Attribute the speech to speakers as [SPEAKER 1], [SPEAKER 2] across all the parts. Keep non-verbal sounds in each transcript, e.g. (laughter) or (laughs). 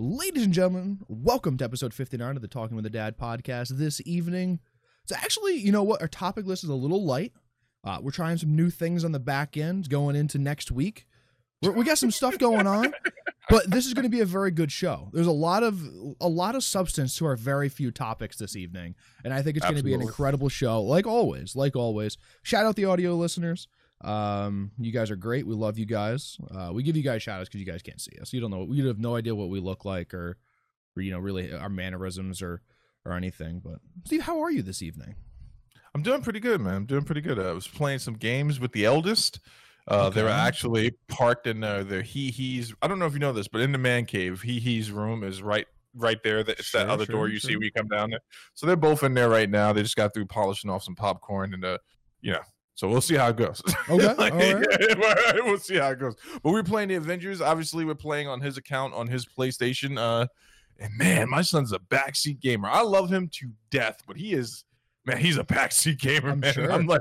[SPEAKER 1] Ladies and gentlemen, welcome to episode 59 of the Talking with the Dad podcast. This evening, it's actually, you know what, our topic list is a little light. Uh, we're trying some new things on the back end going into next week. We're, we got some stuff going on, but this is going to be a very good show. There's a lot of a lot of substance to our very few topics this evening, and I think it's going to be an incredible show. Like always, like always. Shout out the audio listeners. Um, you guys are great. We love you guys. Uh, we give you guys shout outs because you guys can't see us. You don't know. You have no idea what we look like or, or you know, really our mannerisms or or anything. But Steve, how are you this evening?
[SPEAKER 2] I'm doing pretty good, man. I'm doing pretty good. I was playing some games with the eldest. Uh, They were actually parked in uh, their he he's. I don't know if you know this, but in the man cave, he he's room is right right there. That it's that other
[SPEAKER 1] sure,
[SPEAKER 2] door you see
[SPEAKER 1] sure.
[SPEAKER 2] when you come down there. So they're both in there right now. They just got through polishing off some popcorn and uh, you know. So we'll see how it goes. (laughs)
[SPEAKER 1] Okay,
[SPEAKER 2] Like,
[SPEAKER 1] all right. (laughs)
[SPEAKER 2] yeah, (laughs) we'll see how it goes. But we're playing the Avengers. Obviously, we're playing on his account on his PlayStation. Uh, and man, my son's a backseat gamer. I love him to death, but he is man, he's a backseat gamer,
[SPEAKER 1] I'm
[SPEAKER 2] man.
[SPEAKER 1] sure.
[SPEAKER 2] I'm like,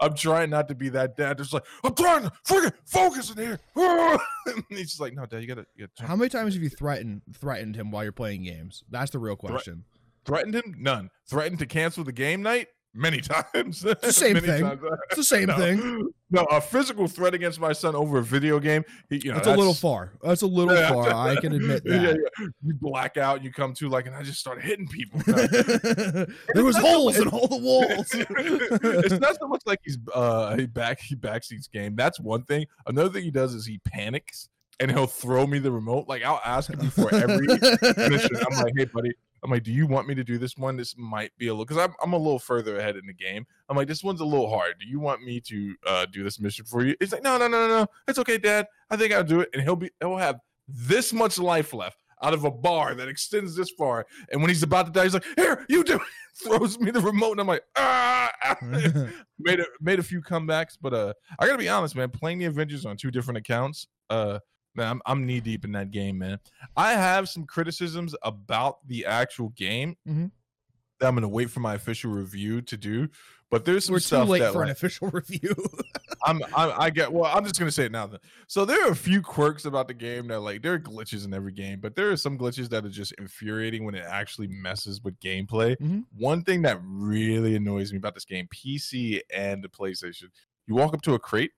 [SPEAKER 2] I'm trying not to be that dad. Just like, I'm trying to freaking focus in here. And he's just like, no, dad, you gotta, you gotta
[SPEAKER 1] How many times have you threatened threatened him while you're playing games? That's the real question.
[SPEAKER 2] threatened him. None. Threatened to cancel the game night. Many (laughs) times.
[SPEAKER 1] the same thing.
[SPEAKER 2] times.
[SPEAKER 1] It's the same (laughs)
[SPEAKER 2] No.
[SPEAKER 1] thing.
[SPEAKER 2] No, a physical threat against my son over a video game. He, you know,
[SPEAKER 1] That's a little far. That's a little
[SPEAKER 2] Yeah.
[SPEAKER 1] far. I can admit (laughs)
[SPEAKER 2] Yeah,
[SPEAKER 1] that.
[SPEAKER 2] yeah. You black out, you come to like, and I just started hitting people.
[SPEAKER 1] there was holes in all the walls.
[SPEAKER 2] it's not so much like he's uh he back he backseats game. That's one thing. Another thing he does is he panics and he'll throw me the remote. Like I'll ask him before every mission. I'm like, hey buddy. I'm like, do you want me to do this one? This might be a little because I'm I'm a little further ahead in the game. I'm like, this one's a little hard. Do you want me to uh do this mission for you? He's like, no, no, no, no, no. It's okay, Dad. I think I'll do it. And he'll be he'll have this much life left out of a bar that extends this far. And when he's about to die, he's like, here, you do it. (laughs) Throws me the remote, and I'm like, ah. (laughs) made a made a few comebacks, but uh, I gotta be honest, man. Playing the Avengers on two different accounts, uh, man, I'm, I'm knee deep in that game, man. I have some criticisms about the actual game
[SPEAKER 1] Mhm.
[SPEAKER 2] that I'm gonna wait for my official review to do. But there's some
[SPEAKER 1] We're too late
[SPEAKER 2] that
[SPEAKER 1] for an official (laughs) review.
[SPEAKER 2] I'm, I'm I get well. I'm just gonna say it now. Then. So there are a few quirks about the game that like there are glitches in every game, but there are some glitches that are just infuriating when it actually messes with gameplay.
[SPEAKER 1] Mhm.
[SPEAKER 2] One thing that really annoys me about this game, PC and the PlayStation, you walk up to a crate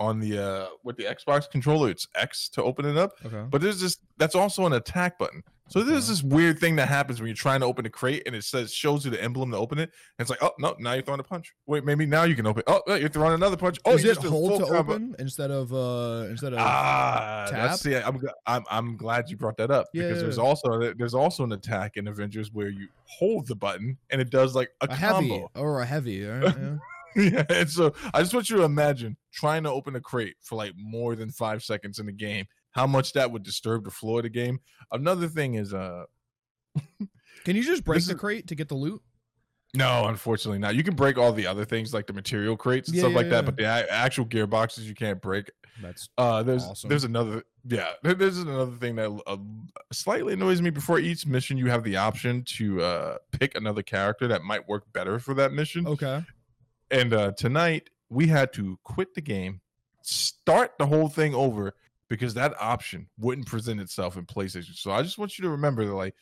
[SPEAKER 2] on the uh with the Xbox controller, it's X to open it up,
[SPEAKER 1] okay.
[SPEAKER 2] but there's this that's also an attack button. So there's this weird thing that happens when you're trying to open a crate and it says shows you the emblem to open it. And it's like, oh no, now you're throwing a punch. Wait, maybe now you can open. Oh, you're throwing another punch. Oh,
[SPEAKER 1] Is it hold to
[SPEAKER 2] combo.
[SPEAKER 1] open instead of uh instead of
[SPEAKER 2] Ah,
[SPEAKER 1] tap?
[SPEAKER 2] that's yeah. I'm, I'm I'm glad you brought that up
[SPEAKER 1] Yeah,
[SPEAKER 2] because
[SPEAKER 1] yeah,
[SPEAKER 2] there's
[SPEAKER 1] yeah.
[SPEAKER 2] also there's also an attack in Avengers where you hold the button and it does like a,
[SPEAKER 1] a heavy or a heavy? right, (laughs) (laughs) yeah.
[SPEAKER 2] and so I just want you to imagine trying to open a crate for like more than five seconds in the game. How much that would disturb the flow of the game. Another thing is, uh, (laughs)
[SPEAKER 1] Can you just break the crate to get the loot?
[SPEAKER 2] no, unfortunately not. You can break all the other things like the material crates and
[SPEAKER 1] Yeah,
[SPEAKER 2] stuff
[SPEAKER 1] yeah,
[SPEAKER 2] like
[SPEAKER 1] yeah.
[SPEAKER 2] that, but the actual gearboxes you can't break.
[SPEAKER 1] That's
[SPEAKER 2] Uh, there's
[SPEAKER 1] Awesome.
[SPEAKER 2] there's another yeah there- there's another thing that uh, slightly annoys me. Before each mission, you have the option to uh pick another character that might work better for that mission.
[SPEAKER 1] okay.
[SPEAKER 2] And uh tonight we had to quit the game, start the whole thing over because that option wouldn't present itself in PlayStation. So I just want you to remember that like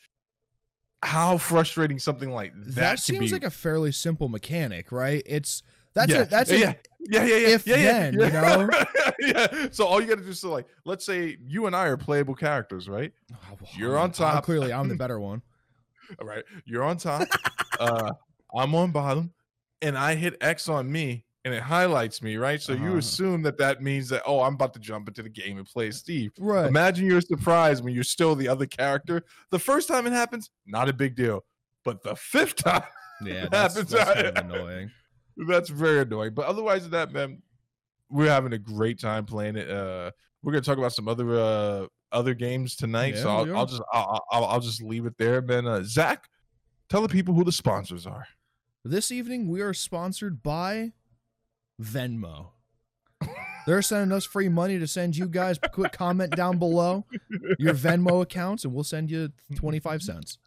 [SPEAKER 2] how frustrating something like that,
[SPEAKER 1] That, seems like a fairly simple mechanic, right? It's that's
[SPEAKER 2] yeah.
[SPEAKER 1] a, that's a,
[SPEAKER 2] yeah. yeah, yeah, yeah,
[SPEAKER 1] if
[SPEAKER 2] yeah, yeah,
[SPEAKER 1] then, you
[SPEAKER 2] yeah.
[SPEAKER 1] know? (laughs)
[SPEAKER 2] yeah. So all you got to do is like, let's say you and I are playable characters, right?
[SPEAKER 1] Oh, well,
[SPEAKER 2] You're on top.
[SPEAKER 1] I'm- clearly, I'm the (laughs) better one.
[SPEAKER 2] All right, you're on top. uh, I'm on bottom, and I hit X on me, and it highlights me, right? So you
[SPEAKER 1] Uh-huh.
[SPEAKER 2] assume that that means that oh, I'm about to jump into the game and play Steve.
[SPEAKER 1] Right.
[SPEAKER 2] Imagine you're surprised when you're still the other character. The first time it happens, not a big deal, but the fifth (laughs) time,
[SPEAKER 1] Yeah, that's,
[SPEAKER 2] happens.
[SPEAKER 1] that's kind of annoying. (laughs)
[SPEAKER 2] that's very annoying. But otherwise, than that man, we're having a great time playing it. Uh, we're gonna talk about some other uh other games tonight, so I'll, I'll just I'll, I'll I'll just leave it there. Man, uh, Zach, tell the people who the sponsors are.
[SPEAKER 1] This evening, we are sponsored by Venmo. (laughs) They're sending us free money to send you guys. Quick comment down below your Venmo accounts, and we'll send you 25 cents.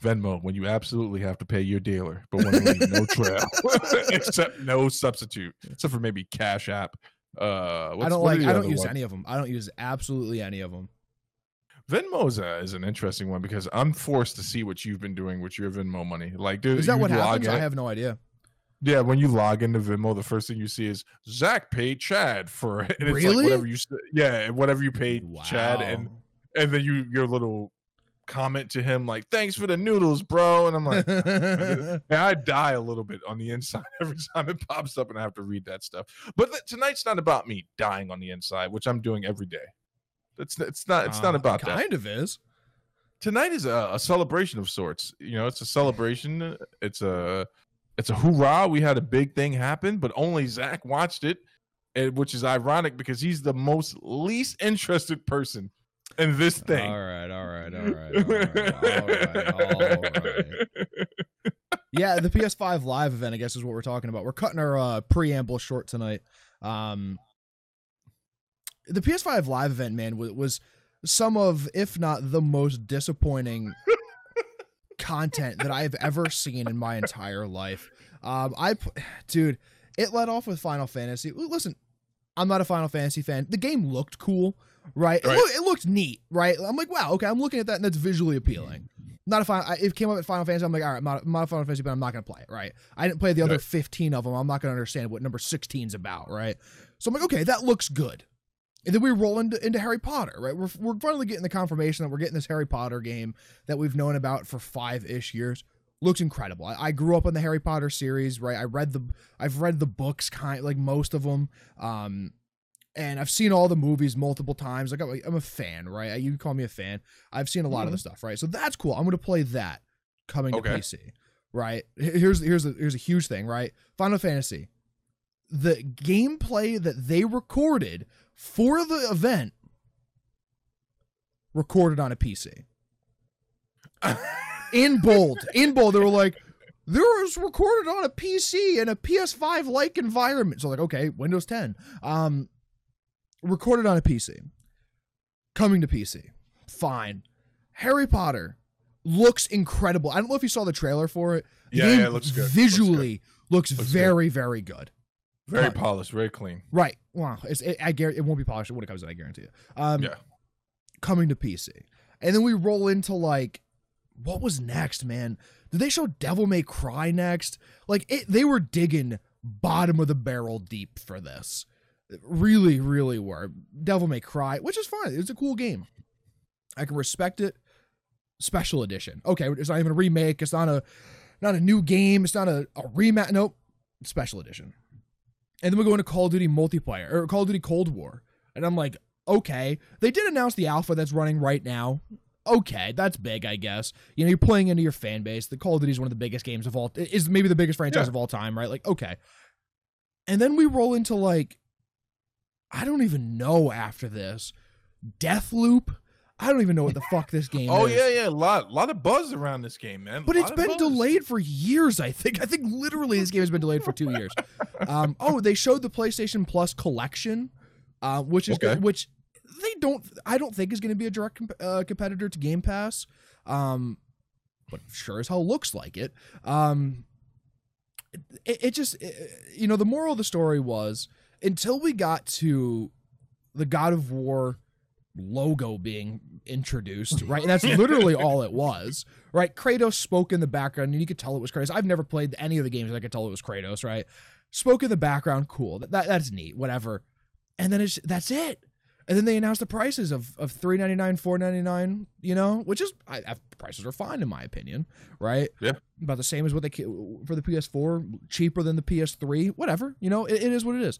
[SPEAKER 2] Venmo when you absolutely have to pay your dealer, but want to leave no (laughs) trail, (laughs) except no substitute, except for maybe Cash App. Uh,
[SPEAKER 1] I don't like. I don't use any of them. I don't use absolutely any of them.
[SPEAKER 2] Venmo is, an interesting one because I'm forced to see what you've been doing with your Venmo money. Like, dude,
[SPEAKER 1] Is that what happens?
[SPEAKER 2] in-
[SPEAKER 1] I have no idea.
[SPEAKER 2] Yeah, when you log into Venmo, the first thing you see is Zach paid Chad for it. (laughs) And it's
[SPEAKER 1] Really?
[SPEAKER 2] like whatever you yeah, whatever you paid
[SPEAKER 1] Wow.
[SPEAKER 2] Chad and and then you your little comment to him like thanks for the noodles, bro. And I'm like (laughs) and I die a little bit on the inside (laughs) every time it pops up and I have to read that stuff. But th- tonight's not about me dying on the inside, which I'm doing every day. It's it's not it's not
[SPEAKER 1] Uh,
[SPEAKER 2] about that.
[SPEAKER 1] Kind of is.
[SPEAKER 2] Tonight is a, a celebration of sorts. You know, it's a celebration. It's a it's a hoorah. We had a big thing happen, but only Zach watched it, and, which is ironic because he's the most least interested person in this thing.
[SPEAKER 1] All right, all right, all right, all right, all right, all right. (laughs) Yeah, the PS5 live event, I guess, is what we're talking about. We're cutting our uh, preamble short tonight. Um, the PS5 live event, man, was, was some of, if not the most disappointing (laughs) content that I have ever seen in my entire life. Um, I, dude, it led off with Final Fantasy. Listen, I'm not a Final Fantasy fan. The game looked cool, right? It,
[SPEAKER 2] Right.
[SPEAKER 1] it looked neat, right? I'm like, wow, okay, I'm looking at that and that's visually appealing. Not a final. I, it came up at Final Fantasy. I'm like, all right, I'm not, I'm not a Final Fantasy, but I'm not gonna play it, right? I didn't play the other
[SPEAKER 2] Right.
[SPEAKER 1] 15 of them. I'm not gonna understand what number 16 is about, right? So I'm like, okay, that looks good. And then we roll into, into Harry Potter, right? We're, we're finally getting the confirmation that we're getting this Harry Potter game that we've known about for five ish years. Looks incredible. I, I grew up on the Harry Potter series, right? I read the, I've read the books, kind like most of them, um, and I've seen all the movies multiple times. Like I'm, I'm a fan, right? You can call me a fan. I've seen a lot of the stuff, right? So that's cool. I'm going to play that coming to PC, right? Here's here's a here's a huge thing, right? Final Fantasy, the gameplay that they recorded for the event recorded on a PC in bold. In bold, they were like, there was recorded on a PC in a PS5 like environment. So like, okay, Windows 10. Um recorded on a PC. Coming to PC. Fine. Harry Potter looks incredible. I don't know if you saw the trailer for it. The
[SPEAKER 2] Yeah, yeah, it looks good. Looks
[SPEAKER 1] Visually looks,
[SPEAKER 2] Looks good.
[SPEAKER 1] very, very good.
[SPEAKER 2] Very
[SPEAKER 1] Right.
[SPEAKER 2] polished, very clean.
[SPEAKER 1] Right. Wow. It's, it, I guarantee it won't be polished when it comes out. I guarantee you. Um,
[SPEAKER 2] Yeah.
[SPEAKER 1] Coming to PC, and then we roll into like, what was next, man? Did they show Devil May Cry next? Like, it, they were digging bottom of the barrel deep for this. Really, really were. Devil May Cry, which is fine. It's a cool game. I can respect it. Special edition. Okay, it's not even a remake. It's not a not a new game. It's not a, a rematch. Nope. Special edition. And then we go into Call of Duty multiplayer or Call of Duty Cold War. And I'm like, okay. They did announce the alpha that's running right now. Okay, that's big, I guess. You know, you're playing into your fan base. The Call of Duty is one of the biggest games of all is maybe the biggest franchise
[SPEAKER 2] Yeah.
[SPEAKER 1] of all time, right? Like, okay. And then we roll into like I don't even know after this. Deathloop. I don't even know what the fuck this game is.
[SPEAKER 2] Oh
[SPEAKER 1] is.
[SPEAKER 2] yeah, yeah, a lot, lot of buzz around this game, man.
[SPEAKER 1] But it's been
[SPEAKER 2] buzz.
[SPEAKER 1] delayed for years, I think. (laughs) I think literally this game has been delayed for two years. Um, oh, they showed the PlayStation Plus collection, uh, which is
[SPEAKER 2] Okay.
[SPEAKER 1] good, which they don't. I don't think is going to be a direct comp- uh, competitor to Game Pass, um, but sure as hell looks like it. Um, it, it just, it- you know, the moral of the story was until we got to the God of War logo being introduced, right? And that's (laughs) literally all it was, right? Kratos spoke in the background, and you could tell it was Kratos. I've never played any of the games, I could tell it was Kratos, right? Spoke in the background, cool. That, that that's neat, whatever. And then it's that's it. And then they announced the prices of of three ninety nine, four ninety nine. You know, which is I, I, prices are fine in my opinion, right?
[SPEAKER 2] Yeah.
[SPEAKER 1] about the same as what they for the PS4, cheaper than the PS3, whatever. You know, it, it is what it is.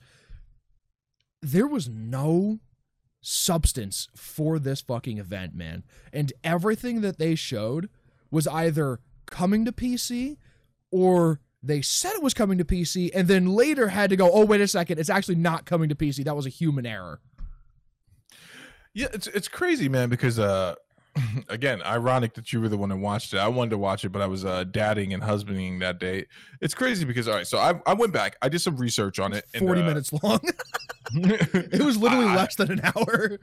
[SPEAKER 1] There was no substance for this fucking event, man. And everything that they showed was either coming to PC or they said it was coming to PC and then later had to go, oh, wait a second, it's actually not coming to PC. That was a human error.
[SPEAKER 2] Yeah, it's it's crazy, man. Because uh, (laughs) again, ironic that you were the one that watched it. I wanted to watch it, but I was uh dadding and husbanding that day. It's crazy because all right, so I I went back, I did some research on it. and,
[SPEAKER 1] 40
[SPEAKER 2] uh,
[SPEAKER 1] minutes long. (laughs) it was (laughs) literally
[SPEAKER 2] I-
[SPEAKER 1] less than an hour.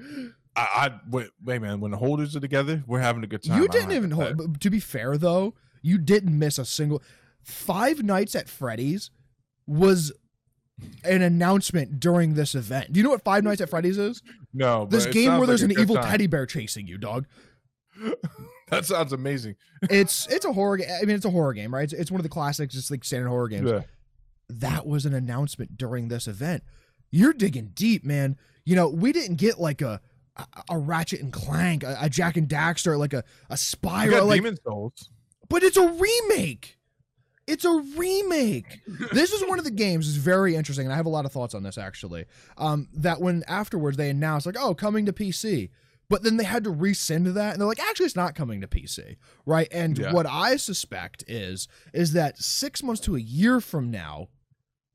[SPEAKER 2] I, I wait, wait, man. When the holders are together, we're having a good time.
[SPEAKER 1] You didn't even hold. but To be fair, though, you didn't miss a single. Five Nights at Freddy's was an announcement during this event. Do you know what Five Nights at Freddy's is?
[SPEAKER 2] No,
[SPEAKER 1] This game where there's an evil
[SPEAKER 2] time.
[SPEAKER 1] teddy bear chasing you, dog. (laughs)
[SPEAKER 2] That sounds amazing.
[SPEAKER 1] It's it's a horror game. I mean, it's a horror game, right? It's, it's one of the classics, just like standard horror games.
[SPEAKER 2] Yeah.
[SPEAKER 1] That was an announcement during this event. You're digging deep, man. You know, we didn't get like a a, a Ratchet and Clank, a, a Jak and Daxter, like a a
[SPEAKER 2] got
[SPEAKER 1] like,
[SPEAKER 2] Demon Souls.
[SPEAKER 1] but it's a remake. It's a remake. this is one of the (laughs) games is very interesting, and I have a lot of thoughts on this actually. Um, that when afterwards they announced like, oh, coming to PC, but then they had to rescind that, and they're like, actually, it's not coming to PC, right? And
[SPEAKER 2] Yeah.
[SPEAKER 1] what I suspect is is that six months to a year from now,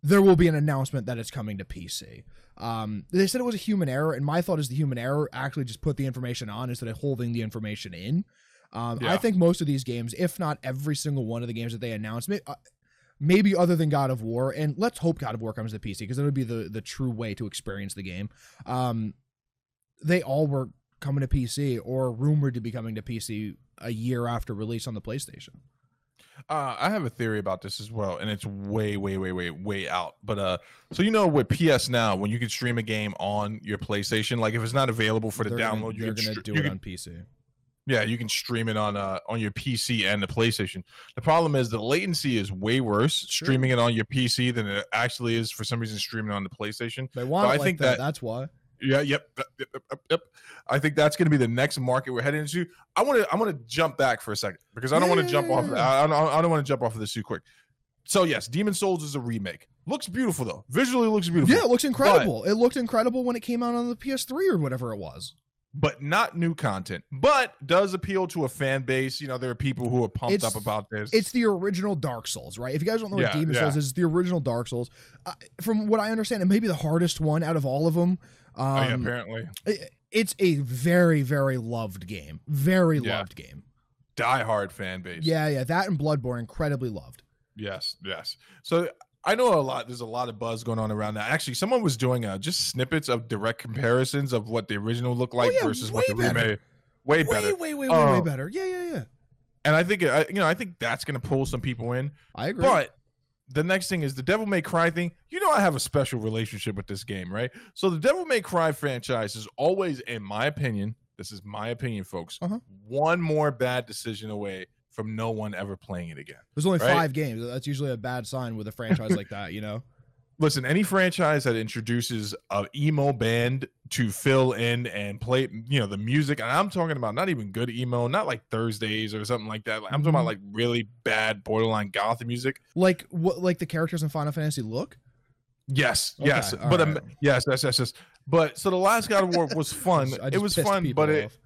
[SPEAKER 1] there will be an announcement that it's coming to PC. Um, they said it was a human error, and my thought is the human error actually just put the information on instead of holding the information in. Um, I think most of these games, if not every single one of the games that they announced, may, uh, maybe other than God of War, and let's hope God of War comes to PC because that would be the the true way to experience the game. Um, they all were coming to PC or rumored to be coming to PC a year after release on the PlayStation.
[SPEAKER 2] Uh, I have a theory about this as well, and it's way, way, way, way, way out. But uh, so you know, with PS Now, when you can stream a game on your PlayStation, like if it's not available for the
[SPEAKER 1] They're
[SPEAKER 2] download,
[SPEAKER 1] gonna,
[SPEAKER 2] you
[SPEAKER 1] they're gonna
[SPEAKER 2] str-
[SPEAKER 1] do
[SPEAKER 2] you
[SPEAKER 1] it
[SPEAKER 2] can-
[SPEAKER 1] on PC.
[SPEAKER 2] Yeah, you can stream it on uh on your PC and the PlayStation. The problem is the latency is way worse
[SPEAKER 1] Sure.
[SPEAKER 2] streaming it on your PC than it actually is for some reason streaming on the PlayStation.
[SPEAKER 1] They want
[SPEAKER 2] So I
[SPEAKER 1] like
[SPEAKER 2] think
[SPEAKER 1] that.
[SPEAKER 2] that-
[SPEAKER 1] That's why.
[SPEAKER 2] Yeah, yep, yep, yep, yep, yep. I think that's going to be the next market we're heading into. I want to I want to jump back for a second because I don't
[SPEAKER 1] Yeah,
[SPEAKER 2] want to jump off. I, don't, I don't want to jump off of this too quick. So yes, Demon Souls is a remake. Looks beautiful though. Visually looks beautiful.
[SPEAKER 1] Yeah, it looks incredible. it looked incredible when it came out on the PS3 or whatever it was.
[SPEAKER 2] but not new content. But does appeal to a fan base. You know, there are people who are pumped
[SPEAKER 1] It's-
[SPEAKER 2] up about this.
[SPEAKER 1] It's the original Dark Souls, right? If you guys don't know
[SPEAKER 2] Yeah,
[SPEAKER 1] what Demon
[SPEAKER 2] yeah.
[SPEAKER 1] Souls is, it's the original Dark Souls. Uh, from what I understand, it may be the hardest one out of all of them. Um,
[SPEAKER 2] oh, yeah, apparently
[SPEAKER 1] it's a very, very loved game. Very
[SPEAKER 2] Yeah.
[SPEAKER 1] loved game.
[SPEAKER 2] die hard fan base.
[SPEAKER 1] Yeah, yeah. That and Bloodborne, incredibly loved.
[SPEAKER 2] Yes, yes. So I know a lot. There's a lot of buzz going on around that. Actually, someone was doing uh, just snippets of direct comparisons of what the original looked like
[SPEAKER 1] Oh, yeah,
[SPEAKER 2] versus what the
[SPEAKER 1] better.
[SPEAKER 2] remake. Way
[SPEAKER 1] Way,
[SPEAKER 2] better.
[SPEAKER 1] way, way, way, way
[SPEAKER 2] Oh.
[SPEAKER 1] better. Yeah, yeah, yeah.
[SPEAKER 2] And I think you know, I think that's going to pull some people in.
[SPEAKER 1] I agree.
[SPEAKER 2] But the next thing is the Devil May Cry thing. You know, I have a special relationship with this game, right? So the Devil May Cry franchise is always, in my opinion, this is my opinion, folks,
[SPEAKER 1] Uh-huh.
[SPEAKER 2] one more bad decision away from no one ever playing it again.
[SPEAKER 1] There's only
[SPEAKER 2] right?
[SPEAKER 1] five games. That's usually a bad sign with a franchise like that, you know? (laughs)
[SPEAKER 2] listen any franchise that introduces a emo band to fill in and play you know the music and i'm talking about not even good emo not like thursdays or something like that. Like, i'm talking about like really bad borderline goth music.
[SPEAKER 1] Like what like the characters in Final Fantasy look?
[SPEAKER 2] yes
[SPEAKER 1] Okay,
[SPEAKER 2] yes but um, yes yes yes yes. But so the last god of war was (laughs) fun. It was fun but it
[SPEAKER 1] off.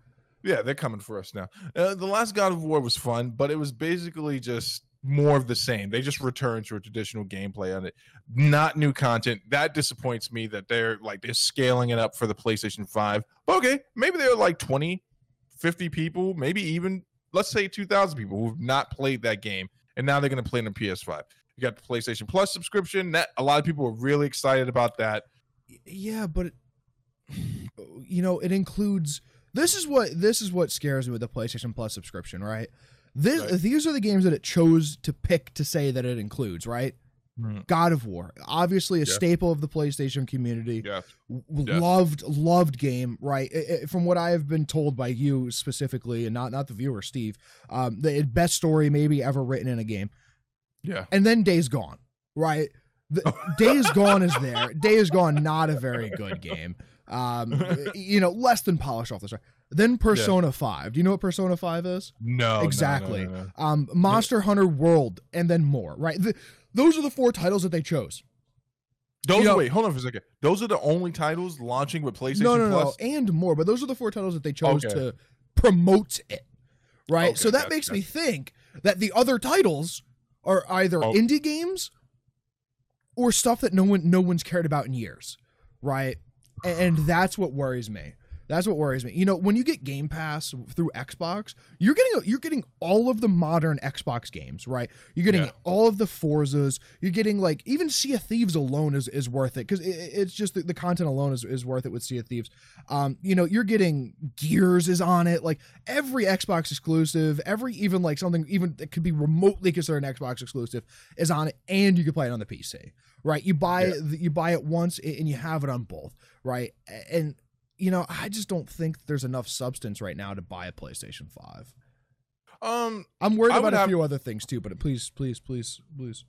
[SPEAKER 2] yeah they're coming for us now. Uh, the last god of war was fun but it was basically just more of the same. They just return to a traditional gameplay on it. Not new content. That disappoints me that they're like they're scaling it up for the playstation 5 But okay maybe they're like 20 50 people maybe even let's say 2000 people who've not played that game and now they're going to play it on ps5 you got the playstation plus subscription. That a lot of people are really excited about that.
[SPEAKER 1] Yeah but (sighs) you know it includes this is what this is what scares me with the playstation plus subscription right this
[SPEAKER 2] Right.
[SPEAKER 1] these are the games that it chose to pick to say that it includes right god of war obviously a
[SPEAKER 2] Yeah.
[SPEAKER 1] staple of the playstation community
[SPEAKER 2] yeah Yes.
[SPEAKER 1] loved loved game right I- I- from what i have been told by you specifically and not not the viewer steve um the best story maybe ever written in a game
[SPEAKER 2] yeah
[SPEAKER 1] and then Days Gone, right? The, (laughs) Days Gone is there. Days Gone, not a very good game. Um, (laughs) you know, less than polished off the start. Then Persona Five. Do you know what Persona Five is?
[SPEAKER 2] no no, no,
[SPEAKER 1] Exactly.
[SPEAKER 2] no, no.
[SPEAKER 1] Um, Monster Hunter World, and then more. Right? The, those are the four titles that they chose.
[SPEAKER 2] Those
[SPEAKER 1] You know-
[SPEAKER 2] wait, hold on for a second. Those are the only titles launching with PlayStation
[SPEAKER 1] no, no, no,
[SPEAKER 2] Plus.
[SPEAKER 1] and more. But those are the four titles that they chose
[SPEAKER 2] Okay.
[SPEAKER 1] to promote it. Right.
[SPEAKER 2] Okay,
[SPEAKER 1] so that makes me think that the other titles are either
[SPEAKER 2] Oh.
[SPEAKER 1] indie games or stuff that no one no one's cared about in years. Right. A- And (sighs) that's what worries me. That's what worries me. You know, when you get Game Pass through Xbox, you're getting you're getting all of the modern Xbox games, right? You're getting
[SPEAKER 2] Yeah.
[SPEAKER 1] all of the Forzas. You're getting like even Sea of Thieves alone is, is worth it because it, it's just the, the content alone is, is worth it with Sea of Thieves. Um, you know, you're getting Gears is on it. Like every Xbox exclusive, every even like something even that could be remotely considered an Xbox exclusive is on it, and you can play it on the PC, right? You buy
[SPEAKER 2] Yeah.
[SPEAKER 1] it, you buy it once and you have it on both, right? And you know, I just don't think there's enough substance right now to buy a PlayStation 5.
[SPEAKER 2] Um.
[SPEAKER 1] I'm worried about a
[SPEAKER 2] have-
[SPEAKER 1] few other things too, but please, please, please, please.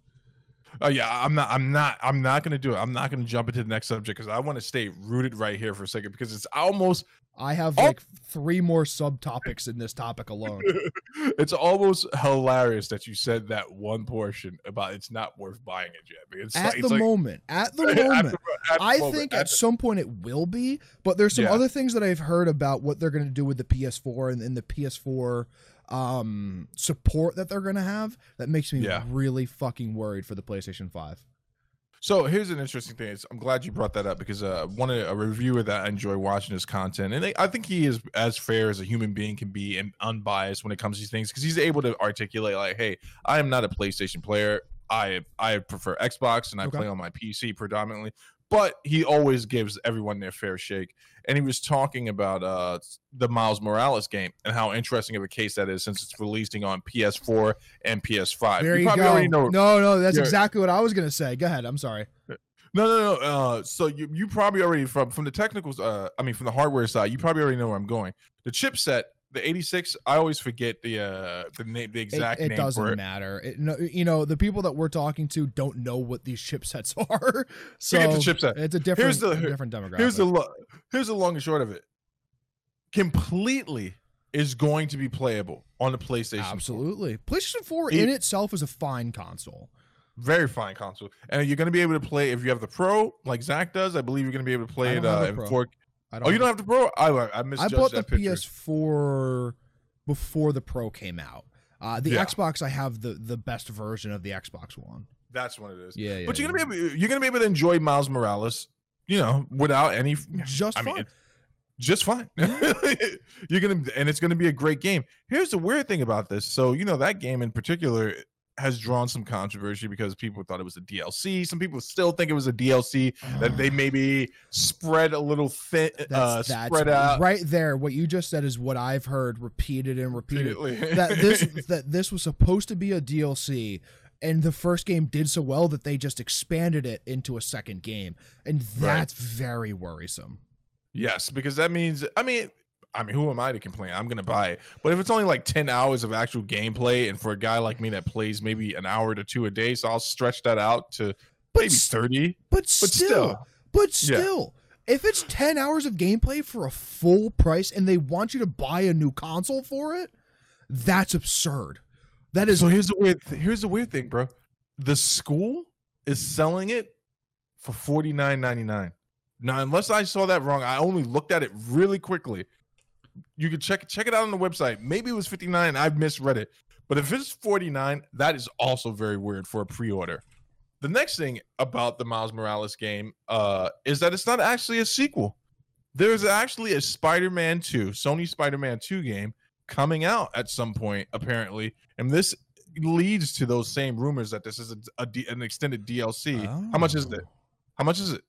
[SPEAKER 2] Oh yeah. I'm not. I'm not. I'm not gonna do it. I'm not gonna jump into the next subject because I want to stay rooted right here for a second because it's almost.
[SPEAKER 1] I have
[SPEAKER 2] Oh.
[SPEAKER 1] like three more subtopics in this topic alone. (laughs)
[SPEAKER 2] it's almost hilarious that you said that one portion about it's not worth buying it yet. It's
[SPEAKER 1] At
[SPEAKER 2] like,
[SPEAKER 1] the
[SPEAKER 2] it's like,
[SPEAKER 1] moment, at the (laughs)
[SPEAKER 2] at the-
[SPEAKER 1] moment,
[SPEAKER 2] at the
[SPEAKER 1] I
[SPEAKER 2] moment,
[SPEAKER 1] think
[SPEAKER 2] at
[SPEAKER 1] some point it will be, but there's some
[SPEAKER 2] Yeah.
[SPEAKER 1] other things that I've heard about what they're going to do with the PS4 and, and the PS4 um support that they're going to have that makes me
[SPEAKER 2] Yeah.
[SPEAKER 1] really fucking worried for the PlayStation 5.
[SPEAKER 2] So here's an interesting thing. Is I'm glad you brought that up because uh, one a reviewer that I enjoy watching his content, and I think he is as fair as a human being can be and unbiased when it comes to these things because he's able to articulate like, "Hey, I am not a PlayStation player. I I prefer Xbox and I
[SPEAKER 1] Okay.
[SPEAKER 2] play on my PC predominantly." But he always gives everyone their fair shake, and he was talking about uh, the Miles Morales game and how interesting of a case that is since it's releasing on PS4 and PS5.
[SPEAKER 1] There you,
[SPEAKER 2] probably
[SPEAKER 1] go.
[SPEAKER 2] already know
[SPEAKER 1] no, no, that's exactly what I was going to say. Go ahead. I'm sorry.
[SPEAKER 2] no, no, no. Uh, so you you probably already from from the technicals. Uh, I mean from the hardware side, you probably already know where I'm going. The chipset, the 86. I always forget the uh the name, the
[SPEAKER 1] It,
[SPEAKER 2] exact
[SPEAKER 1] it
[SPEAKER 2] name
[SPEAKER 1] doesn't
[SPEAKER 2] for it.
[SPEAKER 1] matter. It, no, you know, the people that we're talking to don't know what these chipsets (laughs) are. So
[SPEAKER 2] Forget the chipset.
[SPEAKER 1] It's a different,
[SPEAKER 2] Here's the-
[SPEAKER 1] different demographic.
[SPEAKER 2] Here's the lo- here's the long and short of it. Completely is going to be playable on the PlayStation. 4.
[SPEAKER 1] Absolutely. PlayStation 4
[SPEAKER 2] It-
[SPEAKER 1] in itself is a fine console.
[SPEAKER 2] very fine console, and you're going to be able to play if you have the Pro, like Zach does. I believe you're going to be able to play it uh, in
[SPEAKER 1] Pro.
[SPEAKER 2] 4
[SPEAKER 1] I
[SPEAKER 2] Oh, you don't have the Pro? I I
[SPEAKER 1] I
[SPEAKER 2] misjudged
[SPEAKER 1] bought the
[SPEAKER 2] picture.
[SPEAKER 1] PS4 before the Pro came out. Uh, the
[SPEAKER 2] Yeah.
[SPEAKER 1] Xbox, I have the the best version of the Xbox One.
[SPEAKER 2] That's what it is.
[SPEAKER 1] Yeah, yeah.
[SPEAKER 2] but you're gonna be able, you're gonna be able to enjoy Miles Morales, you know, without any
[SPEAKER 1] just
[SPEAKER 2] I
[SPEAKER 1] fine.
[SPEAKER 2] mean, just fine. (laughs) you're gonna and it's gonna be a great game. Here's the weird thing about this. So you know that game in particular has drawn some controversy because people thought it was a DLC. Some people still think it was a DLC that they maybe spread a little thin, uh,
[SPEAKER 1] that's, that's
[SPEAKER 2] spread out.
[SPEAKER 1] right there. What you just said is what I've heard repeated and repeated. that this (laughs) that this was supposed to be a DLC and the first game did so well that they just expanded it into a second game and
[SPEAKER 2] Right.
[SPEAKER 1] that's very worrisome.
[SPEAKER 2] Yes, because that means I mean I mean who am I to complain? I'm gonna buy it. But if it's only like 10 hours of actual gameplay and for a guy like me that plays maybe an hour to two a day, so I'll stretch that out to
[SPEAKER 1] But
[SPEAKER 2] maybe 30.
[SPEAKER 1] but
[SPEAKER 2] But
[SPEAKER 1] still,
[SPEAKER 2] still.
[SPEAKER 1] but
[SPEAKER 2] Yeah.
[SPEAKER 1] still if it's 10 hours of gameplay for a full price and they want you to buy a new console for it, that's absurd. That is
[SPEAKER 2] So here's the weird th- here's the weird thing, bro. The school is selling it for 49.99. Now, unless I saw that wrong, I only looked at it really quickly. You can check check it out on the website. Maybe it was 59. I've misread it. But if it's 49, that is also very weird for a pre-order. The next thing about the Miles Morales game uh, is that it's not actually a sequel. There's actually a Spider-Man 2, Sony Spider-Man 2 game coming out at some point, apparently. And this leads to those same rumors that this is a, a D- an extended DLC. How much is it?
[SPEAKER 1] Oh.
[SPEAKER 2] How much is it?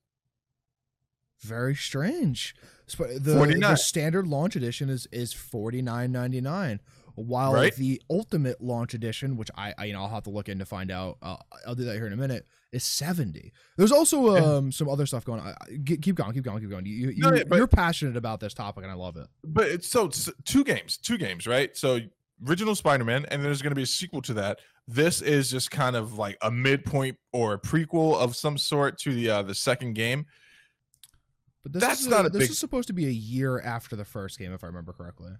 [SPEAKER 1] Very strange. The, the standard launch edition is is forty nine ninety nine, while
[SPEAKER 2] Right.
[SPEAKER 1] the ultimate launch edition, which I, I you know I'll have to look in to find out. Uh, I'll do that here in a minute. Is seventy. There's also um some other stuff going on. I- Keep going, keep going, keep going. You, you,
[SPEAKER 2] No, yeah, but-
[SPEAKER 1] you're passionate about this topic, and I love it.
[SPEAKER 2] But it's so it's two games, two games, right? So original Spider-Man, and then there's going to be a sequel to that. This is just kind of like a midpoint or a prequel of some sort to the uh, the second game.
[SPEAKER 1] But this
[SPEAKER 2] That's
[SPEAKER 1] is
[SPEAKER 2] not a
[SPEAKER 1] this
[SPEAKER 2] big-
[SPEAKER 1] is supposed to be a year after the first game, if I remember correctly.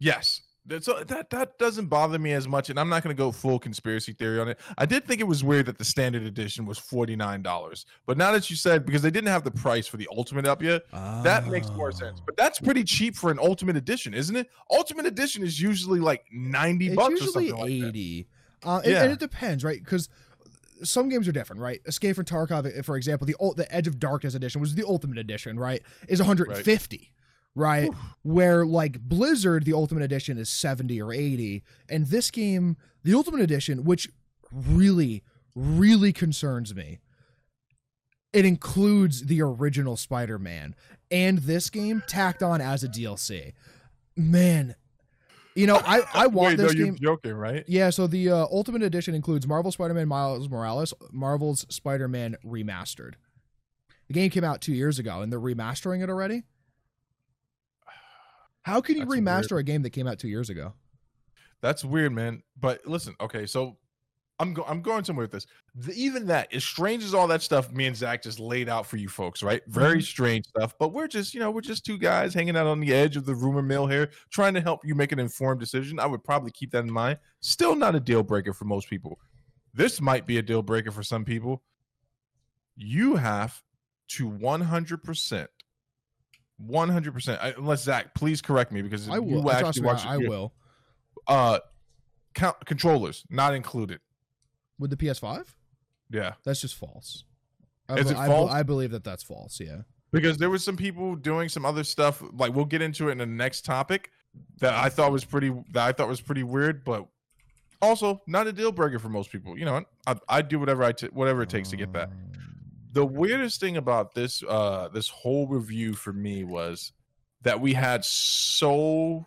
[SPEAKER 2] Yes. That's, so that that doesn't bother me as much, and I'm not going to go full conspiracy theory on it. I did think it was weird that the standard edition was forty nine dollars, but now that you said because they didn't have the price for the ultimate up yet, that makes more sense.
[SPEAKER 1] Oh.
[SPEAKER 2] But that's pretty cheap for an ultimate edition, isn't it? Ultimate edition is usually like ninety
[SPEAKER 1] it's
[SPEAKER 2] bucks or something like that.
[SPEAKER 1] 80 uh, and,
[SPEAKER 2] Yeah.
[SPEAKER 1] and it depends right because some games are different right escape from tarkov eh, for example the the edge of darkness edition which is the ultimate edition right is 150 right? Where like Blizzard, the Ultimate Edition is 70 or 80, and this game, the Ultimate Edition, which really, really concerns me, it includes the original Spider Man and this game tacked on as a DLC. Man, you know, I, I (laughs) want
[SPEAKER 2] Wait,
[SPEAKER 1] this
[SPEAKER 2] no,
[SPEAKER 1] game.
[SPEAKER 2] you're joking, right?
[SPEAKER 1] Yeah, so the uh, Ultimate Edition includes Marvel Spider-Man Miles Morales, Marvel's Spider-Man Remastered. The game came out two years ago, and they're remastering it already. How can you
[SPEAKER 2] That's weird.
[SPEAKER 1] remaster a game that came out two years ago?
[SPEAKER 2] That's weird, man. But listen, okay, so I'm go- I'm going somewhere with this. The, even that, as strange as all that stuff, me and Zach just laid out for you folks, right? Very
[SPEAKER 1] Mhm.
[SPEAKER 2] strange stuff. But we're just, you know, we're just two guys hanging out on the edge of the rumor mill here, trying to help you make an informed decision. I would probably keep that in mind. Still not a deal breaker for most people. This might be a deal breaker for some people. You have to 100%. 100%. Unless Zach, please correct me because
[SPEAKER 1] I
[SPEAKER 2] you
[SPEAKER 1] will. Trust
[SPEAKER 2] actually watch
[SPEAKER 1] I, I will.
[SPEAKER 2] uh count controllers not included
[SPEAKER 1] With the PS5,
[SPEAKER 2] yeah
[SPEAKER 1] that's just false. I,
[SPEAKER 2] Is it
[SPEAKER 1] I,
[SPEAKER 2] false?
[SPEAKER 1] I believe that that's false. Yeah.
[SPEAKER 2] because there was some people doing some other stuff like we'll get into it in the next topic that i thought was pretty that i thought was pretty weird but also not a deal breaker for most people you know i, I do whatever i t- whatever it takes to get that
[SPEAKER 1] Um,
[SPEAKER 2] the weirdest thing about this uh this whole review for me was that we had so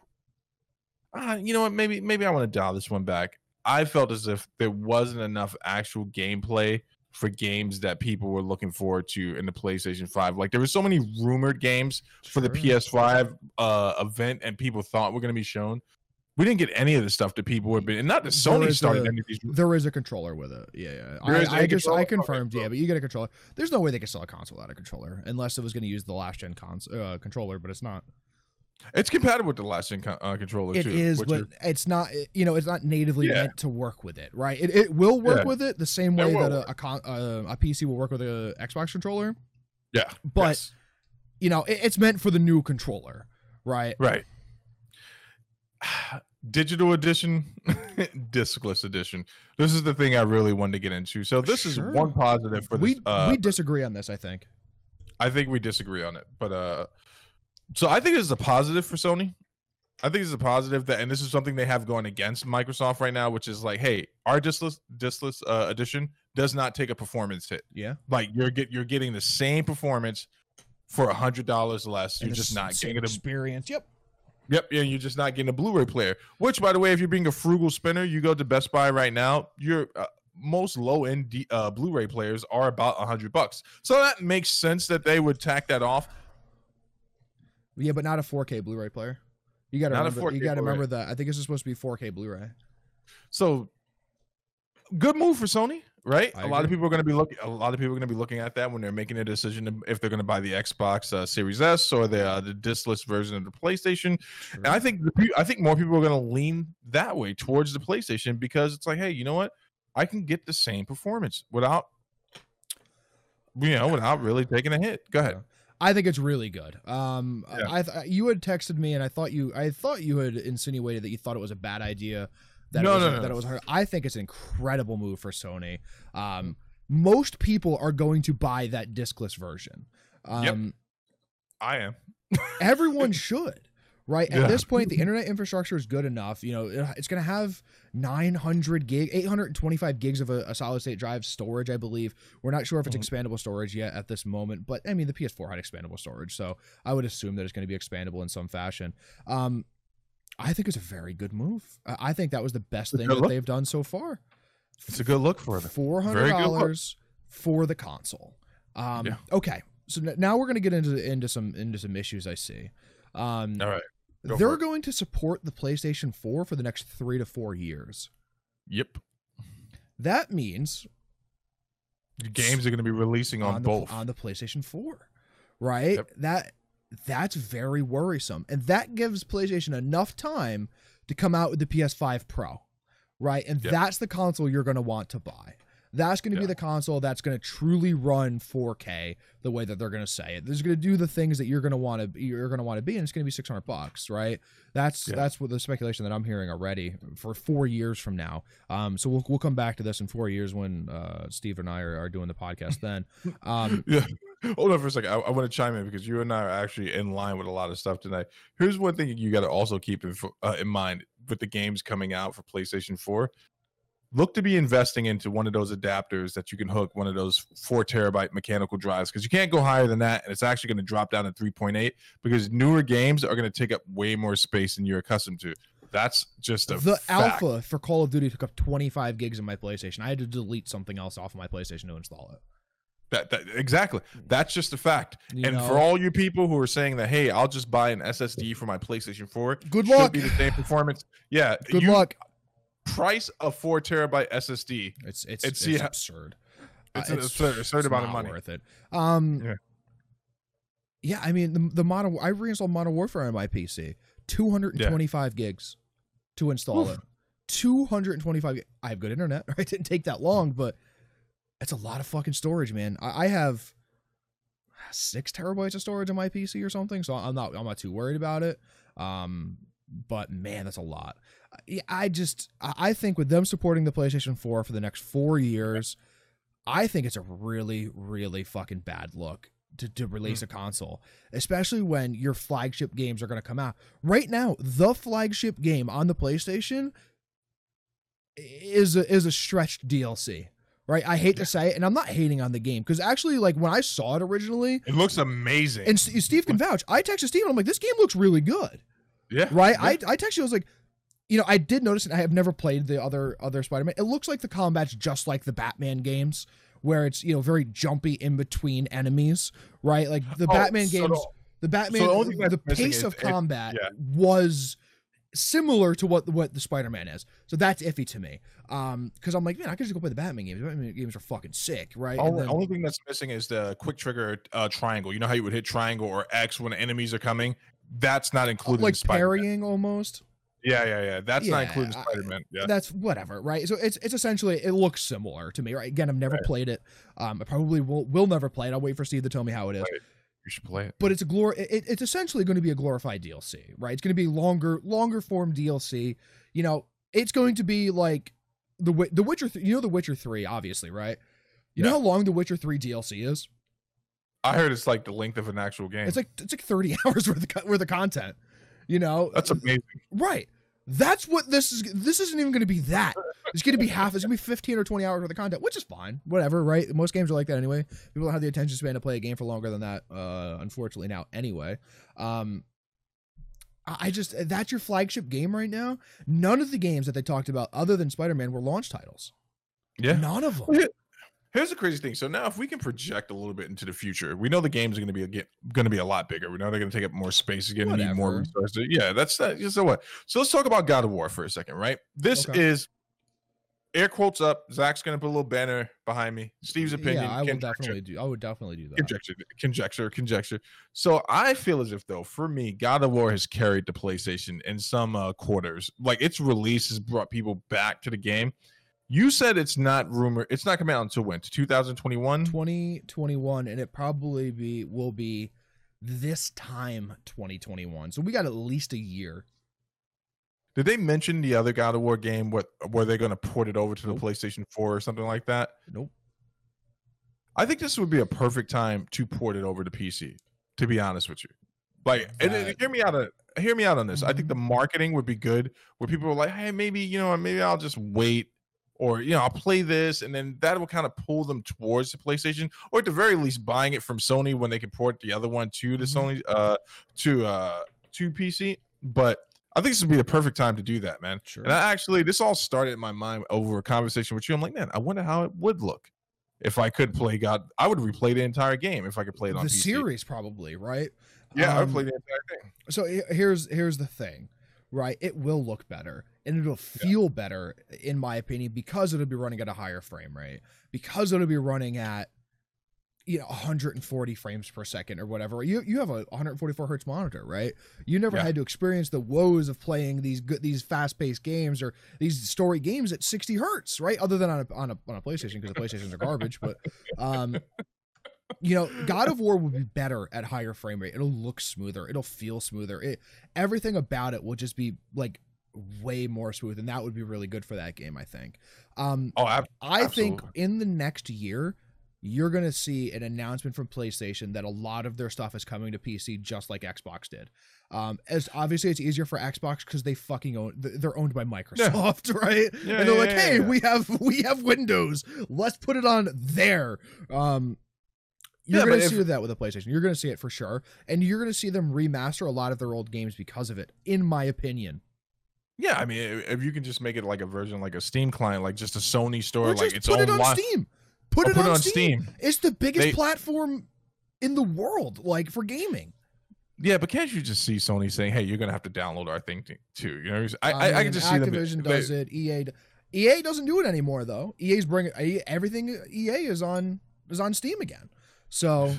[SPEAKER 2] uh, you know what maybe maybe i want to dial this one back i felt as if there wasn't enough actual gameplay for games that people were looking forward to in the playstation 5 like there were so many rumored games for the
[SPEAKER 1] Sure.
[SPEAKER 2] ps5 uh event and people thought were going to be shown we didn't get any of the stuff that people had been and not that sony started
[SPEAKER 1] a-
[SPEAKER 2] any of these
[SPEAKER 1] There is a controller with it. Yeah, yeah. I,
[SPEAKER 2] is a
[SPEAKER 1] I just? I confirmed. yeah, but you get a controller. There's no way they could sell a console without a controller, unless it was going to use the last gen cons- uh, controller, but it's not.
[SPEAKER 2] It's compatible with the last gen con- uh, controller
[SPEAKER 1] It
[SPEAKER 2] too
[SPEAKER 1] is,
[SPEAKER 2] which
[SPEAKER 1] but it's not. You know, it's not natively
[SPEAKER 2] Yeah.
[SPEAKER 1] meant to work with it, right? It, it will work
[SPEAKER 2] Yeah.
[SPEAKER 1] with it the same way that a a, con- uh, a PC will work with a Xbox controller.
[SPEAKER 2] yeah
[SPEAKER 1] But
[SPEAKER 2] yes.
[SPEAKER 1] you know, it, it's meant for the new controller, right?
[SPEAKER 2] Right. (sighs) Digital edition, (laughs) discless edition. This is the thing I really wanted to get into. So this
[SPEAKER 1] Sure.
[SPEAKER 2] is one positive for this.
[SPEAKER 1] We
[SPEAKER 2] uh,
[SPEAKER 1] we disagree on this. I think.
[SPEAKER 2] I think we disagree on it, but uh, so I think this is a positive for Sony. I think this is a positive that, and this is something they have going against Microsoft right now, which is like, hey, our diskless diskless uh, edition does not take a performance hit.
[SPEAKER 1] Yeah,
[SPEAKER 2] Like you're get you're getting the same performance for a hundred dollars less. You're just not getting a
[SPEAKER 1] experience. Yep.
[SPEAKER 2] Yep, yeah, you're just not getting a Blu-ray player. Which, by the way, if you're being a frugal spinner, you go to Best Buy right now. Your uh, most low-end D, uh, Blu-ray players are about a hundred bucks. So that makes sense that they would tack that off.
[SPEAKER 1] Yeah, but not a 4K Blu-ray player. You got to remember. You got to remember that. I think is supposed to be 4K Blu-ray.
[SPEAKER 2] So good move for Sony, right?
[SPEAKER 1] I
[SPEAKER 2] A lot of people are going to be looking. A lot of people are going to be looking at that when they're making a decision if they're going to buy the Xbox uh, Series S or the uh, the diskless version of the PlayStation. And I think the, I think more people are going to lean that way towards the PlayStation because it's like, hey, you know what? I can get the same performance without, you know, without really taking a hit. Go ahead.
[SPEAKER 1] I think it's really good. Um,
[SPEAKER 2] Yeah.
[SPEAKER 1] I th- you had texted me, and I thought you, I thought you had insinuated that you thought it was a bad idea. That
[SPEAKER 2] No,
[SPEAKER 1] it was,
[SPEAKER 2] no, no,
[SPEAKER 1] that it was. Her. I think it's an incredible move for Sony. Um, most people are going to buy that discless version. Um,
[SPEAKER 2] I am.
[SPEAKER 1] everyone (laughs) should right at
[SPEAKER 2] Yeah.
[SPEAKER 1] this point the internet infrastructure is good enough you know it's going to have 900 gig 825 gigs of a, a solid state drive storage i believe we're not sure if it's
[SPEAKER 2] Mhm.
[SPEAKER 1] expandable storage yet at this moment but i mean the ps4 had expandable storage so i would assume that it's going to be expandable in some fashion um i think it's a very good move i think that was the best
[SPEAKER 2] It's
[SPEAKER 1] thing that
[SPEAKER 2] look.
[SPEAKER 1] they've done so far
[SPEAKER 2] It's a good look for them.
[SPEAKER 1] four hundred dollars for the console. Um,
[SPEAKER 2] Yeah.
[SPEAKER 1] Okay, so now we're going to get into into some into some issues I see. Um,
[SPEAKER 2] All right. Go
[SPEAKER 1] they're going to support the PlayStation 4 for the next three to four years.
[SPEAKER 2] Yep.
[SPEAKER 1] That means
[SPEAKER 2] games are going to be releasing on,
[SPEAKER 1] the,
[SPEAKER 2] both.
[SPEAKER 1] on the PlayStation 4, right?
[SPEAKER 2] Yep.
[SPEAKER 1] That that's very worrisome, and that gives PlayStation enough time to come out with the PS5 Pro, right? And
[SPEAKER 2] Yep.
[SPEAKER 1] that's the console you're going to want to buy. That's going to be the console that's going to truly run 4K the way that they're going to say it. There's going to do the things that you're going to want to you're going to want to be, and it's going to be 600 bucks, right? That's
[SPEAKER 2] Yeah.
[SPEAKER 1] that's what the speculation that I'm hearing already for four years from now. Um, so we'll we'll come back to this in four years when uh, Steve and I are, are doing the podcast then. (laughs) Um,
[SPEAKER 2] yeah. Hold on for a second. I, I want to chime in because you and I are actually in line with a lot of stuff tonight. Here's one thing you got to also keep in, uh, in mind with the games coming out for PlayStation 4. Look to be investing into one of those adapters that you can hook one of those four terabyte mechanical drives because you can't go higher than that, and it's actually going to drop down to 3.8 because newer games are going to take up way more space than you're accustomed to. That's just a
[SPEAKER 1] the
[SPEAKER 2] fact.
[SPEAKER 1] alpha for Call of Duty took up 25 gigs of my PlayStation. I had to delete something else off of my PlayStation to install it.
[SPEAKER 2] That, that exactly. That's just a fact.
[SPEAKER 1] You
[SPEAKER 2] and
[SPEAKER 1] know?
[SPEAKER 2] for all you people who are saying that, hey, I'll just buy an SSD for my PlayStation 4,
[SPEAKER 1] Good luck.
[SPEAKER 2] should be the same performance. Yeah,
[SPEAKER 1] Good
[SPEAKER 2] you
[SPEAKER 1] luck.
[SPEAKER 2] Price a four terabyte SSD.
[SPEAKER 1] It's it's
[SPEAKER 2] and
[SPEAKER 1] it's,
[SPEAKER 2] see how-
[SPEAKER 1] absurd. Uh,
[SPEAKER 2] It's an absurd, absurd amount of
[SPEAKER 1] not
[SPEAKER 2] money.
[SPEAKER 1] worth it. Um,
[SPEAKER 2] Yeah.
[SPEAKER 1] yeah. I mean the the modern I reinstalled Modern Warfare on my PC. 225 gigs to install
[SPEAKER 2] Oof.
[SPEAKER 1] it. 225. I have good internet. (laughs) Right? It didn't take that long, but it's a lot of fucking storage, man. I, I have six terabytes of storage on my PC or something, so I'm not I'm not too worried about it. Um, but man, that's a lot. I- just I think with them supporting the PlayStation 4 for the next four years, I think it's a really really fucking bad look to, to release mm. a console, especially when your flagship games are going to come out. Right now, the flagship game on the PlayStation is a, is a stretched DLC. Right, I hate to say it, and I'm not hating on the game because actually, like when I saw it originally,
[SPEAKER 2] It looks amazing.
[SPEAKER 1] and Steve can vouch. I texted Steve, and I'm like, "This game looks really good."
[SPEAKER 2] Yeah.
[SPEAKER 1] right?
[SPEAKER 2] Yeah.
[SPEAKER 1] I I texted you. I was like, you know, I did notice, and I have never played the other other Spider-Man. It looks like the combat's just like the Batman games, where it's you know very jumpy in between enemies, right? Like the
[SPEAKER 2] Oh,
[SPEAKER 1] Batman
[SPEAKER 2] so
[SPEAKER 1] games,
[SPEAKER 2] the-
[SPEAKER 1] the Batman,
[SPEAKER 2] so the
[SPEAKER 1] the, pace of
[SPEAKER 2] it-
[SPEAKER 1] combat
[SPEAKER 2] yeah.
[SPEAKER 1] was similar to what what the Spider-Man is. So that's iffy to me. Um, because I'm like, man, I could just go play the Batman games. The Batman games are fucking sick, right? Then-
[SPEAKER 2] only thing that's missing is the quick trigger uh, triangle. You know how you would hit triangle or X when enemies are coming? That's not included
[SPEAKER 1] like
[SPEAKER 2] in Spider-Man.
[SPEAKER 1] parrying almost.
[SPEAKER 2] Yeah, yeah, yeah. That's not
[SPEAKER 1] Yeah,
[SPEAKER 2] included in
[SPEAKER 1] I-
[SPEAKER 2] Spider-Man. Yeah.
[SPEAKER 1] that's whatever, right? So it's it's essentially it looks similar to me, right? Again, I've never
[SPEAKER 2] Right.
[SPEAKER 1] played it. Um, I probably will will never play it. I'll wait for Steve to tell me how it is.
[SPEAKER 2] Right. You should play it.
[SPEAKER 1] But it's a glor. It, it's essentially going to be a glorified DLC, right? It's going to be longer longer form DLC. You know, it's going to be like the the Witcher. Th- you know, the Witcher Three, obviously, right? You know how long the Witcher Three DLC is?
[SPEAKER 2] I heard it's like the length of an actual game.
[SPEAKER 1] It's like it's like thirty (laughs) hours worth of worth of content. You know,
[SPEAKER 2] That's amazing.
[SPEAKER 1] Right. That's what this is. This isn't even going to be that. It's going to be half. It's going to be 15 or 20 hours worth of content, which is fine. Whatever, right? Most games are like that anyway. People don't have the attention span to play a game for longer than that, uh, unfortunately, now anyway. Um, I I just, that's your flagship game right now. None of the games that they talked about, other than Spider Man, were launch titles.
[SPEAKER 2] Yeah.
[SPEAKER 1] None of (laughs) them.
[SPEAKER 2] Here's the crazy thing. So now, if we can project a little bit into the future, we know the games are going to be a, going to be a lot bigger. We know they're going to take up more space. It's going to need more resources. Yeah, that's that. So what? So let's talk about God of War for a second, right? This
[SPEAKER 1] Okay.
[SPEAKER 2] is air quotes up. Zach's going to put a little banner behind me. Steve's opinion.
[SPEAKER 1] Yeah, I will
[SPEAKER 2] conjecture,
[SPEAKER 1] definitely do. I would definitely do that.
[SPEAKER 2] conjecture, conjecture, conjecture. So I feel as if, though, for me, God of War has carried the PlayStation in some uh, quarters. Like its release has brought people back to the game. You said it's not rumor. It's not coming out until when? 2021.
[SPEAKER 1] 2021 and it probably be will be this time 2021 so we got at least a year
[SPEAKER 2] Did they mention the other God of War game? What were they going to port it over to the PlayStation 4 or something like that?
[SPEAKER 1] nope
[SPEAKER 2] I think this would be a perfect time to port it over to PC. To be honest with you, like, and, and hear me out. On, hear me out on this. I think
[SPEAKER 1] Mhm.
[SPEAKER 2] the marketing would be good, where people are like, "Hey, maybe you know, maybe I'll just wait." Or you know, I'll play this, and then that will kind of pull them towards the PlayStation, or at the very least, buying it from Sony when they can port the other one to the
[SPEAKER 1] Mhm.
[SPEAKER 2] Sony, uh, to uh, to PC. But I think this would be the perfect time to do that, man.
[SPEAKER 1] sure
[SPEAKER 2] And I actually, this all started in my mind over a conversation with you. I'm like, man, I wonder how it would look if I could play God. I would replay the entire game if I could play it
[SPEAKER 1] the
[SPEAKER 2] on PC.
[SPEAKER 1] The series probably right
[SPEAKER 2] Yeah, I would
[SPEAKER 1] Um,
[SPEAKER 2] play the entire thing.
[SPEAKER 1] so here's here's the thing right it will look better and it'll feel better in my opinion because it'll be running at a higher frame rate because it'll be running at you know 140 frames per second or whatever. You you have a 144 hertz monitor right? You never
[SPEAKER 2] Yeah.
[SPEAKER 1] had to experience the woes of playing these good these fast-paced games or these story games at 60 hertz right? Other than on a on a, on a playstation because the playstations are garbage but um you know god of war will be better at higher frame rate it'll look smoother it'll feel smoother it everything about it will just be like way more smooth and that would be really good for that game i think um
[SPEAKER 2] Oh, ab-
[SPEAKER 1] I think in the next year, you're going to see an announcement from PlayStation that a lot of their stuff is coming to PC just like Xbox did. Um, as obviously it's easier for Xbox because they fucking own they're owned by Microsoft, (laughs) right?
[SPEAKER 2] Yeah,
[SPEAKER 1] and they're
[SPEAKER 2] yeah,
[SPEAKER 1] like,
[SPEAKER 2] yeah,
[SPEAKER 1] hey,
[SPEAKER 2] yeah.
[SPEAKER 1] we have we have Windows, let's put it on there. Um, you're
[SPEAKER 2] Yeah,
[SPEAKER 1] gonna see
[SPEAKER 2] if-
[SPEAKER 1] that with the PlayStation. You're gonna see it for sure, and you're gonna see them remaster a lot of their old games because of it, in my opinion.
[SPEAKER 2] Yeah, I mean, if you can just make it like a version, like a Steam client, like just a Sony store,
[SPEAKER 1] Or
[SPEAKER 2] like its
[SPEAKER 1] put
[SPEAKER 2] own
[SPEAKER 1] it on
[SPEAKER 2] li-
[SPEAKER 1] Steam. Put, it,
[SPEAKER 2] put
[SPEAKER 1] on
[SPEAKER 2] it on
[SPEAKER 1] Steam.
[SPEAKER 2] Steam.
[SPEAKER 1] It's the biggest
[SPEAKER 2] They-
[SPEAKER 1] platform in the world, like for gaming.
[SPEAKER 2] Yeah, but can't you just see Sony saying, "Hey, you're gonna have to download our thing too"? You know, I I, I
[SPEAKER 1] mean,
[SPEAKER 2] can just see them.
[SPEAKER 1] Activision
[SPEAKER 2] they-
[SPEAKER 1] does it. EA EA doesn't do it anymore though. EA's bringing everything. EA is on is on Steam again. So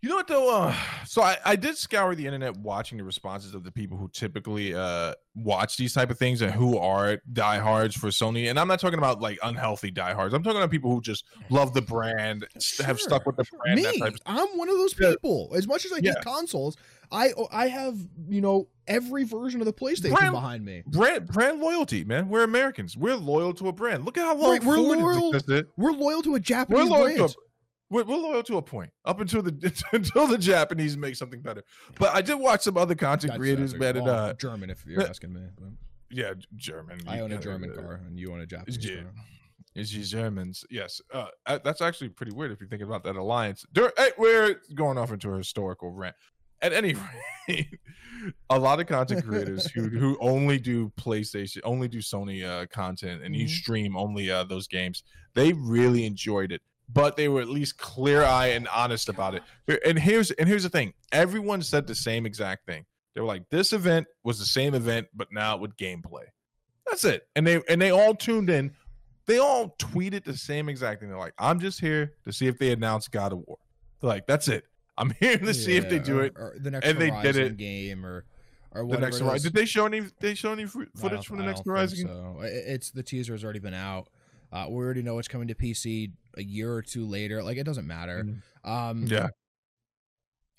[SPEAKER 2] You know what though? Uh, so I, I did scour the internet watching the responses of the people who typically uh, watch these type of things and who are diehards for Sony. And I'm not talking about like unhealthy diehards. I'm talking about people who just love the brand, s- have stuck with the
[SPEAKER 1] sure.
[SPEAKER 2] brand.
[SPEAKER 1] Me,
[SPEAKER 2] of
[SPEAKER 1] I'm one of those people. As much as I
[SPEAKER 2] Yeah.
[SPEAKER 1] hate consoles, I I have you know every version of the PlayStation
[SPEAKER 2] Brand-
[SPEAKER 1] behind me.
[SPEAKER 2] brand brand loyalty, man. We're Americans. We're loyal to a brand. Look at how long
[SPEAKER 1] Right, we're loyal-. We're loyal to a Japanese brand.
[SPEAKER 2] We're, we're loyal to a point up until the (laughs) until the Japanese make something better. But I did watch some other content
[SPEAKER 1] That's-
[SPEAKER 2] creators, man. And, uh,
[SPEAKER 1] German, if you're asking me. but
[SPEAKER 2] yeah, German.
[SPEAKER 1] I own a German
[SPEAKER 2] uh,
[SPEAKER 1] car, and you own a Japanese
[SPEAKER 2] Yeah.
[SPEAKER 1] car.
[SPEAKER 2] It's Germans. Yes. Uh, uh, that's actually pretty weird if you think about that alliance. Dur- hey, we're going off into a historical rant. At any (laughs) rate, a lot of content creators who (laughs) who only do PlayStation, only do Sony uh, content, and you
[SPEAKER 1] Mhm.
[SPEAKER 2] stream only uh, those games, they really enjoyed it. But they were at least clear eye and honest about it. And here's and here's the thing: everyone said the same exact thing. They were like, "This event was the same event, but now with gameplay." That's it. And they and they all tuned in. They all tweeted the same exact thing. They're like, "I'm just here to see if they announce God of War." They're like, "That's it. I'm (laughs) here to see if they do
[SPEAKER 1] or-
[SPEAKER 2] it."
[SPEAKER 1] or the next
[SPEAKER 2] And they did
[SPEAKER 1] Horizon
[SPEAKER 2] it.
[SPEAKER 1] game, or or
[SPEAKER 2] The next Horizon. Did they show any? They show any footage from the next Horizon?
[SPEAKER 1] So it's the teaser has already been out. Uh, we already know it's coming to PC a year or two later. Like it doesn't matter. Um,
[SPEAKER 2] Mm. Yeah.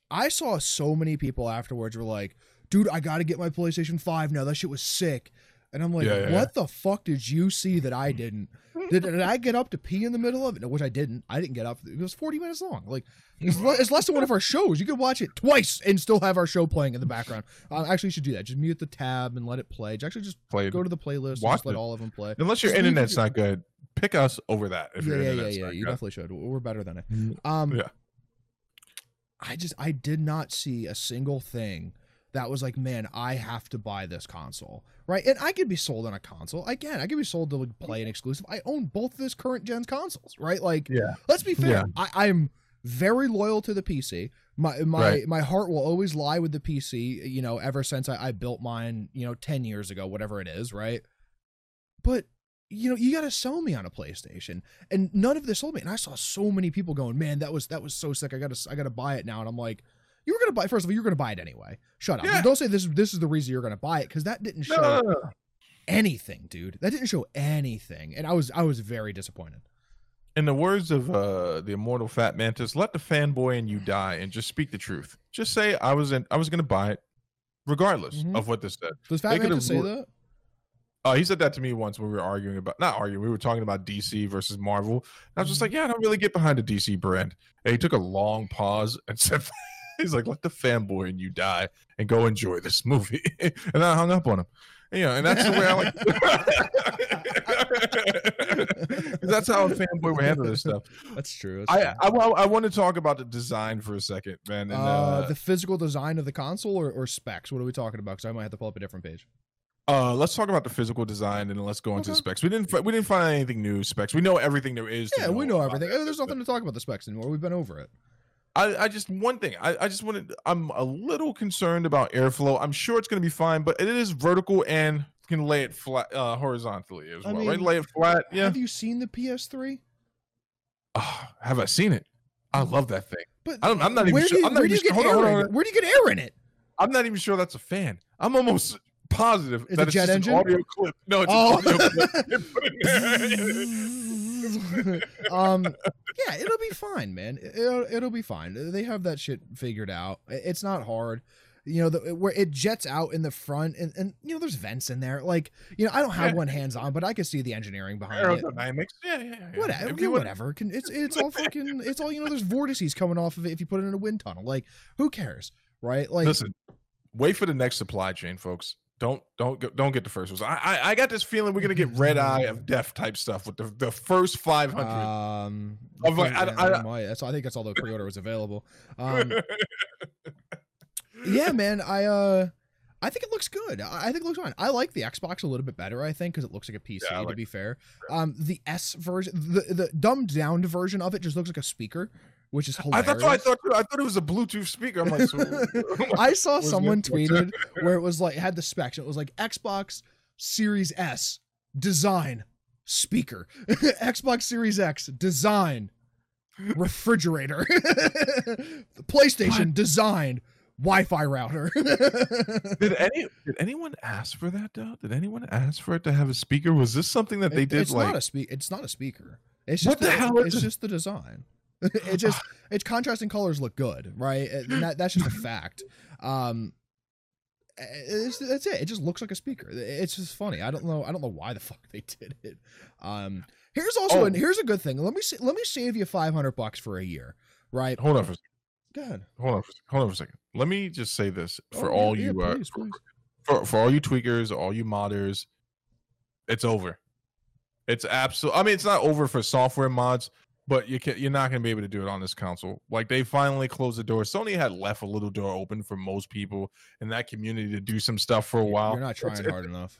[SPEAKER 1] I saw so many people afterwards were like, "Dude, I got to get my PlayStation Five now. That shit was sick." And I'm like,
[SPEAKER 2] Yeah, yeah,
[SPEAKER 1] "What the fuck did you see that I didn't? (laughs) Did, did I get up to pee in the middle of it? Which I didn't. I didn't get up. It was 40 minutes long. Like it's, le- it's less than one of our shows. You could watch it twice and still have our show playing in the background. Uh, actually, you should do that. Just mute the tab and let it play. Actually, just
[SPEAKER 2] Played.
[SPEAKER 1] go to the playlist and
[SPEAKER 2] Watch
[SPEAKER 1] just let all of them play.
[SPEAKER 2] Unless your
[SPEAKER 1] just
[SPEAKER 2] internet's not good, pick us over that. If
[SPEAKER 1] yeah,
[SPEAKER 2] your
[SPEAKER 1] yeah, yeah, yeah. You definitely should. We're better than it. Um,
[SPEAKER 2] Yeah.
[SPEAKER 1] I just I did not see a single thing that was like, man, I have to buy this console, right? And I could be sold on a console. I can. I could be sold to like, play an exclusive. I own both of this current gen's consoles, right? Like,
[SPEAKER 2] Yeah.
[SPEAKER 1] let's be fair.
[SPEAKER 2] Yeah.
[SPEAKER 1] I, I'm very loyal to the PC. My my
[SPEAKER 2] Right.
[SPEAKER 1] my heart will always lie with the PC. You know, ever since I, I built mine, you know, ten years ago, whatever it is, right? But you know, you got to sell me on a PlayStation, and none of this sold me. And I saw so many people going, "Man, that was that was so sick. I got to I got to buy it now." And I'm like, "You were gonna buy first of all, you're gonna buy it anyway. Shut up.
[SPEAKER 2] Yeah.
[SPEAKER 1] Don't say this is this is the reason you're gonna buy it because that didn't show
[SPEAKER 2] No,
[SPEAKER 1] anything, dude. That didn't show anything, and I was I was very disappointed.
[SPEAKER 2] In the words of uh, the immortal Fat Mantis, let the fanboy in you die and just speak the truth. Just say I was in, I was going to buy it, regardless
[SPEAKER 1] Mhm.
[SPEAKER 2] of what this said.
[SPEAKER 1] Does Fat Man
[SPEAKER 2] could've
[SPEAKER 1] say that?
[SPEAKER 2] Uh, he said that to me once when we were arguing about not arguing, we were talking about DC versus Marvel. And I was just like, yeah, I don't really get behind the DC brand. And he took a long pause and (laughs) said, he's like, let the fanboy in you die and go enjoy this movie. (laughs) and I hung up on him. And, you know, and that's the way I like. (laughs) that's how a fanboy would handle this stuff.
[SPEAKER 1] That's true.
[SPEAKER 2] I, I, I want to talk about the design for a second, man. And,
[SPEAKER 1] uh,
[SPEAKER 2] uh,
[SPEAKER 1] the physical design of the console or, or specs? What are we talking about? Because I might have to pull up a different page.
[SPEAKER 2] Uh, let's talk about the physical design and let's go into
[SPEAKER 1] Okay.
[SPEAKER 2] specs. We didn't we didn't find anything new specs. We know everything there is. To
[SPEAKER 1] Yeah, we know everything.
[SPEAKER 2] it.
[SPEAKER 1] There's nothing to talk about the specs anymore. We've been over it.
[SPEAKER 2] I, I just one thing. I, I just wanted. I'm a little concerned about airflow. I'm sure it's going to be fine, but it is vertical and can lay it flat uh, horizontally as
[SPEAKER 1] I
[SPEAKER 2] well. right, lay it flat. Yeah.
[SPEAKER 1] Have you seen the PS3?
[SPEAKER 2] Ah, have I seen it? I love that thing.
[SPEAKER 1] But
[SPEAKER 2] I don't- I'm not even
[SPEAKER 1] where
[SPEAKER 2] sure-
[SPEAKER 1] Do you, where do you get
[SPEAKER 2] sure- hold on,
[SPEAKER 1] air?
[SPEAKER 2] hold
[SPEAKER 1] in
[SPEAKER 2] on.
[SPEAKER 1] it? Where do you get air in it?
[SPEAKER 2] I'm not even sure that's a fan. I'm almost positive
[SPEAKER 1] It's
[SPEAKER 2] that
[SPEAKER 1] a jet engine?
[SPEAKER 2] an audio clip. No, it's
[SPEAKER 1] Oh.
[SPEAKER 2] an audio clip. (laughs) They put in there. (laughs)
[SPEAKER 1] um, yeah, it'll be fine, man. It'll, it'll be fine. They have that shit figured out. It's not hard. you know, the, where it jets out in the front, and, and you know, there's vents in there. Like, you know, I don't have
[SPEAKER 2] Yeah.
[SPEAKER 1] one hands on, but I can see the engineering behind it.
[SPEAKER 2] Aerodynamics. Yeah, yeah, yeah.
[SPEAKER 1] Whatever,
[SPEAKER 2] If
[SPEAKER 1] you
[SPEAKER 2] you
[SPEAKER 1] whatever. Can, it's it's all fucking. It's all you know. There's vortices coming off of it if you put it in a wind tunnel. Like, who cares, right? Like,
[SPEAKER 2] Listen, wait for the next supply chain, folks. Don't don't go- don't get the first ones. I, I I got this feeling we're gonna get red eye of death type stuff with the the first five hundred.
[SPEAKER 1] um,
[SPEAKER 2] I'm like,
[SPEAKER 1] yeah,
[SPEAKER 2] I- I-.
[SPEAKER 1] That's I think that's all the pre-order was available. Um, (laughs) yeah, man. I uh, I think it looks good. I think it looks fine. I like the Xbox a little bit better. I think because it looks like a PC.
[SPEAKER 2] Yeah, I
[SPEAKER 1] to
[SPEAKER 2] like
[SPEAKER 1] be fair, um, the S version, the the dumbed down version of it just looks like a speaker, which is hilarious.
[SPEAKER 2] I
[SPEAKER 1] hilarious.
[SPEAKER 2] thought I thought too. I thought it was a Bluetooth speaker. I'm like, so, (laughs) (laughs)
[SPEAKER 1] I saw someone tweeted where it (laughs) was like it had the specs. It was like Xbox Series S design speaker, Xbox Series X design refrigerator, PlayStation design Wi-Fi router.
[SPEAKER 2] did any did anyone ask for that though? Did anyone ask for it to have a speaker? Was this something that they
[SPEAKER 1] It-
[SPEAKER 2] did
[SPEAKER 1] it's
[SPEAKER 2] like?
[SPEAKER 1] not a spe- It's not a speaker. It's just
[SPEAKER 2] What the hell is
[SPEAKER 1] It's just the design. (laughs) it just (sighs) its contrasting colors look good, right? And that, that's just a fact. Um, it's, that's it. It just looks like a speaker. It's just funny. I don't know. I don't know why the fuck they (laughs) did it. Um, here's also
[SPEAKER 2] Oh.
[SPEAKER 1] an, here's a good thing. Let me sa- let me save you five hundred bucks for a year, right?
[SPEAKER 2] hold on for a second.
[SPEAKER 1] Go ahead.
[SPEAKER 2] Hold on for. Hold on for a second. Let me just say this for
[SPEAKER 1] Oh,
[SPEAKER 2] all
[SPEAKER 1] yeah,
[SPEAKER 2] you
[SPEAKER 1] yeah,
[SPEAKER 2] uh,
[SPEAKER 1] please, please.
[SPEAKER 2] for, for all you tweakers, all you modders, it's over. It's absolute. I mean, it's not over for software mods, but you can you're not going to be able to do it on this console. Like they finally closed the door. Sony had left a little door open for most people in that community to do some stuff for a while.
[SPEAKER 1] You're not trying
[SPEAKER 2] it's-
[SPEAKER 1] hard enough.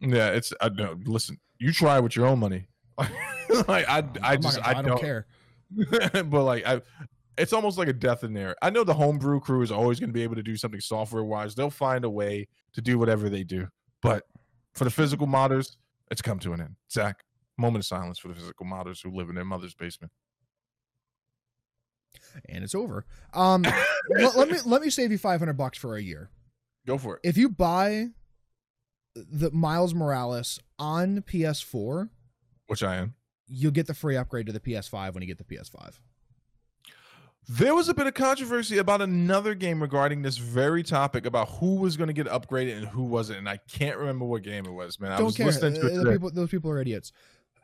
[SPEAKER 2] Yeah, it's. I no, listen. You try with your own money. (laughs) like I, I
[SPEAKER 1] I'm not
[SPEAKER 2] just,
[SPEAKER 1] gonna-
[SPEAKER 2] I
[SPEAKER 1] I
[SPEAKER 2] don't,
[SPEAKER 1] don't care. (laughs)
[SPEAKER 2] but like I it's almost like a death in there. I know the homebrew crew is always going to be able to do something software wise. They'll find a way to do whatever they do. But for the physical modders, it's come to an end. Zach, moment of silence for the physical modders who live in their mother's basement.
[SPEAKER 1] And it's over. Um, (laughs) let, let me let me save you five hundred bucks for a year.
[SPEAKER 2] Go for it.
[SPEAKER 1] if you buy the Miles Morales on PS4,
[SPEAKER 2] Which I am.
[SPEAKER 1] you'll get the free upgrade to the PS5 when you get the PS5.
[SPEAKER 2] There was a bit of controversy about another game regarding this very topic about who was going to get upgraded and who wasn't, and I can't remember what game it was. Man, I
[SPEAKER 1] Don't
[SPEAKER 2] was
[SPEAKER 1] care.
[SPEAKER 2] listening to
[SPEAKER 1] Uh, people, those people are idiots.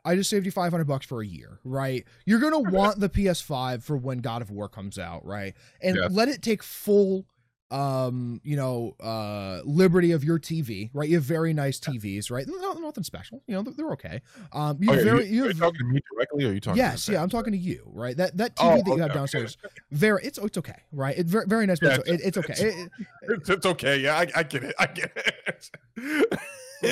[SPEAKER 1] I just saved you 500 bucks for a year, right? You're going to want the PS5 for when God of War comes out, right? And
[SPEAKER 2] Yes.
[SPEAKER 1] let it take full um you know uh liberty of your tv right you have very nice tvs right no, nothing special you know they're, they're okay um you
[SPEAKER 2] Oh, yeah,
[SPEAKER 1] very
[SPEAKER 2] you, are you talking to me directly, or are you talking?
[SPEAKER 1] yes yeah i'm talking to you right that that tv
[SPEAKER 2] Oh,
[SPEAKER 1] that you have
[SPEAKER 2] okay, okay.
[SPEAKER 1] downstairs very it's it's okay right it's very, very nice
[SPEAKER 2] Yeah,
[SPEAKER 1] but it's, it's okay It- it-
[SPEAKER 2] It's, it's okay. Yeah, I, I get it. I get it.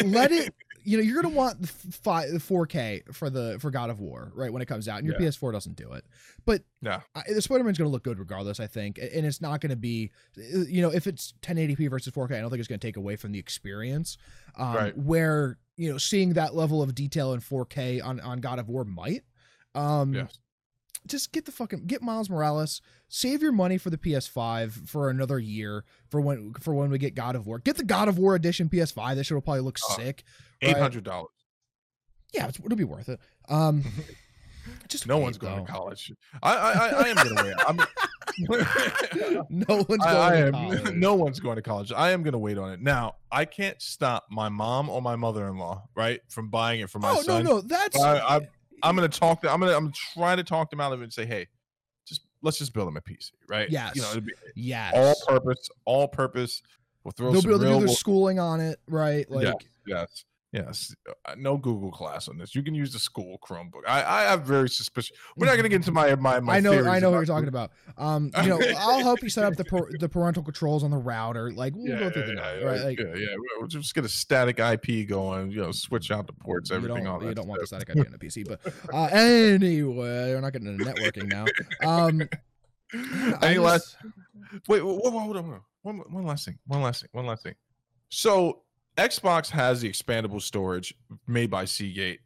[SPEAKER 1] let it (laughs) you know you're gonna want the five the 4k for the for god of war right when it comes out and your
[SPEAKER 2] Yeah.
[SPEAKER 1] ps4 doesn't do it but
[SPEAKER 2] Yeah.
[SPEAKER 1] I, the spider-man's gonna look good regardless i think and it's not gonna be you know if it's 1080p versus 4k i don't think it's gonna take away from the experience um
[SPEAKER 2] Right.
[SPEAKER 1] where you know seeing that level of detail in 4k on on god of war might um
[SPEAKER 2] Yes.
[SPEAKER 1] Just get the fucking get Miles Morales. Save your money for the PS5 for another year for when for when we get God of War. Get the God of War edition PS5. That shit will probably look
[SPEAKER 2] Oh,
[SPEAKER 1] sick.
[SPEAKER 2] Eight hundred dollars.
[SPEAKER 1] Yeah, it's, it'll be worth it. Um, (laughs) just
[SPEAKER 2] No
[SPEAKER 1] wait,
[SPEAKER 2] one's going
[SPEAKER 1] though.
[SPEAKER 2] to college. I I, I, I am going to wait. I'm, (laughs) (laughs)
[SPEAKER 1] No one's going
[SPEAKER 2] I, am.
[SPEAKER 1] college.
[SPEAKER 2] No one's going to college. I am going to wait on it. Now, I can't stop my mom or my mother-in-law, right, from buying it for my
[SPEAKER 1] Oh no,
[SPEAKER 2] son.
[SPEAKER 1] no, that's
[SPEAKER 2] I- I- I'm going to talk to. I'm going to. I'm trying to talk them out of it and say, hey, just let's just build them a PC, right?
[SPEAKER 1] Yes.
[SPEAKER 2] You know,
[SPEAKER 1] yes.
[SPEAKER 2] all purpose, all purpose. We'll throw
[SPEAKER 1] They'll be able to do their schooling on it, right? Like,
[SPEAKER 2] yes, yes, yes. Uh, No Google class on this. You can use the school Chromebook. I, I have very suspicious. (laughs) We're not going to get into my my. my
[SPEAKER 1] I know, I know what you're talking about. Um, (laughs) you know, I'll help you set up the the parental controls on the router. Like, we'll
[SPEAKER 2] Yeah,
[SPEAKER 1] go through the
[SPEAKER 2] yeah,
[SPEAKER 1] night,
[SPEAKER 2] yeah,
[SPEAKER 1] right? Like,
[SPEAKER 2] yeah, yeah. We'll just get a static IP going. You know, switch out the ports,
[SPEAKER 1] you
[SPEAKER 2] everything.
[SPEAKER 1] don't, you don't want the static IP on a PC, but uh, anyway, we're not getting into networking now. Um, (laughs) I
[SPEAKER 2] Any last?
[SPEAKER 1] just-
[SPEAKER 2] Wait, hold on, hold on. One, one last thing. One last thing. One last thing. So Xbox has the expandable storage made by Seagate.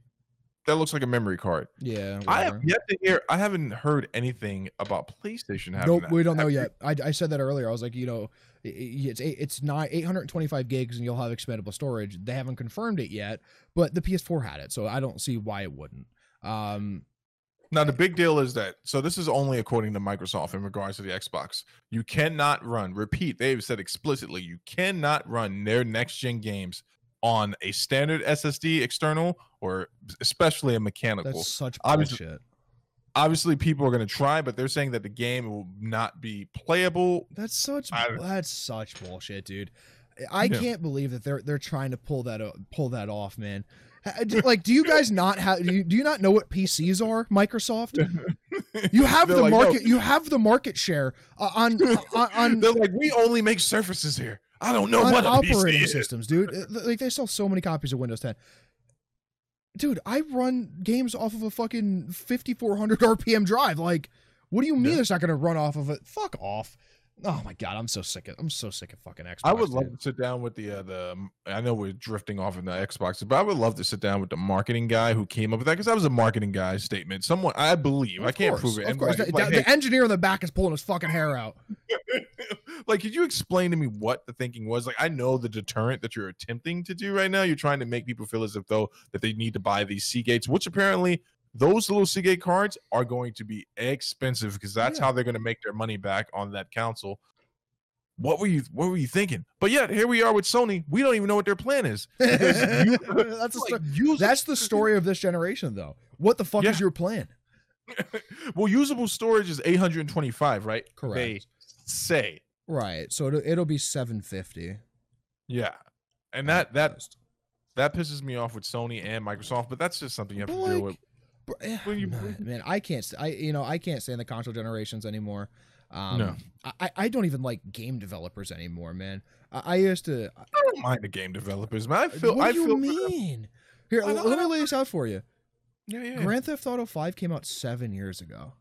[SPEAKER 2] That looks like a memory card.
[SPEAKER 1] Yeah,
[SPEAKER 2] I have yet to hear. I haven't heard anything about PlayStation having
[SPEAKER 1] Nope,
[SPEAKER 2] that.
[SPEAKER 1] we don't know
[SPEAKER 2] Have
[SPEAKER 1] yet. I, I said that earlier. I was like, you know, it's eight, it's not 825 gigs, and you'll have expandable storage. They haven't confirmed it yet, but the PS4 had it, so I don't see why it wouldn't. Um,
[SPEAKER 2] Now the big deal is that so this is only according to Microsoft in regards to the Xbox. You cannot run. Repeat, they've said explicitly you cannot run their next gen games on a standard SSD external or especially a mechanical.
[SPEAKER 1] That's such
[SPEAKER 2] Obviously-
[SPEAKER 1] bullshit.
[SPEAKER 2] Obviously, people are going to try, but they're saying that the game will not be playable.
[SPEAKER 1] That's such
[SPEAKER 2] I-
[SPEAKER 1] that's such bullshit, dude. I
[SPEAKER 2] Yeah.
[SPEAKER 1] can't believe that they're they're trying to pull that pull that off, man. Like, do you guys not have? Do you, do you not know what PCs are, Microsoft? (laughs) You have the
[SPEAKER 2] like, no.
[SPEAKER 1] market. You have the market share uh, on (laughs) on, on,
[SPEAKER 2] They're like, we only make surfaces here. I don't know what
[SPEAKER 1] operating systems, dude. Uh, Like they sell so many copies of Windows 10. Dude, I run games off of a fucking 5400 RPM drive. Like, what do you mean
[SPEAKER 2] Yeah.
[SPEAKER 1] it's not going to run off of it? Fuck off. Oh my god, I'm so sick of I'm so sick of fucking Xbox.
[SPEAKER 2] I would love to sit down with the uh, the. I know we're drifting off in the Xbox, but I would love to sit down with the marketing guy who came up with that because that was a marketing guy statement. Someone I believe I can't
[SPEAKER 1] course,
[SPEAKER 2] prove it.
[SPEAKER 1] Of course,
[SPEAKER 2] like-
[SPEAKER 1] the,
[SPEAKER 2] like,
[SPEAKER 1] the
[SPEAKER 2] hey,
[SPEAKER 1] engineer in the back is pulling his fucking hair out. (laughs)
[SPEAKER 2] like, could you explain to me what the thinking was? Like, I know the deterrent that you're attempting to do right now. You're trying to make people feel as if though that they need to buy these Seagates, which apparently those little Seagate cards are going to be expensive because that's
[SPEAKER 1] Yeah.
[SPEAKER 2] how they're going to make their money back on that console. What were you What were you thinking? But yet here we are with Sony. We don't even know what their plan is. You- (laughs) (laughs)
[SPEAKER 1] that's the
[SPEAKER 2] like,
[SPEAKER 1] sto- that's the story of this generation, though. What the fuck is your plan? (laughs)
[SPEAKER 2] well, usable storage is 825, right?
[SPEAKER 1] Correct.
[SPEAKER 2] They say,
[SPEAKER 1] Right. So it'll, it'll be 750.
[SPEAKER 2] yeah, and that that that pisses me off with Sony and Microsoft. But that's just something you have
[SPEAKER 1] But
[SPEAKER 2] to deal with. When you-
[SPEAKER 1] man, man, I can't. I you know I can't stand the console generations anymore. Um,
[SPEAKER 2] No.
[SPEAKER 1] I I don't even like game developers anymore, man. I, I used to.
[SPEAKER 2] I don't mind the game developers, man. I feel.
[SPEAKER 1] what
[SPEAKER 2] I
[SPEAKER 1] do you
[SPEAKER 2] feel.
[SPEAKER 1] mean? Here,
[SPEAKER 2] I
[SPEAKER 1] let me lay this out for you.
[SPEAKER 2] Yeah, yeah.
[SPEAKER 1] Grand Theft Auto Five came out seven years ago,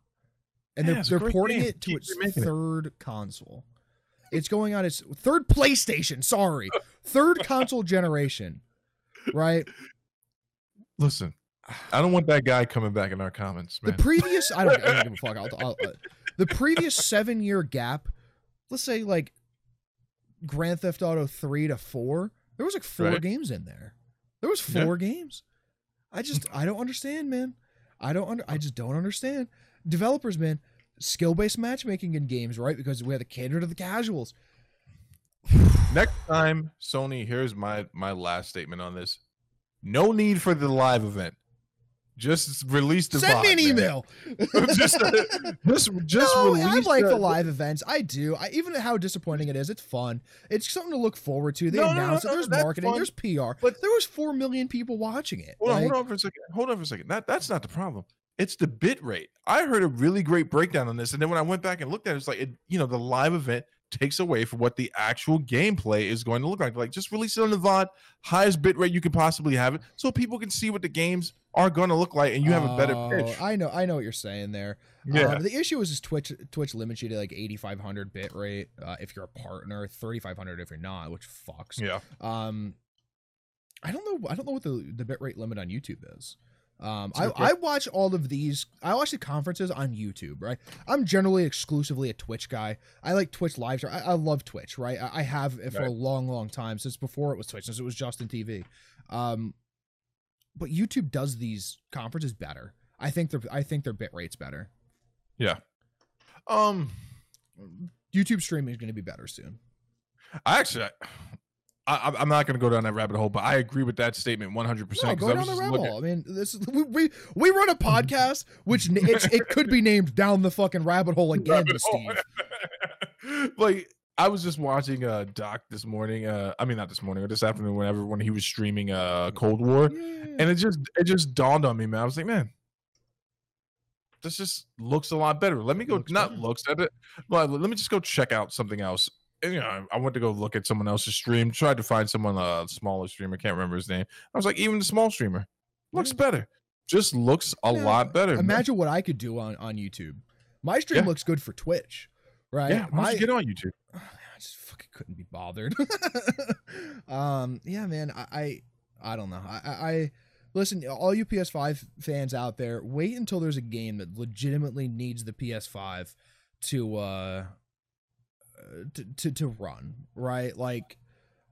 [SPEAKER 1] and
[SPEAKER 2] Yeah,
[SPEAKER 1] they're they're porting
[SPEAKER 2] game.
[SPEAKER 1] it to
[SPEAKER 2] Keep
[SPEAKER 1] its
[SPEAKER 2] remaking it.
[SPEAKER 1] third console. It's going on its third PlayStation. Sorry, third console generation. Right. (laughs)
[SPEAKER 2] Listen, I don't want that guy coming back in our comments, man.
[SPEAKER 1] The previous, I don't, I don't give a (laughs) fuck. I'll, I'll, uh, the previous seven year gap, let's say like Grand Theft Auto three to four, there was like four
[SPEAKER 2] Right.
[SPEAKER 1] games in there. There was
[SPEAKER 2] Yeah.
[SPEAKER 1] four games. I just, I don't understand, man. I don't, under, I just don't understand. Developers, man, skill based matchmaking in games, right? Because we have to cater to the casuals. (sighs)
[SPEAKER 2] Next time, Sony. Here's my my last statement on this. No need for the live event. Just release the.
[SPEAKER 1] Send me an
[SPEAKER 2] man.
[SPEAKER 1] email. (laughs)
[SPEAKER 2] just, uh, just, just
[SPEAKER 1] no,
[SPEAKER 2] release
[SPEAKER 1] I like the
[SPEAKER 2] the-
[SPEAKER 1] live events. I do. I, even how disappointing it is, it's fun. It's something to look forward to. They
[SPEAKER 2] No, no, no,
[SPEAKER 1] it. There's
[SPEAKER 2] that's
[SPEAKER 1] marketing.
[SPEAKER 2] fun.
[SPEAKER 1] There's PR.
[SPEAKER 2] But-
[SPEAKER 1] there was four million people watching it.
[SPEAKER 2] Hold on, hold on for a second. Hold on for a second. That that's not the problem. It's the bit rate. I heard a really great breakdown on this, and then when I went back and looked at it, it's like it, you know, the live event takes away from what the actual gameplay is going to look like. Like, just release it on the VOD, highest bit rate you can possibly have it, so people can see what the games are going to look like, and you have a better
[SPEAKER 1] oh,
[SPEAKER 2] pitch.
[SPEAKER 1] I know. I know what you're saying there.
[SPEAKER 2] Yeah,
[SPEAKER 1] Um, the issue is, is Twitch. Twitch limits you to like 8,500 bit rate uh, if you're a partner, 3,500 if you're not, which fucks.
[SPEAKER 2] yeah.
[SPEAKER 1] Um, I don't know. I don't know what the the bit rate limit on YouTube is. Um, I. I watch all of these. I watch the conferences on YouTube. Right. I'm generally exclusively a Twitch guy. I like Twitch live. I, I love Twitch. Right. I, I have it for a long, long time since before it was Twitch, since it was Justin TV. Um, but YouTube does these conferences better. I think their I think their bit rate's better. Yeah.
[SPEAKER 2] Um,
[SPEAKER 1] YouTube streaming is going to be better soon.
[SPEAKER 2] I actually. I, I'm not going to go down that rabbit hole, but I agree with that statement 100%.
[SPEAKER 1] No,
[SPEAKER 2] 'cause
[SPEAKER 1] go
[SPEAKER 2] I
[SPEAKER 1] down
[SPEAKER 2] was
[SPEAKER 1] the rabbit hole. I mean, this is, we, we we run a podcast which it could be named down the fucking rabbit hole again,
[SPEAKER 2] Rabbit.
[SPEAKER 1] Steve. (laughs)
[SPEAKER 2] like I was just watching uh Doc this morning. Uh, I mean not this morning or this afternoon, whenever when he was streaming uh Cold War,
[SPEAKER 1] Yeah.
[SPEAKER 2] and it just it just dawned on me, man. I was like, man, this just looks a lot better. Let me go,
[SPEAKER 1] Looks
[SPEAKER 2] not
[SPEAKER 1] better.
[SPEAKER 2] looks at it. Well, let me just go check out something else. You know, I went to go look at someone else's stream. Tried to find someone a smaller streamer. Can't remember his name. I was like, even the small streamer looks better. Just looks a
[SPEAKER 1] Yeah,
[SPEAKER 2] lot better. man.
[SPEAKER 1] Imagine what I could do on on YouTube. My stream
[SPEAKER 2] Yeah.
[SPEAKER 1] looks good for Twitch, right?
[SPEAKER 2] yeah,
[SPEAKER 1] My,
[SPEAKER 2] get on YouTube? (sighs)
[SPEAKER 1] I just fucking couldn't be bothered. (laughs) um, yeah, man, I, I, I don't know. I, I, listen, all you PS5 fans out there, wait until there's a game that legitimately needs the PS5 to, uh, uh, to, to, to run, right? Like,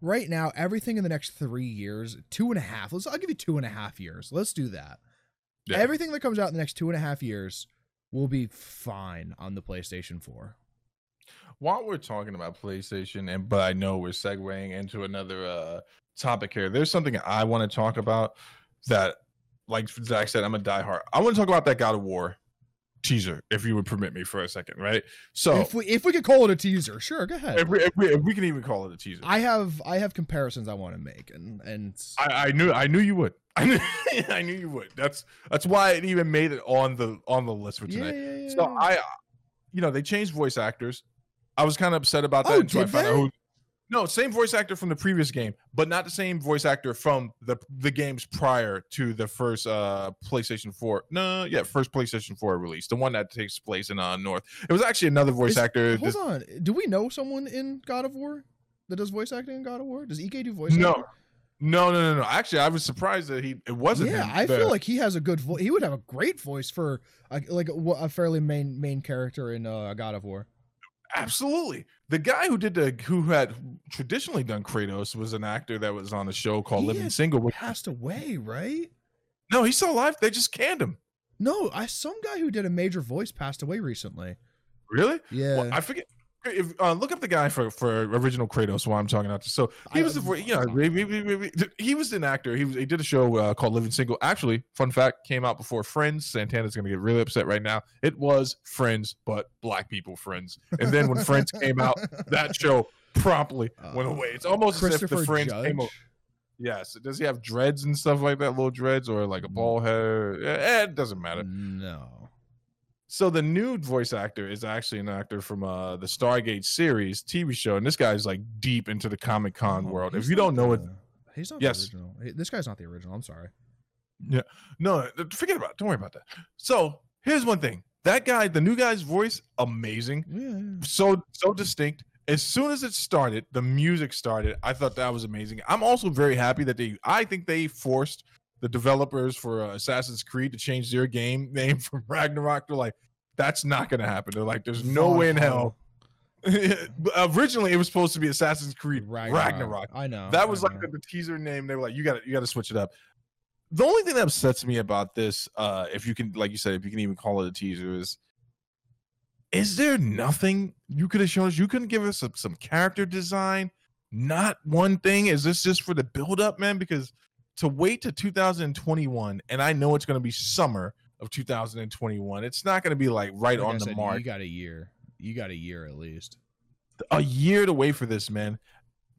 [SPEAKER 1] right now, everything in the next three years, two and a half. Let's, I'll give you two and a half years. Let's do that.
[SPEAKER 2] Yeah.
[SPEAKER 1] Everything that comes out in the next two and a half years will be fine on the PlayStation 4.
[SPEAKER 2] While we're talking about PlayStation, and but I know we're segueing into another uh topic here. There's something I want to talk about that, like Zach said, I'm a diehard. I want to talk about that God of War teaser, if you would permit me for a second, right? So
[SPEAKER 1] if we if we could call it a teaser, sure, go ahead.
[SPEAKER 2] if we, if we, if we can even call it a teaser,
[SPEAKER 1] I have I have comparisons I want to make, and and
[SPEAKER 2] I, I knew I knew you would. (laughs) I knew, I knew you would. That's that's why it even made it on the on the list for tonight.
[SPEAKER 1] yeah, yeah,
[SPEAKER 2] So. I, you know, they changed voice actors. I was kind of upset about oh, that
[SPEAKER 1] Oh,
[SPEAKER 2] until I found out who. No, same voice actor from the previous game, but not the same voice actor from the the games prior to the first uh PlayStation 4. No, yeah, first PlayStation 4 release, the one that takes place in uh North. It was actually another voice
[SPEAKER 1] Is-
[SPEAKER 2] actor.
[SPEAKER 1] Hold
[SPEAKER 2] This-
[SPEAKER 1] on, do we know someone in God of War that does voice acting in God of War? Does EK do voice?
[SPEAKER 2] no,
[SPEAKER 1] acting?
[SPEAKER 2] no, no, no, no. Actually, I was surprised that he it wasn't
[SPEAKER 1] Yeah,
[SPEAKER 2] him.
[SPEAKER 1] I feel like he has a good voice. He would have a great voice for a, like a, a fairly main main character in uh, God of War.
[SPEAKER 2] Absolutely. The guy who did the who had traditionally done Kratos was an actor that was on a show called
[SPEAKER 1] He
[SPEAKER 2] Living Single.
[SPEAKER 1] Passed away, right?
[SPEAKER 2] No, he's still alive. They just canned him.
[SPEAKER 1] No, I some guy who did a major voice passed away recently.
[SPEAKER 2] Really?
[SPEAKER 1] Yeah,
[SPEAKER 2] Well, I forget. If uh, look up the guy for for original Kratos while I'm talking about this. So he was you know we- he was an actor. He was he did a show uh, called Living Single. Actually, fun fact came out before Friends. Santana's gonna get really upset right now. It was Friends, but black people Friends. And then when Friends came out, that show promptly went
[SPEAKER 1] Uh,
[SPEAKER 2] away. It's almost as if the Friends
[SPEAKER 1] Judge.
[SPEAKER 2] came. o- Yes. Does he have dreads and stuff like that? Little dreads or like a bald head? Eh, it doesn't matter.
[SPEAKER 1] No.
[SPEAKER 2] So the new voice actor is actually an actor from uh, the Stargate series TV show, and this guy's like deep into the Comic Con
[SPEAKER 1] Oh,
[SPEAKER 2] world. If you don't know it,
[SPEAKER 1] he's not
[SPEAKER 2] Yes.
[SPEAKER 1] the original. This guy's not the original. I'm sorry.
[SPEAKER 2] Yeah, no, forget about it. Don't worry about that. So here's one thing: that guy, the new guy's voice, amazing,
[SPEAKER 1] Yeah.
[SPEAKER 2] so so distinct. As soon as it started, the music started. I thought that was amazing. I'm also very happy that they. I think they forced the developers for uh, Assassin's Creed to change their game (laughs) name from Ragnarok. They're like, that's not going to happen. They're like, there's no way in hell. (laughs) Originally, it was supposed to be Assassin's Creed Ragnarok.
[SPEAKER 1] I know.
[SPEAKER 2] That was like the, the teaser name. They were like, you got to you got to switch it up. The only thing that upsets me about this, uh, if you can, like you said, if you can even call it a teaser, is is there nothing you could have shown us? You couldn't give us some, some character design. Not one thing. Is this just for the build up, man? Because to wait to 2021, and I know it's going to be summer of 2021. It's not going to be like right
[SPEAKER 1] Like I
[SPEAKER 2] on the
[SPEAKER 1] said,
[SPEAKER 2] mark
[SPEAKER 1] You got a year. You got a year at least.
[SPEAKER 2] a year to wait for this, man.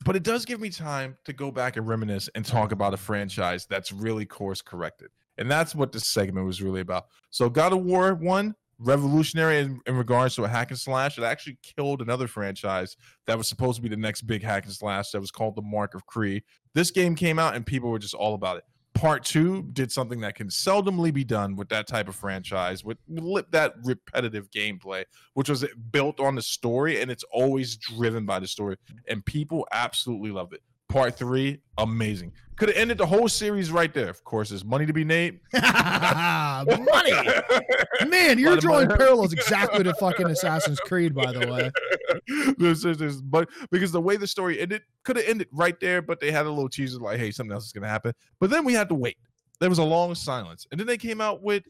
[SPEAKER 2] But it does give me time to go back and reminisce and talk mm-hmm. about a franchise that's really course corrected. And that's what this segment was really about. So God of War 1, revolutionary in, in regards to a hack and slash. It actually killed another franchise that was supposed to be the next big hack and slash that was called the Mark of Kri. This game came out and people were just all about it. Part two did something that can seldomly be done with that type of franchise, with with that repetitive gameplay, which was built on the story and it's always driven by the story. And people absolutely loved it. Part three, amazing. Could have ended the whole series right there. Of course, there's money to be made. (laughs)
[SPEAKER 1] Money, (laughs) man, you're drawing
[SPEAKER 2] money.
[SPEAKER 1] parallels exactly to fucking Assassin's Creed, by the way. (laughs)
[SPEAKER 2] there's, there's, there's- but because the way the story ended could have ended right there, but they had a little teaser like, hey, something else is gonna happen. But then we had to wait. There was a long silence, and then they came out with.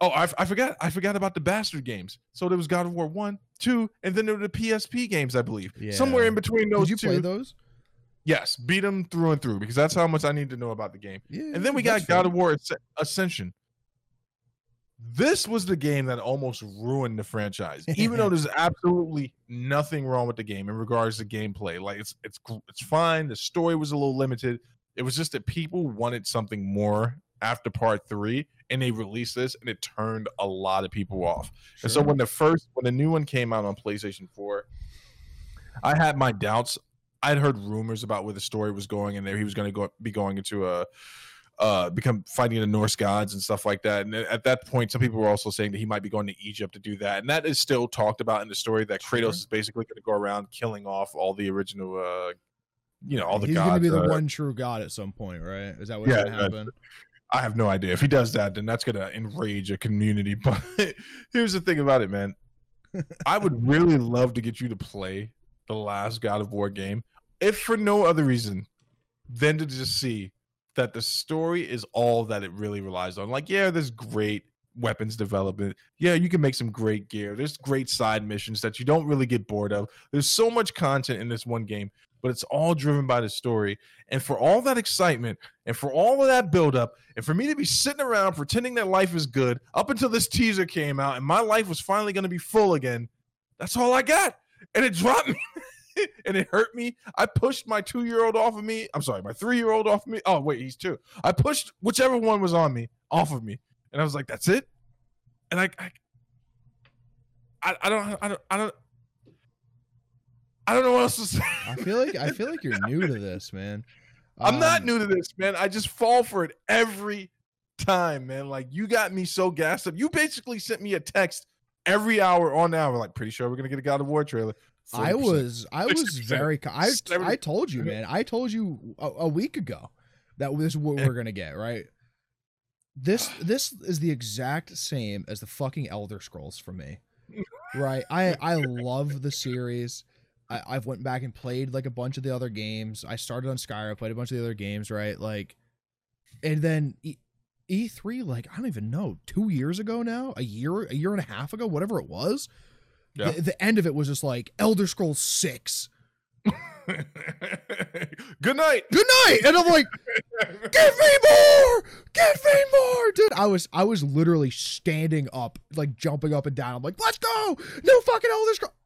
[SPEAKER 2] Oh, I, I forgot. I forgot about the bastard games. So there was God of War one, two, and then there were the PSP games, I believe. Somewhere in between those
[SPEAKER 1] Did you
[SPEAKER 2] two.
[SPEAKER 1] play those?
[SPEAKER 2] Yes, beat them through and through because that's how much I need to know about the game.
[SPEAKER 1] Yeah.
[SPEAKER 2] And then we got God of War Asc- Ascension. This was the game that almost ruined the franchise, (laughs) even though there's absolutely nothing wrong with the game in regards to gameplay. Like it's it's it's fine. The story was a little limited. It was just that people wanted something more after part three, and they released this, and it turned a lot of people off. And so when the first when the new one came out on PlayStation 4, I had my doubts. I'd heard rumors about where the story was going and there he was going to go be going into a uh become fighting the Norse gods and stuff like that. And at that point some people were also saying that he might be going to Egypt to do that. And that is still talked about in the story that Kratos
[SPEAKER 1] Sure.
[SPEAKER 2] is basically going to go around killing off all the original uh you know, all the
[SPEAKER 1] He's
[SPEAKER 2] gods.
[SPEAKER 1] gonna be the
[SPEAKER 2] uh,
[SPEAKER 1] one true god at some point, right? Is that what's
[SPEAKER 2] Yeah,
[SPEAKER 1] gonna happen?
[SPEAKER 2] I have no idea. If he does that, then that's gonna enrage a community. (laughs) But here's the thing about it, man. I would (laughs) really love to get you to play the last God of War game, if for no other reason than to just see that the story is all that it really relies on. Like, yeah, there's great weapons development. Yeah, you can make some great gear. There's great side missions that you don't really get bored of. There's so much content in this one game, but it's all driven by the story. And for all that excitement and for all of that buildup, and for me to be sitting around pretending that life is good up until this teaser came out and my life was finally going to be full again, that's all I got. And it dropped me. (laughs) and it hurt me. I pushed my two year old off of me. I'm sorry, my three year old off of me. Oh, wait, he's two. I pushed whichever one was on me off of me. And I was like, that's it. And I, I, I, don't, I don't, I don't, I don't know what else to say.
[SPEAKER 1] I feel like I feel like you're new to (laughs) this, man.
[SPEAKER 2] I'm not
[SPEAKER 1] Um,
[SPEAKER 2] new to this, man. I just fall for it every time, man. Like you got me so gassed up. You basically sent me a text every hour on the hour, like pretty sure we're gonna get a God of War trailer.
[SPEAKER 1] I
[SPEAKER 2] 40%.
[SPEAKER 1] was I (laughs) was very I I told you, man. I told you a, a week ago that this is what we're gonna get, right? This this is the exact same as the fucking Elder Scrolls for me, right? I I love the series. I, I've went back and played like a bunch of the other games. I started on Skyrim, played a bunch of the other games, right? Like, and then E3, like I don't even know, two years ago now, a year, a year and a half ago, whatever it was.
[SPEAKER 2] Yeah.
[SPEAKER 1] The, the end of it was just like Elder Scrolls Six. (laughs)
[SPEAKER 2] Good night.
[SPEAKER 1] Good night, and I'm like, give me more, give me more, dude. I was I was literally standing up, like jumping up and down. I'm like, let's go, no fucking Elder Scrolls. (laughs)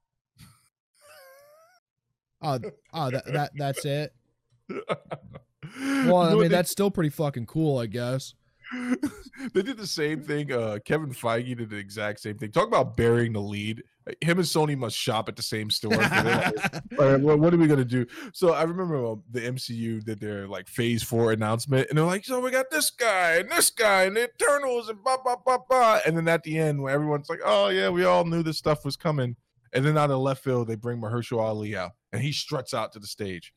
[SPEAKER 1] Oh, uh, oh, uh, that, that that's it. (laughs) Well, I mean, that's still pretty fucking cool, I guess. (laughs)
[SPEAKER 2] they did the same thing. Uh, Kevin Feige did the exact same thing. Talk about burying the lead. Him and Sony must shop at the same store. (laughs) they're All right, well, what are we gonna do? So I remember uh, the MCU did their like Phase Four announcement, and they're like, "So we got this guy and this guy and the Eternals and blah blah blah blah." And then at the end, where everyone's like, "Oh yeah, we all knew this stuff was coming," and then out of left field, they bring Mahershala Ali out, and he struts out to the stage,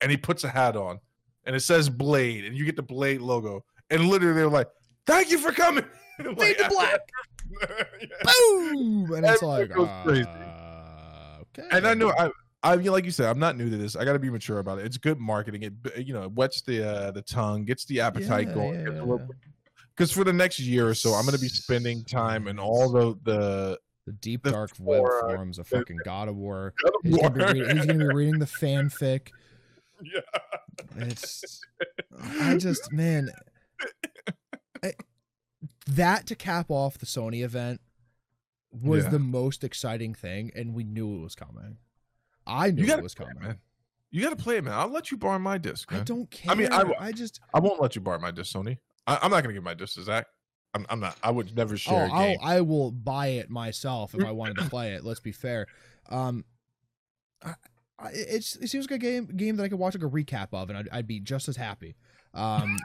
[SPEAKER 2] and he puts a hat on, and it says Blade, and you get the Blade logo, and literally they're like, "Thank you for coming." (laughs)
[SPEAKER 1] Fade
[SPEAKER 2] Like,
[SPEAKER 1] to black. (laughs) Boom, and it's like,
[SPEAKER 2] goes crazy.
[SPEAKER 1] uh, okay.
[SPEAKER 2] and I know I, I know, like you said, I'm not new to this. I got to be mature about it. It's good marketing. It you know, it wets the uh, the tongue, gets the appetite
[SPEAKER 1] Yeah,
[SPEAKER 2] going.
[SPEAKER 1] yeah, yeah.
[SPEAKER 2] Because for the next year or so, I'm going to be spending time in all the the
[SPEAKER 1] the deep
[SPEAKER 2] the
[SPEAKER 1] dark web forums of (laughs) fucking God of War.
[SPEAKER 2] God of
[SPEAKER 1] He's gonna, be
[SPEAKER 2] War.
[SPEAKER 1] he's gonna be reading the fanfic.
[SPEAKER 2] yeah.
[SPEAKER 1] It's I just man I- that to cap off the Sony event was
[SPEAKER 2] Yeah.
[SPEAKER 1] the most exciting thing and we knew it was coming. I knew it was
[SPEAKER 2] it,
[SPEAKER 1] coming.
[SPEAKER 2] man. You got to play it, man. I'll let you borrow my disc.
[SPEAKER 1] I don't care.
[SPEAKER 2] I mean, I,
[SPEAKER 1] I just
[SPEAKER 2] I won't let you borrow my disc, Sony. I, I'm not going to give my disc to Zach. I'm, I'm not. I would never
[SPEAKER 1] oh,
[SPEAKER 2] share a
[SPEAKER 1] I'll,
[SPEAKER 2] game.
[SPEAKER 1] I will buy it myself if I wanted to (clears throat) play it. Let's be fair. Um, I, I, it's it seems like a game game that I could watch like a recap of, and I'd, I'd be just as happy. Um,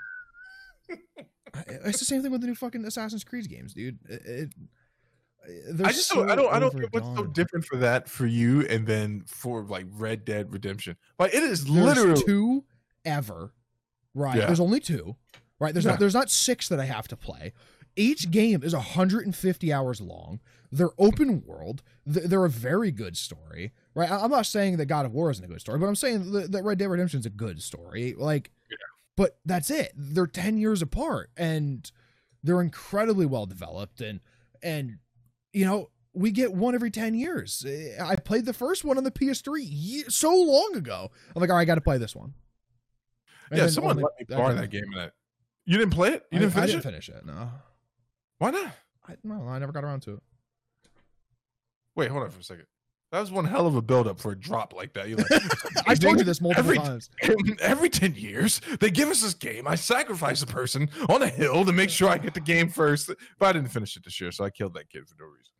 [SPEAKER 1] it's the same thing with the new fucking Assassin's Creed games, dude. It, it,
[SPEAKER 2] I just don't. I don't. I don't get what's so different for that for you, and then for like Red Dead Redemption. Like it is
[SPEAKER 1] There's
[SPEAKER 2] literally.
[SPEAKER 1] two ever, right?
[SPEAKER 2] Yeah.
[SPEAKER 1] There's only two, right? There's
[SPEAKER 2] Yeah.
[SPEAKER 1] not there's not six that I have to play. Each game is 150 hours long. They're open world. They're a very good story, right? I'm not saying that God of War isn't a good story, but I'm saying that Red Dead Redemption is a good story. Like. But that's it. They're 10 years apart, and they're incredibly well developed, and and you know we get one every 10 years. Eh, I played the first one on the PS3 so long ago. I'm like, all right, I got to play this one. And
[SPEAKER 2] yeah, someone
[SPEAKER 1] only-
[SPEAKER 2] let me borrow that game. And you didn't play it. You didn't
[SPEAKER 1] I
[SPEAKER 2] finish
[SPEAKER 1] didn't
[SPEAKER 2] it.
[SPEAKER 1] finish it. No,
[SPEAKER 2] Why not?
[SPEAKER 1] I, no, I never got around to it.
[SPEAKER 2] Wait, hold on for a second. That was one hell of a buildup for a drop like that. Like, (laughs)
[SPEAKER 1] I told you this multiple
[SPEAKER 2] Every-
[SPEAKER 1] times. (laughs)
[SPEAKER 2] every 10 years, they give us this game. I sacrifice a person on a hill to make sure I get the game first. But I didn't finish it this year, so I killed that kid for no reason.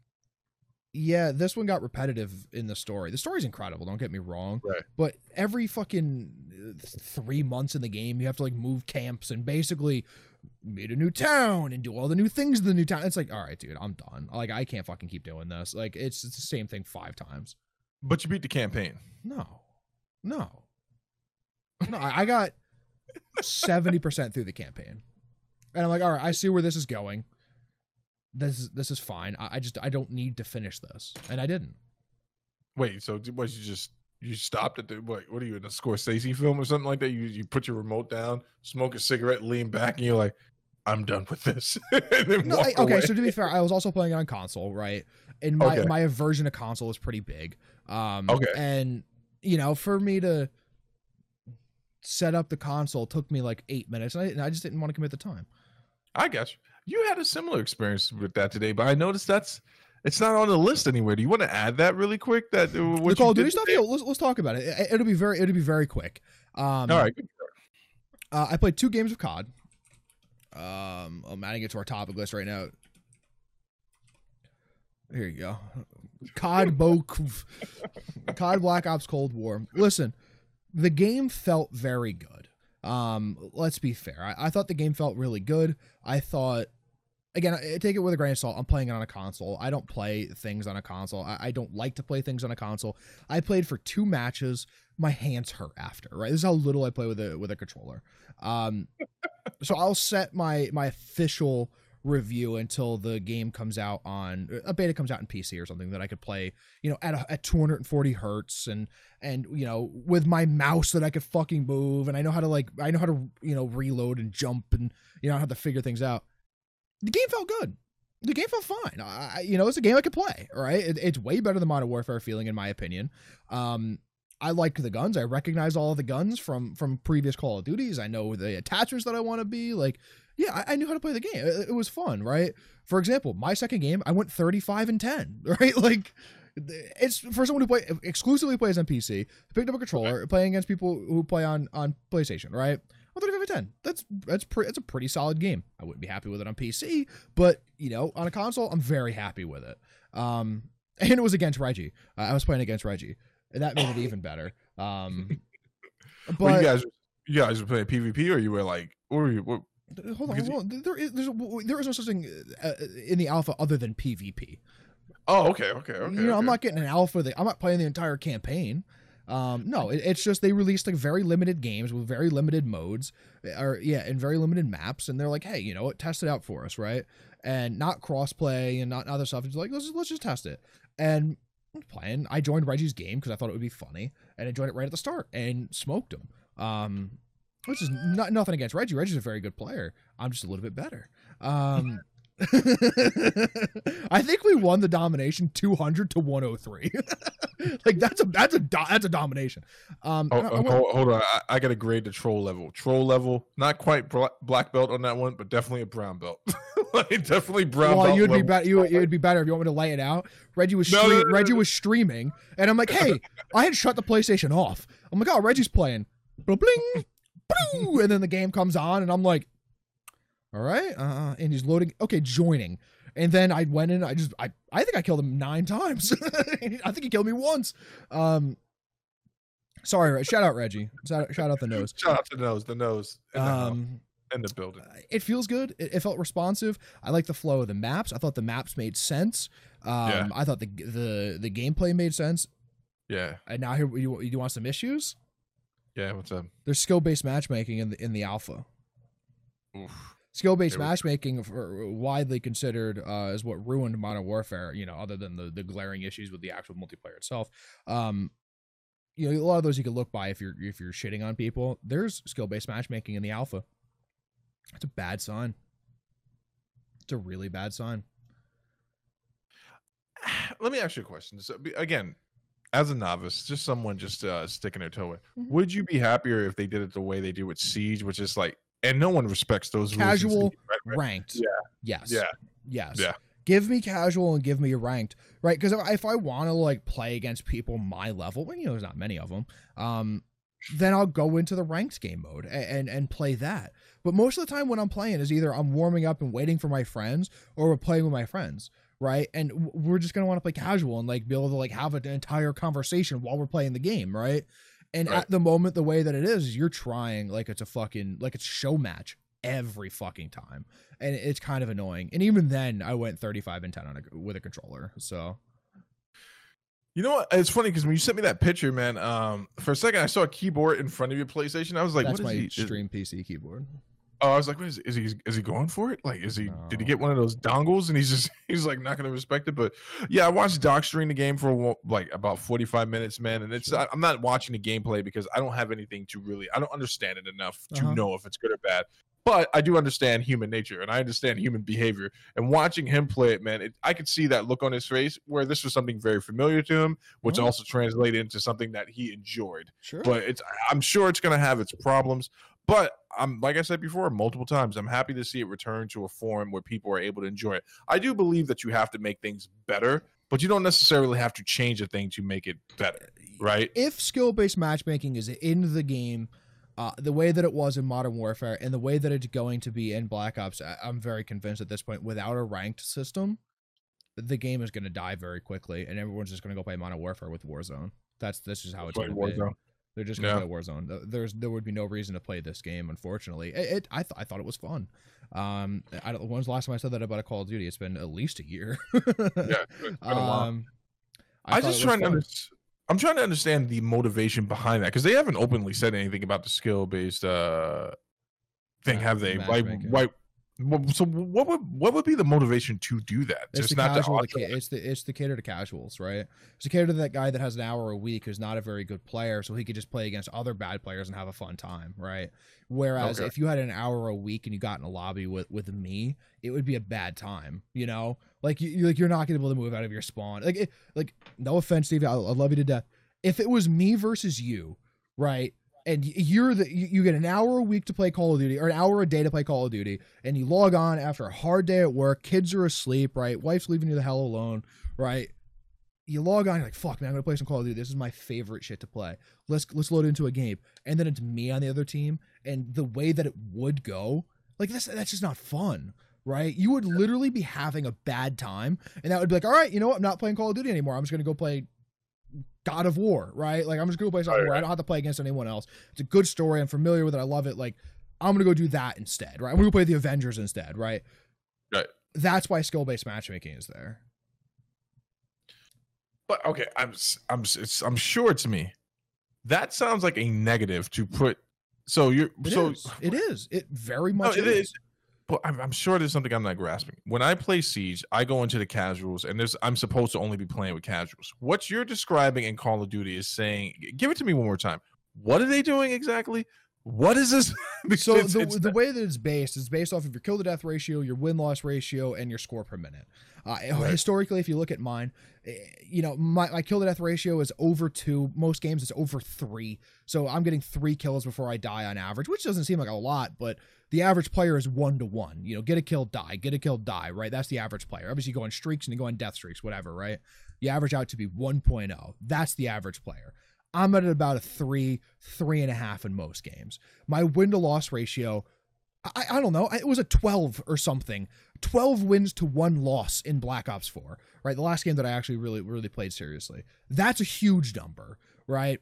[SPEAKER 1] Yeah, this one got repetitive in the story. The story's incredible. Don't get me wrong.
[SPEAKER 2] Right.
[SPEAKER 1] But every fucking uh, three months in the game, you have to like move camps and basically meet a new town and do all the new things in the new town. It's like, all right, dude, I'm done. Like, I can't fucking keep doing this. Like, it's, it's the same thing five times.
[SPEAKER 2] But you beat the campaign.
[SPEAKER 1] No, no, no. I got seventy percent through the campaign, and I'm like, all right, I see where this is going. This is this is fine. I, I just I don't need to finish this, and I didn't.
[SPEAKER 2] Wait, so was you just you stopped at the what? What are you in a Scorsese film or something like that? You you put your remote down, smoke a cigarette, lean back, and you're like, I'm done with this. (laughs)
[SPEAKER 1] No, I- okay, so to be fair, I was also playing it on console, right? And my
[SPEAKER 2] Okay.
[SPEAKER 1] my aversion to console is pretty big. Um,
[SPEAKER 2] Okay.
[SPEAKER 1] and you know, for me to set up the console took me like eight minutes, and I, and I just didn't want to commit the time.
[SPEAKER 2] I guess you. you had a similar experience with that today, but I noticed that's it's not on the list anywhere. Do you want to add that really quick? That uh, what
[SPEAKER 1] Call of Duty stuff, yeah, let's let's talk about it. it. It'll be very it'll be very quick. Um,
[SPEAKER 2] All right.
[SPEAKER 1] Uh, I played two games of COD. Um, I'm adding it to our topic list right now. Here you go. COD (laughs) Bo COD Black Ops Cold War. Listen, the game felt very good. Um, let's be fair. I, I thought the game felt really good. I thought again, I take it with a grain of salt. I'm playing it on a console. I don't play things on a console. I, I don't like to play things on a console. I played for two matches. My hands hurt after. Right, this is how little I play with a with a controller. Um, (laughs) so I'll set my my official review until the game comes out on a beta comes out in PC or something that I could play, you know, at a, at 240 hertz and and you know with my mouse that I could fucking move and I know how to like I know how to you know reload and jump and you know how to figure things out. The game felt good. The game felt fine. I, you know, it's a game I could play. Right, it, it's way better than Modern Warfare feeling in my opinion. Um, I like the guns. I recognize all the guns from from previous Call of Duties. I know the attachments that I want to be. Like, yeah, I, I knew how to play the game. It, it was fun, right? For example, my second game, I went 35 and 10, (laughs) right? Like, it's for someone who play exclusively plays on PC, picked up a controller, playing against people who play on on PlayStation, right? Well, 35 and 10. That's that's pretty. That's a pretty solid game. I wouldn't be happy with it on PC, but you know, on a console, I'm very happy with it. Um, (laughs) and it was against Reggie. Uh, I was playing against Reggie, and that made it even better. Um, but (laughs)
[SPEAKER 2] Well, you guys, you guys were playing PvP, or you were like, or were you, what,
[SPEAKER 1] hold on, hold on. There is there's, there is no such thing uh, in the alpha other than PvP.
[SPEAKER 2] oh, okay, okay, okay.
[SPEAKER 1] you know, I'm not getting an alpha. That, I'm not playing the entire campaign. Um, no, it, it's just they released like very limited games with very limited modes, or yeah, and very limited maps, and they're like, hey, you know what, test it out for us, right? And not crossplay and not other stuff. It's like let's let's just test it. And playing, I joined Reggie's game because I thought it would be funny, and I joined it right at the start and smoked him. Um, which is not nothing against Reggie. Reggie's a very good player. I'm just a little bit better. Um. (laughs) I think we won the domination 200 to 103. (laughs) like that's a that's a do- that's a domination. Um,
[SPEAKER 2] Oh,
[SPEAKER 1] I- I
[SPEAKER 2] oh, hold, on, I, I got to grade the troll level. Troll level, not quite black belt on that one, but definitely a brown belt. (laughs) like definitely brown
[SPEAKER 1] well,
[SPEAKER 2] belt.
[SPEAKER 1] you'd be better. You you'd be better if you want me to lay it out. Reggie was
[SPEAKER 2] No, no,
[SPEAKER 1] Reggie was streaming, and I'm like, hey, I had shut the PlayStation off. I'm like, oh, Reggie's playing. Bling, bling, and then the game comes on, and I'm like, all right, uh, and he's loading. Okay, joining. And then I went in. I just I I think I killed him nine (laughs) times. I think he killed me once. Um, sorry, shout out Reggie. Shout, shout out the nose.
[SPEAKER 2] Shout out the nose, the nose,
[SPEAKER 1] Um,
[SPEAKER 2] in the building.
[SPEAKER 1] it feels good. It, it felt responsive. I like the flow of the maps. I thought the maps made sense. Um,
[SPEAKER 2] Yeah.
[SPEAKER 1] I thought the the the gameplay made sense.
[SPEAKER 2] Yeah,
[SPEAKER 1] And now here you you want some issues?
[SPEAKER 2] yeah. What's up?
[SPEAKER 1] There's skill based matchmaking in the in the alpha.
[SPEAKER 2] Oof.
[SPEAKER 1] Skill based
[SPEAKER 2] There we go.
[SPEAKER 1] matchmaking, for, widely considered, uh, is what ruined Modern Warfare. You know, other than the the glaring issues with the actual multiplayer itself. Um, you know, a lot of those you can look by if you're if you're shitting on people. There's skill based matchmaking in the alpha. It's a bad sign. It's a really bad sign. (sighs)
[SPEAKER 2] Let me ask you a question. So, again, as a novice, just someone just uh, sticking their toe in,
[SPEAKER 1] Mhm.
[SPEAKER 2] would you be happier if they did it the way they do with Siege, which is like, and no one respects those
[SPEAKER 1] Casual,
[SPEAKER 2] Siege, right, right?
[SPEAKER 1] ranked.
[SPEAKER 2] Yeah.
[SPEAKER 1] Yes.
[SPEAKER 2] Yeah.
[SPEAKER 1] Yes.
[SPEAKER 2] Yeah.
[SPEAKER 1] Give me casual and give me ranked, right? Because if, if I want to like play against people my level, well, you know, there's not many of them. Um, then I'll go into the ranked game mode and, and and play that. But most of the time when I'm playing is either I'm warming up and waiting for my friends, or we're playing with my friends, right? And we're just gonna want to play casual and like be able to like have an entire conversation while we're playing the game, right? And
[SPEAKER 2] Right.
[SPEAKER 1] at the moment, the way that it is, you're trying like it's a fucking like it's show match every fucking time and it's kind of annoying. And even then, I went 35 and 10 on a, with a controller. So
[SPEAKER 2] You know what? It's funny because when you sent me that picture, man, um, for a second I saw a keyboard in front of your PlayStation. I was like,
[SPEAKER 1] that's
[SPEAKER 2] what is
[SPEAKER 1] my
[SPEAKER 2] he?
[SPEAKER 1] stream PC keyboard.
[SPEAKER 2] Oh, I was like, is, is he is he going for it? Like, is he did he get one of those dongles and he's just (laughs) he's like not gonna respect it? But yeah, I watched Doc stream the game for like about forty five minutes, man. And it's I, I'm not watching the gameplay because I don't have anything to really I don't understand it enough to
[SPEAKER 1] Uh-huh.
[SPEAKER 2] know if it's good or bad. But I do understand human nature and I understand human behavior. And watching him play it, man, it, I could see that look on his face where this was something very familiar to him, which
[SPEAKER 1] Mhm.
[SPEAKER 2] also translated into something that he enjoyed
[SPEAKER 1] Sure.
[SPEAKER 2] but it's I'm sure it's going to have its problems. But I'm like I said before multiple times, I'm happy to see it return to a form where people are able to enjoy it. I do believe that you have to make things better, but you don't necessarily have to change a thing to make it better, right?
[SPEAKER 1] if skill based matchmaking is in the game, uh, the way that it was in Modern Warfare and the way that it's going to be in Black Ops, I- I'm very convinced at this point, without a ranked system, the game is going to die very quickly, and everyone's just going to go play Modern Warfare with Warzone. That's this is how it's going to be. They're just going to
[SPEAKER 2] Yeah.
[SPEAKER 1] play Warzone. Th- There's there would be no reason to play this game, unfortunately. It, it I th- I thought it was fun. Um, I don't. When's the last time I said that about a Call of Duty? It's been at least a year.
[SPEAKER 2] Yeah, a (laughs)
[SPEAKER 1] um,
[SPEAKER 2] I,
[SPEAKER 1] thought
[SPEAKER 2] just trying to under- I'm trying to understand the motivation behind that because they haven't openly said anything about the skill based uh thing, have they? Why, why? So what would what would be the motivation to do that?
[SPEAKER 1] It's
[SPEAKER 2] Just
[SPEAKER 1] the
[SPEAKER 2] not to
[SPEAKER 1] casual. The, it's the it's the cater to casuals, right? It's to cater to that guy that has an hour a week who's not a very good player, so he could just play against other bad players and have a fun time, right? Whereas
[SPEAKER 2] Okay.
[SPEAKER 1] if you had an hour a week and you got in a lobby with with me, it would be a bad time, you know. Like you you- like you're not gonna be able to move out of your spawn. Like it, like no offense, Steve, I, I love you to death. If it was me versus you, right? And you're the you get an hour a week to play Call of Duty or an hour a day to play Call of Duty, and you log on after a hard day at work, kids are asleep, right? Wife's leaving you the hell alone, right? You log on, you're like, fuck man, I'm gonna play some Call of Duty. This is my favorite shit to play. Let's let's load into a game. And then it's me on the other team, and the way that it would go, like that's that's just not fun. Right? You would literally be having a bad time, and that would be like, all right, you know what? I'm not playing Call of Duty anymore. I'm just gonna go play God of War, right? Like I'm just gonna play something where I don't have to play against anyone else. It's a good story. I'm familiar with it. I love it. Like I'm gonna go do that instead, right? I'm gonna go play the Avengers instead, right?
[SPEAKER 2] Right.
[SPEAKER 1] That's why skill based matchmaking is there.
[SPEAKER 2] But okay, I'm I'm it's, I'm sure it's me. That sounds like a negative to put. So you're
[SPEAKER 1] It
[SPEAKER 2] so
[SPEAKER 1] is. It is. It very
[SPEAKER 2] No,
[SPEAKER 1] much
[SPEAKER 2] it
[SPEAKER 1] is.
[SPEAKER 2] is. But I'm, I'm sure there's something I'm not grasping. When I play Siege, I go into the casuals, and there's I'm supposed to only be playing with casuals. What you're describing in Call of Duty is saying, give it to me one more time. What are they doing exactly? What is this? (laughs)
[SPEAKER 1] So
[SPEAKER 2] it's-
[SPEAKER 1] the,
[SPEAKER 2] it's
[SPEAKER 1] the way that it's based is based off of your kill to death ratio, your win loss ratio, and your score per minute. Uh, Historically, if you look at mine, eh, you know my, my kill to death ratio is over two. Most games it's over three. So I'm getting three kills before I die on average, which doesn't seem like a lot, but the average player is one to one. You know, get a kill, die, get a kill, die. Right, that's the average player. Obviously, you go on streaks and you go on death streaks, whatever. Right, you average out to be 1.0. That's the average player. I'm at about a three, three and a half in most games. My win to loss ratio, I, I don't know, it was a 12 or something. 12 wins to one loss in Black Ops 4, right? The last game that I actually really, really played seriously. That's a huge number, right?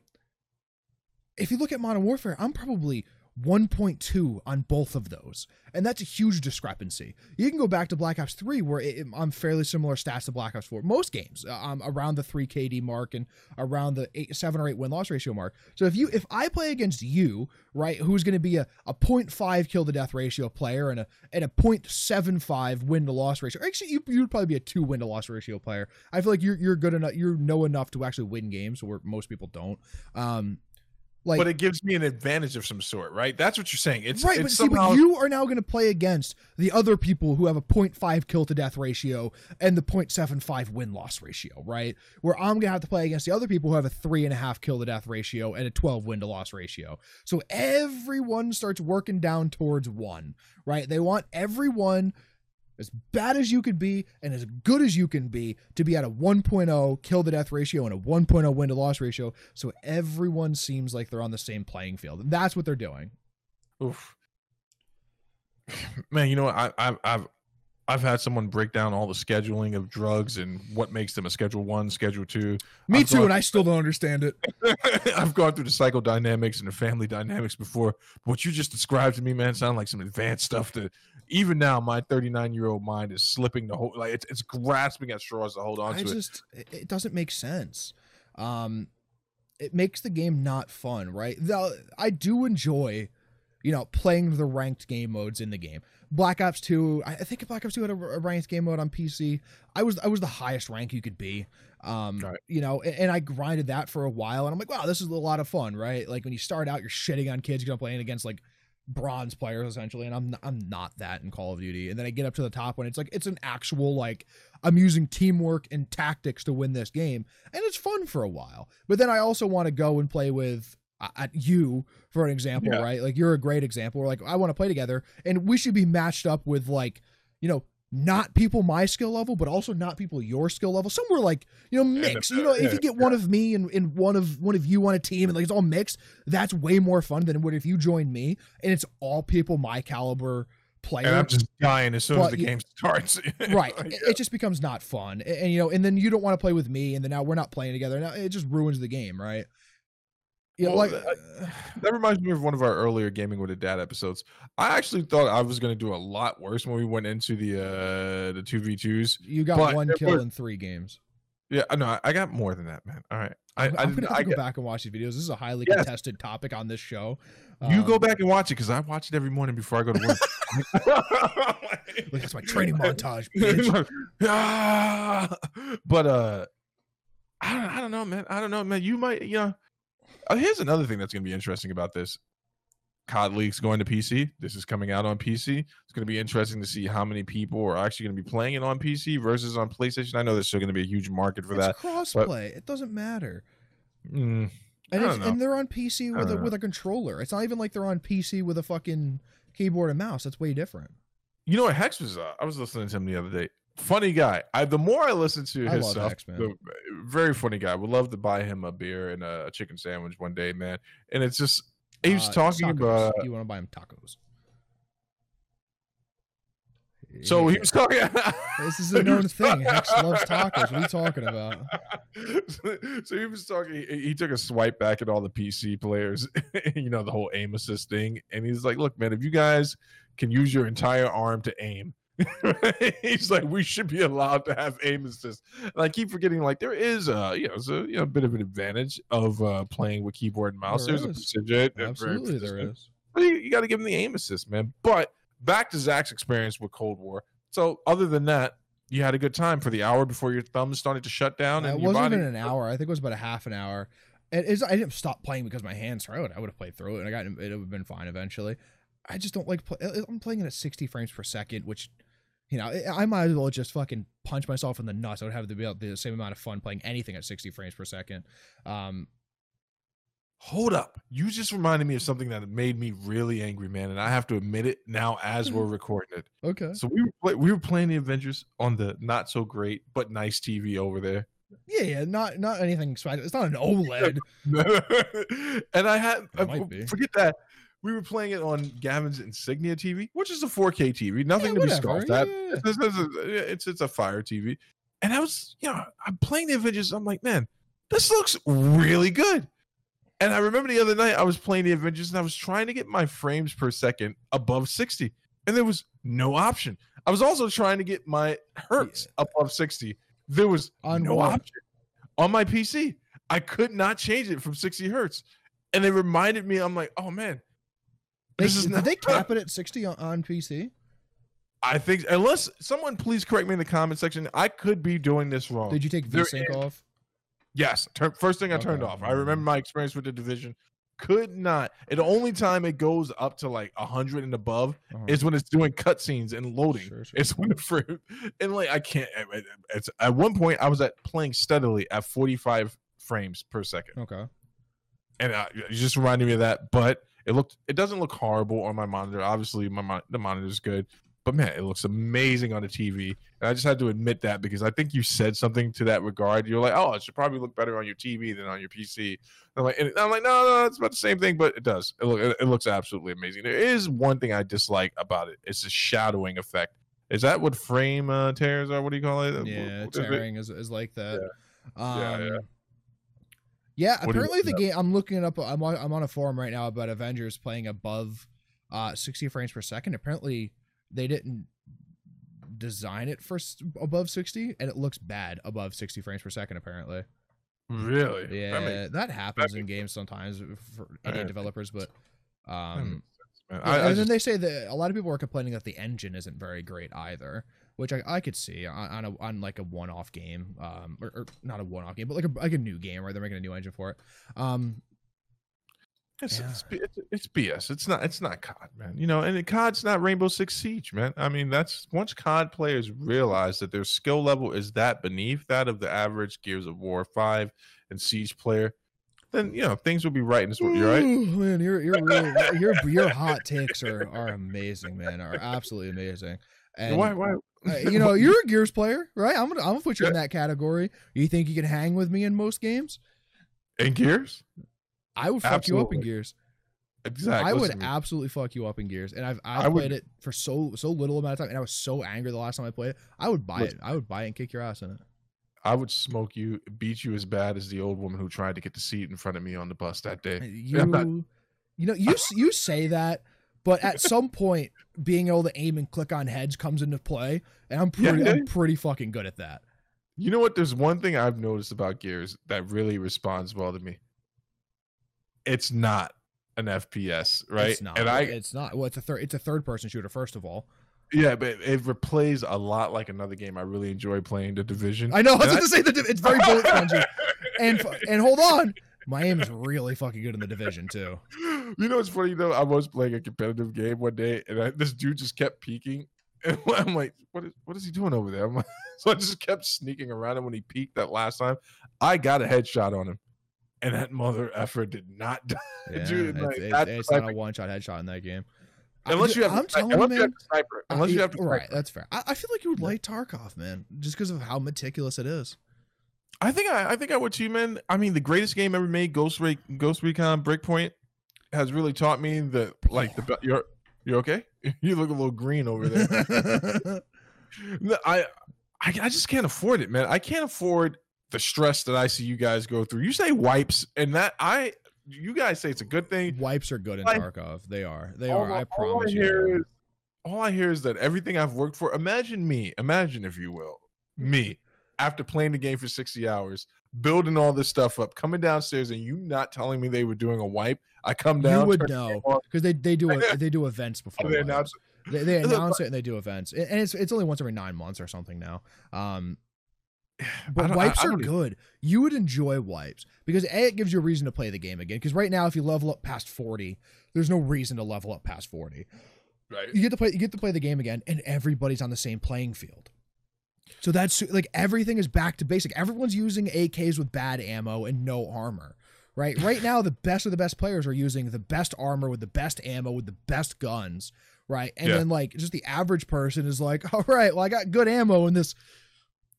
[SPEAKER 1] If you look at Modern Warfare, I'm probably 1.2 on both of those. And that's a huge discrepancy. You can go back to Black Ops 3, where it, I'm fairly similar stats to Black Ops 4. Most games, uh, I'm around the 3 KD mark and around the eight, 7 or 8 win loss ratio mark. So if you if I play against you, right, who's going to be a, a 0.5 kill to death ratio player and a and a 0.75 win to loss ratio. Actually, you you'd probably be a 2 win to loss ratio player. I feel like you're you're good enough, you know enough to actually win games where most people don't. Um like
[SPEAKER 2] but it gives me an advantage of some sort, right? That's what you're saying. It's
[SPEAKER 1] right,
[SPEAKER 2] it's
[SPEAKER 1] but see,
[SPEAKER 2] somehow
[SPEAKER 1] but you are now going to play against the other people who have a 0.5 kill to death ratio and the 0.75 win loss ratio, right? Where I'm going to have to play against the other people who have a three and a half kill to death ratio and a 12 win to loss ratio. So everyone starts working down towards one, right? They want everyone as bad as you could be and as good as you can be to be at a 1.0 kill to death ratio and a 1.0 win to loss ratio. So everyone seems like they're on the same playing field. And that's what they're doing.
[SPEAKER 2] Oof. (laughs) Man, you know what? I, I've I've I've had someone break down all the scheduling of drugs and what makes them a Schedule One, Schedule Two.
[SPEAKER 1] Me
[SPEAKER 2] I've
[SPEAKER 1] too, and I still don't understand it. (laughs)
[SPEAKER 2] I've gone through the psychodynamics and the family dynamics before. What you just described to me, man, sound like some advanced stuff. That even now, my 39 year old mind is slipping the whole like it's, it's grasping at straws to hold on
[SPEAKER 1] I
[SPEAKER 2] to it.
[SPEAKER 1] just it, it doesn't make sense. Um, it makes the game not fun, right? Though I do enjoy you know, playing the ranked game modes in the game. Black Ops 2, I think Black Ops 2 had a, a ranked game mode on PC. I was I was the highest rank you could be. Um,
[SPEAKER 2] Right.
[SPEAKER 1] you know, and, and I grinded that for a while and I'm like, wow, this is a lot of fun, right? Like when you start out, you're shitting on kids, you're playing against like bronze players essentially, and I'm I'm not that in Call of Duty. And then I get up to the top when it's like it's an actual like I'm using teamwork and tactics to win this game, and it's fun for a while. But then I also want to go and play with Uh, at you for an example,
[SPEAKER 2] Yeah.
[SPEAKER 1] right? Like you're a great example. Where like I want to play together, and we should be matched up with like you know not people my skill level, but also not people your skill level. Somewhere like you know mix. You know, if you get one of me and, and one of one of you on a team, and like it's all mixed, that's way more fun than it would if you join me and it's all people my caliber player.
[SPEAKER 2] And I'm just dying as soon
[SPEAKER 1] But
[SPEAKER 2] as the game (laughs) starts. (laughs)
[SPEAKER 1] right it, it just becomes not fun and, and, you know and then you don't want to play with me and then now we're not playing together now it just ruins the game right you know like
[SPEAKER 2] I- (sighs) That reminds me of one of our earlier gaming with a dad episodes. I actually thought I was going to do a lot worse when we went into the uh the two v twos.
[SPEAKER 1] you got one kill
[SPEAKER 2] was-
[SPEAKER 1] in three games
[SPEAKER 2] Yeah, know. I- got more than that, man. All right, I,
[SPEAKER 1] i'm, gonna
[SPEAKER 2] I
[SPEAKER 1] go
[SPEAKER 2] get-
[SPEAKER 1] back and watch these videos this is a highly
[SPEAKER 2] Yes.
[SPEAKER 1] contested topic on this show
[SPEAKER 2] you go
[SPEAKER 1] Um,
[SPEAKER 2] back and watch it because I watch it every morning before I go to work. (laughs)
[SPEAKER 1] like, that's my training (laughs) montage (laughs)
[SPEAKER 2] but uh, I don't, I don't know, man. I don't know, man. You might, you know. Uh, here's another thing that's going to be interesting about this. COD Leaks going to PC. This is coming out on PC. It's going to be interesting to see how many people are actually going to be playing it on PC versus on PlayStation. I know there's still going to be a huge market for
[SPEAKER 1] it's
[SPEAKER 2] that.
[SPEAKER 1] crossplay it doesn't matter
[SPEAKER 2] Mm,
[SPEAKER 1] and,
[SPEAKER 2] I don't know.
[SPEAKER 1] and they're on PC with a,
[SPEAKER 2] know.
[SPEAKER 1] with a controller. It's not even like they're on PC with a fucking keyboard and mouse. That's way different.
[SPEAKER 2] You know what Hex was? Uh, I was listening to him the other day. Funny guy. I the more I listen to
[SPEAKER 1] I
[SPEAKER 2] his stuff, the very funny guy. Would love to buy him a beer and a, chicken sandwich one day, man. And it's just he was
[SPEAKER 1] Uh,
[SPEAKER 2] talking
[SPEAKER 1] tacos.
[SPEAKER 2] about.
[SPEAKER 1] You want to buy him tacos?
[SPEAKER 2] So he was talking. (laughs)
[SPEAKER 1] This is a known thing. Hex loves tacos. What are you talking about?
[SPEAKER 2] so, (laughs) so he was talking. He, he took a swipe back at all the PC players. (laughs) you know the whole aim assist thing, and he's like, "Look, man, if you guys can use your entire arm to aim." (laughs) he's like, we should be allowed to have aim assist. And I keep forgetting, like, there is a, you know, it's a, you know, a bit of an advantage of uh, playing with keyboard and mouse.
[SPEAKER 1] There
[SPEAKER 2] There's a
[SPEAKER 1] is.
[SPEAKER 2] precision. very
[SPEAKER 1] Absolutely, there is.
[SPEAKER 2] You, you got to give him the aim assist, man. But back to Zach's experience with Cold War. So, other than that, you had a good time for the hour before your thumbs started to shut down.
[SPEAKER 1] Uh,
[SPEAKER 2] And
[SPEAKER 1] it wasn't
[SPEAKER 2] body,
[SPEAKER 1] even an hour. I think it was about a half an hour. It is. I didn't stop playing because my hands hurt. I would have played through it, and I got it. Would have been fine eventually. I just don't like. Play, I'm playing it at 60 frames per second, which, you know, I I might as well just fucking punch myself in the nuts. I would have the, the same amount of fun playing anything at 60 frames per second. Um,
[SPEAKER 2] Hold up. You just reminded me of something that made me really angry, man. And I have to admit it now as we're (laughs) recording it.
[SPEAKER 1] okay.
[SPEAKER 2] So, we were, we were playing the Avengers on the not so great, but nice TV over there.
[SPEAKER 1] Yeah, yeah. Not not anything special. It's not an (laughs) OLED. (laughs)
[SPEAKER 2] and I had uh,
[SPEAKER 1] might be.
[SPEAKER 2] forget that we were playing it on Gavin's Insignia TV, which is a 4K TV, nothing
[SPEAKER 1] Yeah,
[SPEAKER 2] to be
[SPEAKER 1] whatever,
[SPEAKER 2] scoffed at.
[SPEAKER 1] yeah, yeah.
[SPEAKER 2] It's, it's, it's, it's, a Fire TV, and I was, you know, I'm playing the Avengers. I'm like, man, this looks really good. And I remember the other night I was playing the Avengers and I was trying to get my frames per second above 60, and there was no option. I was also trying to get my hertz above 60. There was
[SPEAKER 1] On
[SPEAKER 2] no
[SPEAKER 1] what?
[SPEAKER 2] option on my PC. I could not change it from 60 hertz. And it reminded me, I'm like, oh man,
[SPEAKER 1] They,
[SPEAKER 2] this is
[SPEAKER 1] did
[SPEAKER 2] not.
[SPEAKER 1] they cap it (laughs) at 60 on, on PC?
[SPEAKER 2] I think, unless someone please correct me in the comment section, I could be doing this wrong.
[SPEAKER 1] Did you take
[SPEAKER 2] There
[SPEAKER 1] VSync
[SPEAKER 2] is-
[SPEAKER 1] off?
[SPEAKER 2] Yes. Turn, first thing I turned off. I remember my experience with the division. Could not. And the only time it goes up to like 100 and above
[SPEAKER 1] Uh-huh.
[SPEAKER 2] is when it's doing cutscenes and loading.
[SPEAKER 1] Sure, sure.
[SPEAKER 2] It's (laughs) when frame and like I can't. it- it- It's at one point I was at playing steadily at 45 frames per second,
[SPEAKER 1] Okay.
[SPEAKER 2] and uh, you just reminded me of that. But it looked. It doesn't look horrible on my monitor. Obviously, my the monitor is good, but man, it looks amazing on the TV. And I just had to admit that because I think you said something to that regard. You're like, oh, it should probably look better on your TV than on your PC. And I'm like, and I'm like, no, no, it's about the same thing, but it does. It, look, it, looks absolutely amazing. There is one thing I dislike about it. It's the shadowing effect. Is that what frame uh, tears are? What do you call it?
[SPEAKER 1] Yeah,
[SPEAKER 2] What is it?
[SPEAKER 1] tearing is, is like that. Um,
[SPEAKER 2] Yeah,
[SPEAKER 1] yeah,
[SPEAKER 2] yeah. What
[SPEAKER 1] apparently the game. I'm looking it up. I'm on, I'm on a forum right now about Avengers playing above uh 60 frames per second. Apparently they didn't design it for above 60, and it looks bad above 60 frames per second. Apparently,
[SPEAKER 2] Really?
[SPEAKER 1] yeah,
[SPEAKER 2] That makes-
[SPEAKER 1] that, happens in
[SPEAKER 2] makes
[SPEAKER 1] games sometimes for
[SPEAKER 2] That
[SPEAKER 1] indie developers, but um,
[SPEAKER 2] makes sense, man.
[SPEAKER 1] Yeah,
[SPEAKER 2] I, I
[SPEAKER 1] and then they say that a lot of people are complaining that the engine isn't very great either, which I, I could see on on, a, on like a one-off game, um, or, or not a one-off game, but like a like a new game, right? They're making a new engine for it. Um,
[SPEAKER 2] it's,
[SPEAKER 1] yeah.
[SPEAKER 2] it's, it's, BS. It's not. It's not COD, man. You know, and the COD's not Rainbow Six Siege, man. I mean, that's once COD players realize that their skill level is that beneath that of the average Gears of War five and Siege player, then you know things will be right. And you're right.
[SPEAKER 1] Man, your your real, (laughs) your your hot takes are are amazing, man. Are absolutely amazing. And
[SPEAKER 2] why? Why?
[SPEAKER 1] Uh, you know, you're a Gears player, right? I'm gonna I'm gonna put you in that category. You think you can hang with me in most games?
[SPEAKER 2] in Gears?
[SPEAKER 1] I would fuck you up in Gears.
[SPEAKER 2] Exactly.
[SPEAKER 1] I would
[SPEAKER 2] Listen
[SPEAKER 1] absolutely fuck you up in Gears, and I've
[SPEAKER 2] I
[SPEAKER 1] I've
[SPEAKER 2] would-
[SPEAKER 1] played it for so so little amount of time, and I was so angry the last time I played it. I would buy
[SPEAKER 2] Listen.
[SPEAKER 1] it. I would buy it and kick your ass in it.
[SPEAKER 2] I would smoke you, beat you as bad as the old woman who tried to get the seat in front of me on the bus that day. (laughs)
[SPEAKER 1] You,
[SPEAKER 2] not-
[SPEAKER 1] you know, you you say that, but at (laughs) some point, being able to aim and click on heads comes into play, and I'm pretty
[SPEAKER 2] yeah.
[SPEAKER 1] I'm pretty fucking good at that.
[SPEAKER 2] You know what? There's one thing I've noticed about Gears that really responds well to me. It's not an FPS, right?
[SPEAKER 1] It's not.
[SPEAKER 2] And I,
[SPEAKER 1] it's not. Well, it's a third. It's a third person shooter. First of all,
[SPEAKER 2] yeah, but it plays a lot like another game I really enjoy playing, The Division.
[SPEAKER 1] I know. I was going to say that it's very bullet spongy. (laughs) And and hold on, my aim is really fucking good in the division too.
[SPEAKER 2] You know what's funny though? I was playing a competitive game one day, and I, this dude just kept peeking, (laughs) and I'm like, "What is what is he doing over there?" I'm like, (laughs) so I just kept sneaking around him when he peeked that last time. I got a headshot on him, and that mother effer did not (laughs) die.
[SPEAKER 1] Yeah,
[SPEAKER 2] Dude,
[SPEAKER 1] it's,
[SPEAKER 2] like,
[SPEAKER 1] it's, it's not a one shot headshot in that game.
[SPEAKER 2] Unless you have,
[SPEAKER 1] I'm telling
[SPEAKER 2] unless
[SPEAKER 1] you,
[SPEAKER 2] you have
[SPEAKER 1] man.
[SPEAKER 2] to sniper, unless you have to
[SPEAKER 1] right,
[SPEAKER 2] sniper.
[SPEAKER 1] that's fair. I, I feel like you would like Tarkov, man, just because of how meticulous it is.
[SPEAKER 2] I think I, I think I would too, man. I mean, the greatest game ever made, Ghost Re- Ghost Recon Breakpoint, has really taught me that like the you're you're okay? (laughs) You look a little green over there. (laughs) No, I, I I just can't afford it, man. I can't afford the stress that I see you guys go through. You say wipes, and that I you guys say it's a good thing.
[SPEAKER 1] Wipes are good in
[SPEAKER 2] I-
[SPEAKER 1] Tarkov. They are. They are. I
[SPEAKER 2] I
[SPEAKER 1] promise you.
[SPEAKER 2] hear
[SPEAKER 1] they are.
[SPEAKER 2] is all I hear is that everything I've worked for. Imagine me. Imagine if you will, me after playing the game for sixty hours, building all this stuff up, coming downstairs, and you not telling me they were doing a wipe. I come down.
[SPEAKER 1] You would know because they they do (laughs) a, they do events before.
[SPEAKER 2] they
[SPEAKER 1] wipes.
[SPEAKER 2] announce
[SPEAKER 1] They, they (laughs) announce it and they do events, and it's it's only once every nine months or something now. Um, (sighs) but
[SPEAKER 2] don't- I-
[SPEAKER 1] wipes
[SPEAKER 2] I
[SPEAKER 1] are good. You would enjoy wipes because a it gives you a reason to play the game again. Because right now, if you level up past forty, there's no reason to level up past forty.
[SPEAKER 2] right.
[SPEAKER 1] You get to play you get to play the game again, and everybody's on the same playing field. So that's like everything is back to basic. Everyone's using AKs with bad ammo and no armor. Right? (laughs) Right now the best of the best players are using the best armor with the best ammo with the best guns, right? And
[SPEAKER 2] Yeah.
[SPEAKER 1] then like just the average person is like, (laughs) "All right, well I got good ammo in this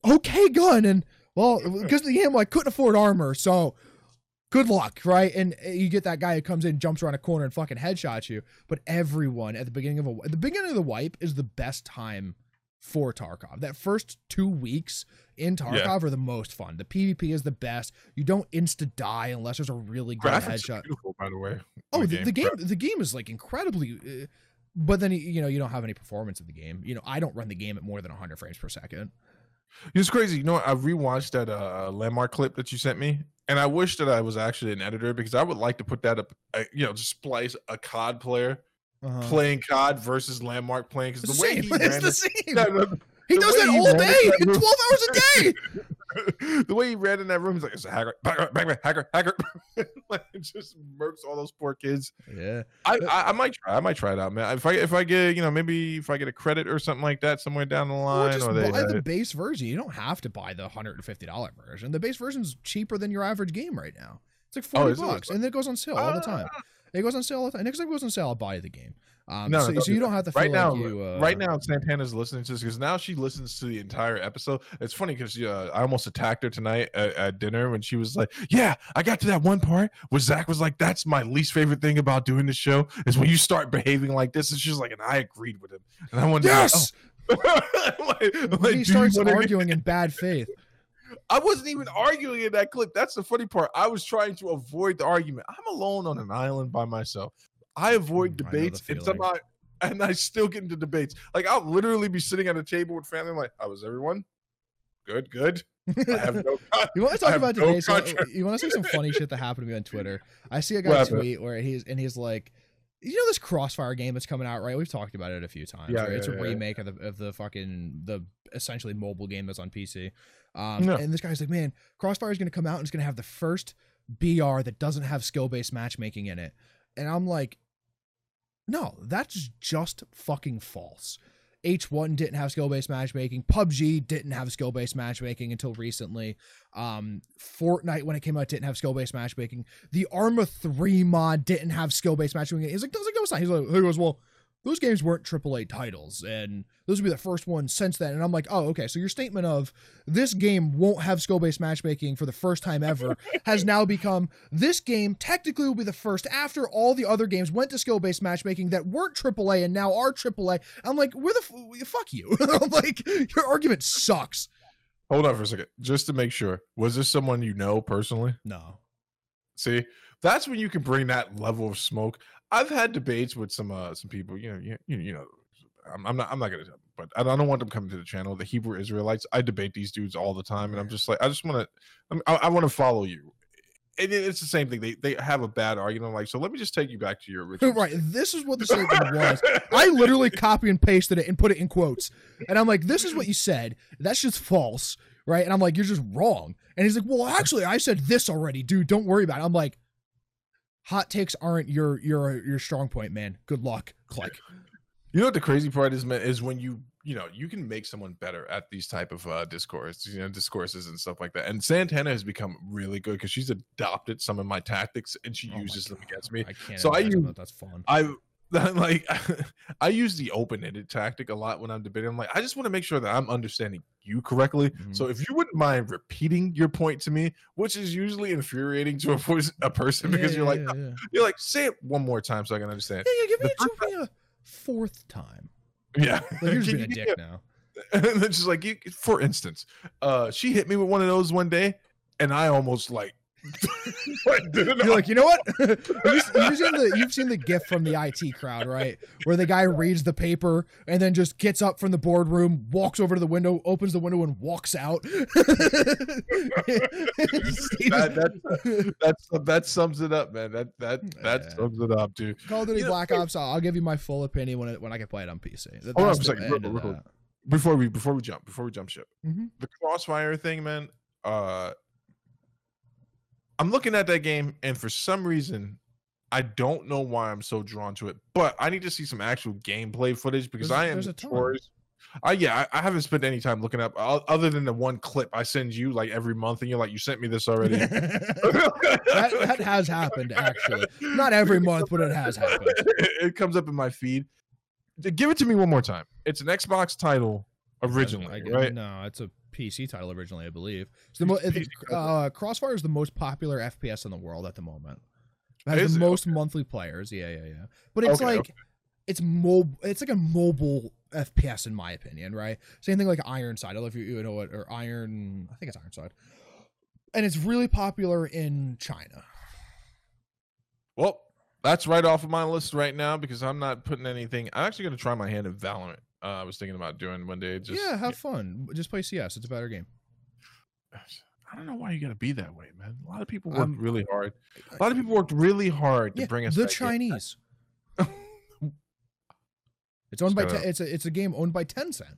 [SPEAKER 1] okay gun and well, because of the ammo I couldn't afford armor, so good luck, right? And uh, you get that guy who comes in, jumps around a corner, and fucking headshots you. But everyone at the beginning of a at the beginning of the wipe is the best time for Tarkov. That first two weeks in Tarkov are the most fun. The PvP is the best. You don't insta die unless there's a really good
[SPEAKER 2] Graphics
[SPEAKER 1] headshot.
[SPEAKER 2] beautiful, by the way.
[SPEAKER 1] Oh, the, the game the game is like incredibly. Uh, but then you know you don't have any performance in the game. You know I don't run the game at more than 100 frames per second.
[SPEAKER 2] It's crazy. You know. I rewatched that uh, LVNDMARK clip that you sent me, and I wish that I was actually an editor because I would like to put that up. Uh, you know, just splice a COD player
[SPEAKER 1] Uh-huh.
[SPEAKER 2] playing COD versus LVNDMARK playing because the
[SPEAKER 1] the
[SPEAKER 2] way
[SPEAKER 1] same.
[SPEAKER 2] he (laughs)
[SPEAKER 1] It's
[SPEAKER 2] ran
[SPEAKER 1] the
[SPEAKER 2] it-
[SPEAKER 1] same. (laughs)
[SPEAKER 2] Yeah, the,
[SPEAKER 1] he
[SPEAKER 2] the
[SPEAKER 1] does that
[SPEAKER 2] he
[SPEAKER 1] all day,
[SPEAKER 2] that
[SPEAKER 1] 12 hours a day. (laughs)
[SPEAKER 2] the way he ran in that room, he's like, "It's a hacker, hacker, hacker, hacker, hacker." like, just murks all those poor kids.
[SPEAKER 1] Yeah.
[SPEAKER 2] I, I, I might try. I might try it out, man. If I if I get you know maybe if I get a credit or something like that somewhere down the
[SPEAKER 1] Or
[SPEAKER 2] line,
[SPEAKER 1] just
[SPEAKER 2] or they,
[SPEAKER 1] buy
[SPEAKER 2] uh,
[SPEAKER 1] the base version. You don't have to buy the hundred and fifty dollar version. The base version's cheaper than your average game right now. It's like
[SPEAKER 2] Oh,
[SPEAKER 1] forty
[SPEAKER 2] is it?
[SPEAKER 1] bucks, and it goes on sale all the time.
[SPEAKER 2] Ah,
[SPEAKER 1] It goes on sale all the time. Next time it goes on sale, I'll buy the game. Um,
[SPEAKER 2] No,
[SPEAKER 1] so,
[SPEAKER 2] don't
[SPEAKER 1] so you don't have to
[SPEAKER 2] right now,
[SPEAKER 1] like you. Uh,
[SPEAKER 2] right now, Santana's listening to this because now she listens to the entire episode. It's funny because uh, I almost attacked her tonight at, at dinner when she was like, "Yeah, I got to that one part where Zach was like, that's my least favorite thing about doing the show is when you start behaving like this." And she's like, and I agreed with him, and I went,
[SPEAKER 1] Yes. (laughs)
[SPEAKER 2] like, oh. Like-
[SPEAKER 1] When
[SPEAKER 2] like,
[SPEAKER 1] he starts arguing in bad faith.
[SPEAKER 2] I wasn't even arguing in that clip. That's the funny part. I was trying to avoid the argument. I'm alone on an island by myself. I avoid
[SPEAKER 1] Mm, I
[SPEAKER 2] debates, and somehow, and I still get into debates. Like I'll literally be sitting at a table with family. I'm like, "How was everyone? Good, good. I have no." (laughs)
[SPEAKER 1] You want to talk about
[SPEAKER 2] no
[SPEAKER 1] today? So, you want to see some funny shit that happened to me on Twitter? I see a guy tweet where he's and he's like, you know this Crossfire game that's coming out, right? We've talked about it a few times.
[SPEAKER 2] Yeah,
[SPEAKER 1] right? it's a
[SPEAKER 2] yeah.
[SPEAKER 1] remake of the of the fucking the essentially mobile game that's on PC. Um,
[SPEAKER 2] Yeah.
[SPEAKER 1] and this guy's like, man, Crossfire is going to come out and it's going to have the first BR that doesn't have skill based matchmaking in it, and I'm like, no, that's just fucking false. H1 didn't have skill based matchmaking. PUBG didn't have skill based matchmaking until recently. Um, Fortnite, when it came out, didn't have skill based matchmaking. The Arma 3 mod didn't have skill based matchmaking. He's like, does it go aside? He's like, he goes, well, those games weren't AAA titles, and those would be the first ones since then. And I'm like, oh, okay. So your statement of this game won't have skill based matchmaking for the first time ever (laughs) has now become this game technically will be the first after all the other games went to skill based matchmaking that weren't AAA and now are AAA. I'm like, where the f- fuck you? (laughs) I'm like, your argument sucks.
[SPEAKER 2] Hold on for a second, just to make sure. Was this someone you know personally?
[SPEAKER 1] No.
[SPEAKER 2] See, that's when you can bring that level of smoke. I've had debates with some uh some people. You know, you, you, you know, I'm, I'm not I'm not gonna, but I don't want them coming to the channel. The Hebrew Israelites. I debate these dudes all the time, and I'm just like, I just want to, I, I want to follow you. And it's the same thing. They they have a bad argument. I'm like, so let me just take you back to your original. (laughs)
[SPEAKER 1] right. This is what the statement (laughs) was. I literally copy and pasted it and put it in quotes. And I'm like, this is what you said. That's just false. Right. And I'm like, you're just wrong. And he's like, well, actually, I said this already, dude. Don't worry about it. I'm like, hot takes aren't your your your strong point, man. Good luck. Click.
[SPEAKER 2] You know what the crazy part is, man, is when you you know you can make someone better at these type of uh discourse, you know, discourses and stuff like that. And Santana has become really good because she's adopted some of my tactics and she
[SPEAKER 1] Oh
[SPEAKER 2] uses them against me.
[SPEAKER 1] I can't.
[SPEAKER 2] So I use-
[SPEAKER 1] that that's fun.
[SPEAKER 2] I (laughs) like (laughs) I use the open-ended tactic a lot when I'm debating. I'm like, I just want to make sure that I'm understanding you correctly.
[SPEAKER 1] Mhm.
[SPEAKER 2] So if you wouldn't mind repeating your point to me, which is usually infuriating to a, pers- a person because
[SPEAKER 1] Yeah,
[SPEAKER 2] you're like,
[SPEAKER 1] yeah, yeah.
[SPEAKER 2] you're like, say it one more time so I can understand.
[SPEAKER 1] yeah, yeah, give me, a, give me a fourth time.
[SPEAKER 2] Yeah,
[SPEAKER 1] Like
[SPEAKER 2] Can
[SPEAKER 1] being a dick now. (laughs)
[SPEAKER 2] and then she's like you, for instance uh she hit me with one of those one day and i almost like (laughs) like,
[SPEAKER 1] You're like, you know what? (laughs) You've seen the you've seen the gif from the IT crowd, right? Where the guy reads the paper and then just gets up from the boardroom, walks over to the window, opens the window, and walks out. (laughs)
[SPEAKER 2] that, that, that's that sums it up man that that that
[SPEAKER 1] Yeah.
[SPEAKER 2] sums it up dude
[SPEAKER 1] Call of Duty Black Ops. I'll, I'll give you my full opinion when it, when I can play it on PC. That-
[SPEAKER 2] Hold on a second, real real before we before we jump before we jump ship
[SPEAKER 1] Mhm.
[SPEAKER 2] the crossfire thing man uh i'm looking at that game and for some reason i don't know why i'm so drawn to it but i need to see some actual gameplay footage because
[SPEAKER 1] There's-
[SPEAKER 2] i am
[SPEAKER 1] there's a ton.
[SPEAKER 2] I yeah, I, I haven't spent any time looking up other than the one clip I send you like every month, and you're like, you sent me this already. (laughs)
[SPEAKER 1] that, that has happened actually. Not every month, but it has happened. (laughs)
[SPEAKER 2] it comes up in my feed. Give it to me one more time. It's an Xbox title originally,
[SPEAKER 1] I-
[SPEAKER 2] right?
[SPEAKER 1] No, it's a PC title originally, I believe. It's the mo- uh, Crossfire is the most popular FPS in the world at the moment. It has
[SPEAKER 2] Is
[SPEAKER 1] the most monthly players. Yeah, yeah, yeah. But it's
[SPEAKER 2] Okay,
[SPEAKER 1] like
[SPEAKER 2] okay.
[SPEAKER 1] it's mob. It's like a mobile FPS in my opinion, right? Same thing like Ironside. I don't know if you, you know what or Iron. I think it's Ironside. And it's really popular in China.
[SPEAKER 2] Well, that's right off of my list right now because I'm not putting anything. I'm actually going to try my hand at Valorant. Uh, I was thinking about doing one day. Just
[SPEAKER 1] yeah, have fun. Just play CS. It's a better game. (sighs)
[SPEAKER 2] I don't know why you got to be that way, man. A lot of people
[SPEAKER 1] worked
[SPEAKER 2] really hard. A lot of people worked really hard to
[SPEAKER 1] Yeah,
[SPEAKER 2] bring us
[SPEAKER 1] the. Chinese. (laughs) it's owned by.
[SPEAKER 2] Just
[SPEAKER 1] Te-
[SPEAKER 2] gotta-
[SPEAKER 1] it's a it's a game owned by Tencent.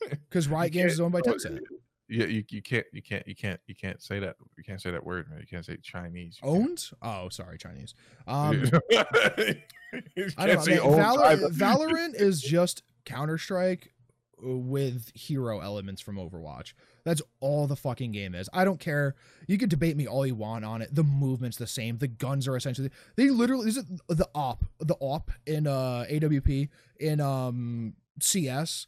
[SPEAKER 1] (laughs) Because Riot Games is owned by Tencent.
[SPEAKER 2] Yeah, you, you can't you can't you can't you can't say that you can't say that word, man. You can't say Chinese. Can't-
[SPEAKER 1] Owned? Oh, sorry, Chinese. (laughs) Um, I don't know.
[SPEAKER 2] say
[SPEAKER 1] man, Valor- Valorant is just Counter Strike with hero elements from Overwatch. That's all the fucking game is. I don't care. You can debate me all you want on it. The movement's the same. The guns are essentially they literally is it the op the op in uh AWP in um CS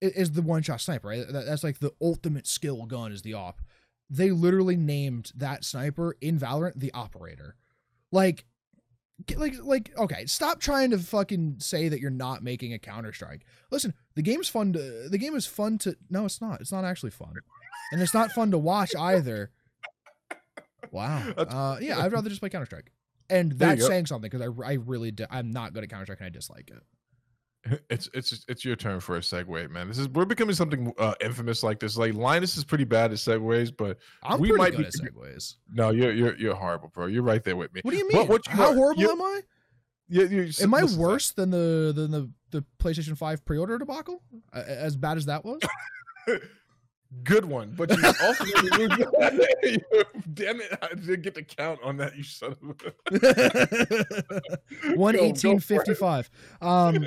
[SPEAKER 1] is the one shot sniper. Right? That's like the ultimate skill gun is the op. They literally named that sniper in Valorant the operator. Like like like okay stop trying to fucking say that you're not making a counter strike listen the game's fun to the game is fun to no it's not. It's not actually fun. And it's not fun to watch either. Wow. (laughs) Uh yeah i'd rather just play counter strike and that's saying something because I, I really di- i'm not good at counter strike and i dislike it (laughs)
[SPEAKER 2] It's it's it's your turn for a segue, man. This is we're becoming something uh, infamous like this. Like Linus is pretty bad at segues, but
[SPEAKER 1] i'm
[SPEAKER 2] We might
[SPEAKER 1] good
[SPEAKER 2] be-
[SPEAKER 1] at segues
[SPEAKER 2] no, you're you're you're horrible, bro. You're right there with me.
[SPEAKER 1] what do you
[SPEAKER 2] But
[SPEAKER 1] mean
[SPEAKER 2] what you
[SPEAKER 1] how horrible
[SPEAKER 2] you-
[SPEAKER 1] am i
[SPEAKER 2] Yeah, you,
[SPEAKER 1] Am I worse than the than the the PlayStation Five pre-order debacle? As bad as that was. (laughs)
[SPEAKER 2] Good one, but you (laughs) also damn it! I didn't get to count on that. You son of a.
[SPEAKER 1] One eighteen fifty five. Um,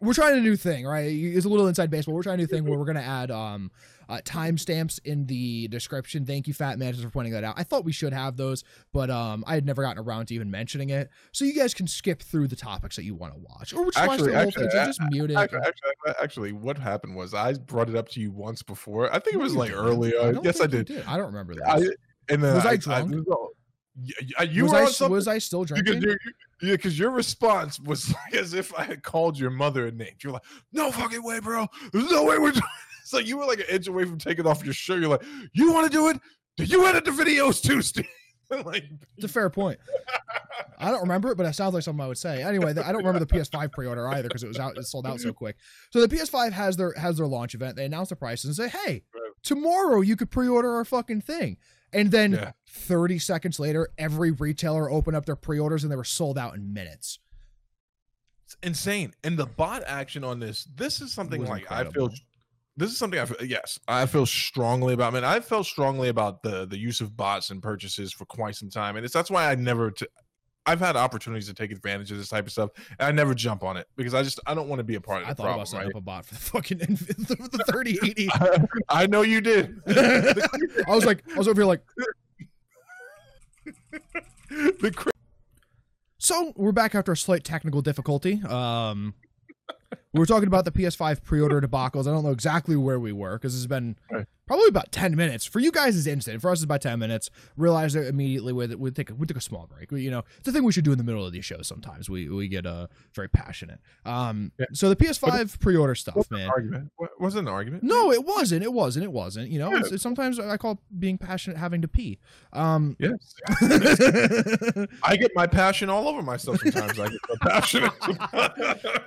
[SPEAKER 1] we're trying a new thing, right? It's a little inside baseball. We're trying a new thing where we're gonna add um uh, timestamps in the description. Thank you, Fat Mantis, for pointing that out. I thought we should have those, but um, I had never gotten around to even mentioning it. So you guys can skip through the topics that you want to watch, or just watch
[SPEAKER 2] Actually-
[SPEAKER 1] the whole
[SPEAKER 2] actually,
[SPEAKER 1] thing. So just mute it.
[SPEAKER 2] Actually, actually, actually, what happened was I brought it up to you once before. I think it was like earlier. yes, I
[SPEAKER 1] think
[SPEAKER 2] did.
[SPEAKER 1] I don't remember that.
[SPEAKER 2] I, and then
[SPEAKER 1] Was I
[SPEAKER 2] I,
[SPEAKER 1] drunk?
[SPEAKER 2] was all- Y- y- Uh, you
[SPEAKER 1] was
[SPEAKER 2] were
[SPEAKER 1] I
[SPEAKER 2] on something.
[SPEAKER 1] was I still
[SPEAKER 2] because
[SPEAKER 1] drinking?
[SPEAKER 2] your, yeah, because your response was (laughs) like as if I had called your mother a name. You're like, "No fucking way, bro! There's no way we're doing." (laughs) It's like you were like an inch away from taking off your shirt. You're like, "You want to do it? Do you edit the videos too, Steve?" (laughs) like,
[SPEAKER 1] It's a fair point. I don't remember it, but it sounds like something I would say. Anyway, I don't remember the PS5 pre-order either because it was out, it sold out so quick. So the PS5 has their has their launch event. They announce the prices and say, "Hey, tomorrow you could pre-order our fucking thing." And then
[SPEAKER 2] Yeah.
[SPEAKER 1] 30 seconds later, every retailer opened up their pre-orders and they were sold out in minutes.
[SPEAKER 2] it's insane. And the bot action on this, this is something like I feel. This is something I feel, yes, I feel strongly about. Man, I felt strongly about the the use of bots and purchases for quite some time, and it's that's why I never. T- I've had opportunities to take advantage of this type of stuff, and I never jump on it because I just I don't want to be a part of
[SPEAKER 1] I
[SPEAKER 2] the
[SPEAKER 1] thought
[SPEAKER 2] problem.
[SPEAKER 1] about setting
[SPEAKER 2] right?
[SPEAKER 1] up a bot for the fucking the, the 3080. (laughs)
[SPEAKER 2] I know you did. (laughs)
[SPEAKER 1] I was like, I was over here like, (laughs)
[SPEAKER 2] the cra-
[SPEAKER 1] So we're back after a slight technical difficulty. Um, we were talking about the PS5 pre-order debacles. I don't know exactly where we were because it's been
[SPEAKER 2] Right.
[SPEAKER 1] probably about ten minutes. For you guys, it's instant. For us, it's about ten minutes. Realized it immediately. With we take a, we took a small break. We, you know, it's a thing we should do in the middle of these shows. Sometimes we we get uh very passionate. Um,
[SPEAKER 2] Yeah.
[SPEAKER 1] so the PS5 pre-order stuff,
[SPEAKER 2] What's
[SPEAKER 1] man.
[SPEAKER 2] argument? What, was it an argument?
[SPEAKER 1] No, it wasn't. It wasn't. It wasn't. You know,
[SPEAKER 2] Yeah.
[SPEAKER 1] it's, it's sometimes I call being passionate having to pee. Um,
[SPEAKER 2] Yes. (laughs) I get my passion all over myself sometimes. I get so passionate.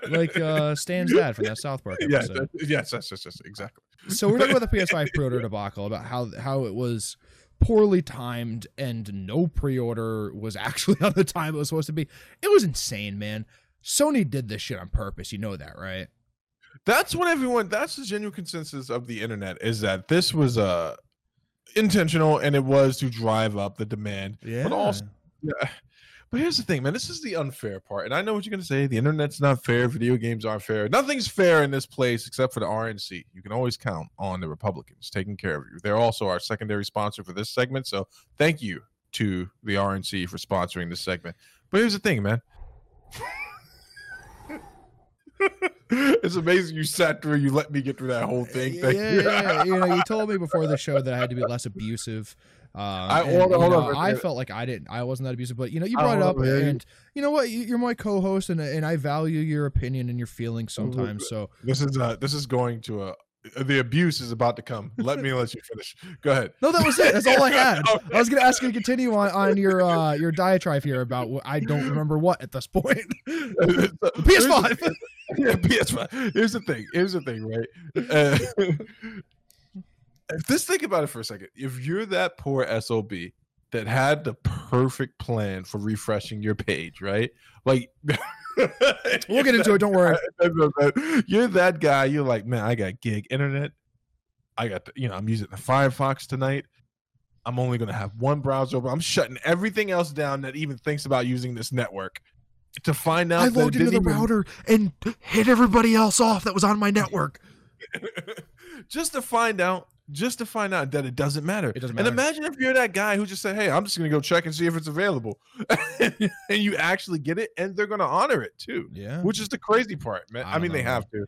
[SPEAKER 2] (laughs)
[SPEAKER 1] like uh, Stan's dad from that South Park (laughs)
[SPEAKER 2] yes,
[SPEAKER 1] episode.
[SPEAKER 2] yes, yes, yes, yes, exactly.
[SPEAKER 1] so we're talking about the (laughs) PS5 pre-order debacle about how how it was poorly timed and no pre-order was actually (laughs) on the time it was supposed to be. It was insane, man. Sony did this shit on purpose. You know that, right?
[SPEAKER 2] That's what everyone. That's the genuine consensus of the internet is that this was uh intentional and it was to drive up the demand.
[SPEAKER 1] Yeah.
[SPEAKER 2] But also- Yeah. But here's the thing, man. This is the unfair part, and I know what you're gonna say. The internet's not fair. Video games aren't fair. Nothing's fair in this place except for the RNC. You can always count on the Republicans taking care of you. They're also our secondary sponsor for this segment, so thank you to the RNC for sponsoring this segment. But here's the thing, man. (laughs) it's amazing you sat through. You let me get through that whole thing.
[SPEAKER 1] yeah,
[SPEAKER 2] Thank you.
[SPEAKER 1] yeah, you know, you told me before the show that I had to be less abusive. Um,
[SPEAKER 2] I-
[SPEAKER 1] and,
[SPEAKER 2] hold on, hold
[SPEAKER 1] know,
[SPEAKER 2] on,
[SPEAKER 1] I felt like I didn't. I wasn't that abusive, but you know, you brought it up, and you know what? You- You're my co-host, and and I value your opinion and your feelings sometimes. So
[SPEAKER 2] This is uh this is going to a the abuse is about to come. Let me let you finish. Go ahead.
[SPEAKER 1] No, that was it. That's all I had. (laughs) I was gonna ask you to continue on, on your uh, your diatribe here about what I don't remember what at this point. (laughs)
[SPEAKER 2] the
[SPEAKER 1] PS5. (laughs)
[SPEAKER 2] Yeah, PS5. Here's the thing. Here's the thing, right? Uh, just think about it for a second. If you're that poor SOB that had the perfect plan for refreshing your page, right? Like (laughs)
[SPEAKER 1] We'll get into it. Don't worry. (laughs)
[SPEAKER 2] You're that guy. You're like, man, I got gig internet. I got, the, you know, I'm using the Firefox tonight. I'm only going to have one browser open. I'm shutting everything else down that even thinks about using this network to find out.
[SPEAKER 1] I logged into the
[SPEAKER 2] even-
[SPEAKER 1] router and hit everybody else off that was on my network. (laughs)
[SPEAKER 2] just to find out, just to find out that it doesn't matter.
[SPEAKER 1] It doesn't matter.
[SPEAKER 2] And imagine if you're that guy who just said, "Hey, I'm just going to go check and see if it's available," (laughs) and you actually get it, and they're going to honor it too.
[SPEAKER 1] Yeah.
[SPEAKER 2] Which is the crazy part, man.
[SPEAKER 1] I
[SPEAKER 2] I, mean,
[SPEAKER 1] know,
[SPEAKER 2] they
[SPEAKER 1] man.
[SPEAKER 2] have to.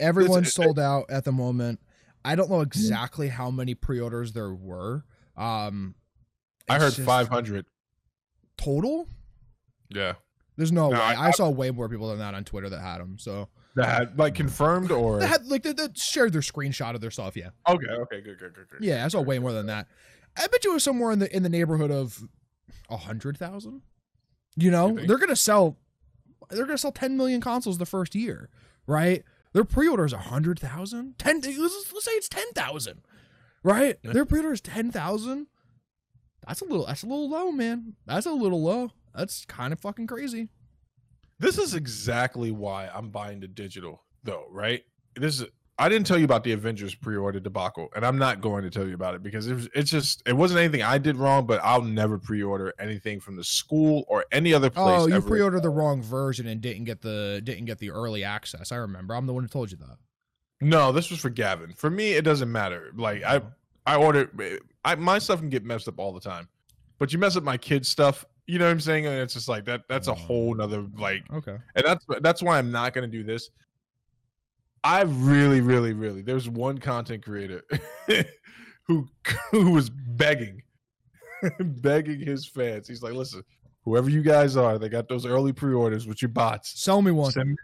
[SPEAKER 1] Everyone's
[SPEAKER 2] It's-
[SPEAKER 1] sold out at the moment. I don't know exactly how many pre-orders there were. Um,
[SPEAKER 2] I heard
[SPEAKER 1] just-
[SPEAKER 2] 500.
[SPEAKER 1] total.
[SPEAKER 2] Yeah.
[SPEAKER 1] There's no,
[SPEAKER 2] No,
[SPEAKER 1] way.
[SPEAKER 2] I-
[SPEAKER 1] I, saw way more people than that on Twitter that had them. So
[SPEAKER 2] That had, like confirmed or
[SPEAKER 1] they had like they, they shared their screenshot of their stuff. Yeah,
[SPEAKER 2] okay, okay, good, good, good, good.
[SPEAKER 1] yeah, I saw way more than that. I bet you it was somewhere in the in the neighborhood of a hundred thousand. You know, they're gonna sell. They're gonna sell 10 million consoles the first year, right? Their pre-order is a hundred thousand. Ten. Let's, let's say it's ten thousand, right? Their pre-order is ten thousand. That's a little. That's a little low, man. That's a little low. That's kind of fucking crazy.
[SPEAKER 2] This is exactly why I'm buying the digital, though, right? This is I didn't tell you about the Avengers pre-order debacle, and I'm not going to tell you about it because it was, it's just it wasn't anything I did wrong, but I'll never pre-order anything from the school or any other oh, place.
[SPEAKER 1] Oh, you
[SPEAKER 2] ever.
[SPEAKER 1] pre-ordered the wrong version and didn't get the didn't get the early access. I remember. I'm the one who told you that.
[SPEAKER 2] No, this was for Gavin. For me, it doesn't matter. Like I, oh. I order, I my stuff can get messed up all the time, but you mess up my kids' stuff. You know what I'm saying? And it's just like that. That's a oh, whole nother like,
[SPEAKER 1] Okay.
[SPEAKER 2] and that's that's why I'm not gonna do this. I really, really, really. There's one content creator (laughs) who who was begging, (laughs) begging his fans. He's like, listen, whoever you guys are, they got those early pre-orders with your bots.
[SPEAKER 1] Sell me one.
[SPEAKER 2] Send me,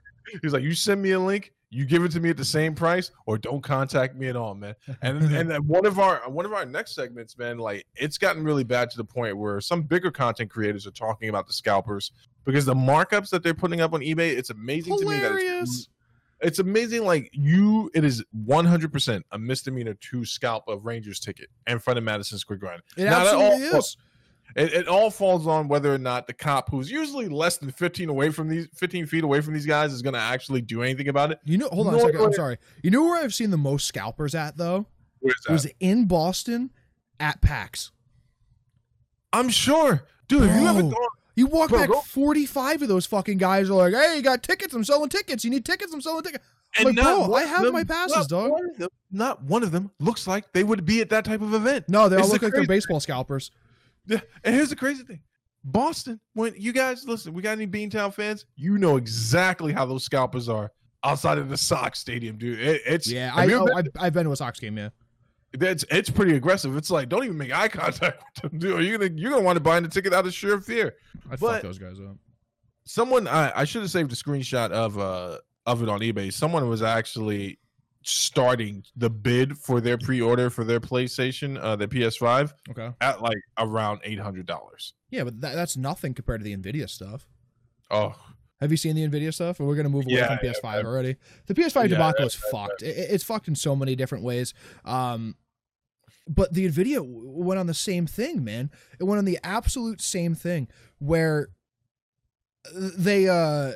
[SPEAKER 2] he's like, you send me a link, you give it to me at the same price, or don't contact me at all, man. And (laughs) and one of our one of our next segments, man, like it's gotten really bad to the point where some bigger content creators are talking about the scalpers because the markups that they're putting up on eBay, it's amazing to me that it's,
[SPEAKER 1] Hilarious.
[SPEAKER 2] it's amazing. Like you, it is one hundred percent a misdemeanor to scalp a Rangers ticket in front of Madison Square Garden.
[SPEAKER 1] It
[SPEAKER 2] Now, that
[SPEAKER 1] absolutely
[SPEAKER 2] all-
[SPEAKER 1] is.
[SPEAKER 2] It, it all falls on whether or not the cop, who's usually less than fifteen away from these, fifteen feet away from these guys, is going to actually do anything about it.
[SPEAKER 1] You know, hold on a second. I'm sorry. You know where I've seen the most scalpers at though?
[SPEAKER 2] Where's that?
[SPEAKER 1] Was in Boston at PAX.
[SPEAKER 2] I'm sure, dude. If you haven't gone,
[SPEAKER 1] You walk
[SPEAKER 2] Bro,
[SPEAKER 1] back,
[SPEAKER 2] go-
[SPEAKER 1] 45 of those fucking guys are like, "Hey, you got tickets? I'm selling tickets. You need tickets? I'm selling tickets." I'm like, bro, I have
[SPEAKER 2] them-
[SPEAKER 1] my passes,
[SPEAKER 2] not
[SPEAKER 1] dog.
[SPEAKER 2] One them, not one of them looks like they would be at that type of event.
[SPEAKER 1] No, they all
[SPEAKER 2] It's the
[SPEAKER 1] look like they're baseball scalpers.
[SPEAKER 2] Yeah, and here's the crazy thing. Boston, when you guys listen, we got any Beantown fans? You know exactly how those scalpers are outside of the Sox stadium, dude. It, it's
[SPEAKER 1] Yeah, I,
[SPEAKER 2] know.
[SPEAKER 1] oh,
[SPEAKER 2] been-
[SPEAKER 1] I've, I've been to a Sox game. Yeah,
[SPEAKER 2] it's it's pretty aggressive. It's like don't even make eye contact with them, dude. You're gonna you're gonna want to buy the ticket out of sheer fear. But-
[SPEAKER 1] fuck those guys up.
[SPEAKER 2] Someone I, I should have saved a screenshot of uh of it on eBay. Someone was actually starting the bid for their pre-order for their PlayStation, uh, the PS5,
[SPEAKER 1] Okay.
[SPEAKER 2] at like around eight hundred dollars.
[SPEAKER 1] Yeah, but that, that's nothing compared to the Nvidia stuff.
[SPEAKER 2] Oh,
[SPEAKER 1] Have you seen the Nvidia stuff? Or we're gonna move away
[SPEAKER 2] Yeah,
[SPEAKER 1] from PS5
[SPEAKER 2] I've-
[SPEAKER 1] already. The PS5
[SPEAKER 2] Yeah,
[SPEAKER 1] debacle
[SPEAKER 2] I've-
[SPEAKER 1] is fucked. It, it's fucked in so many different ways. Um, but the Nvidia went on the same thing, man. It went on the absolute same thing where they, uh,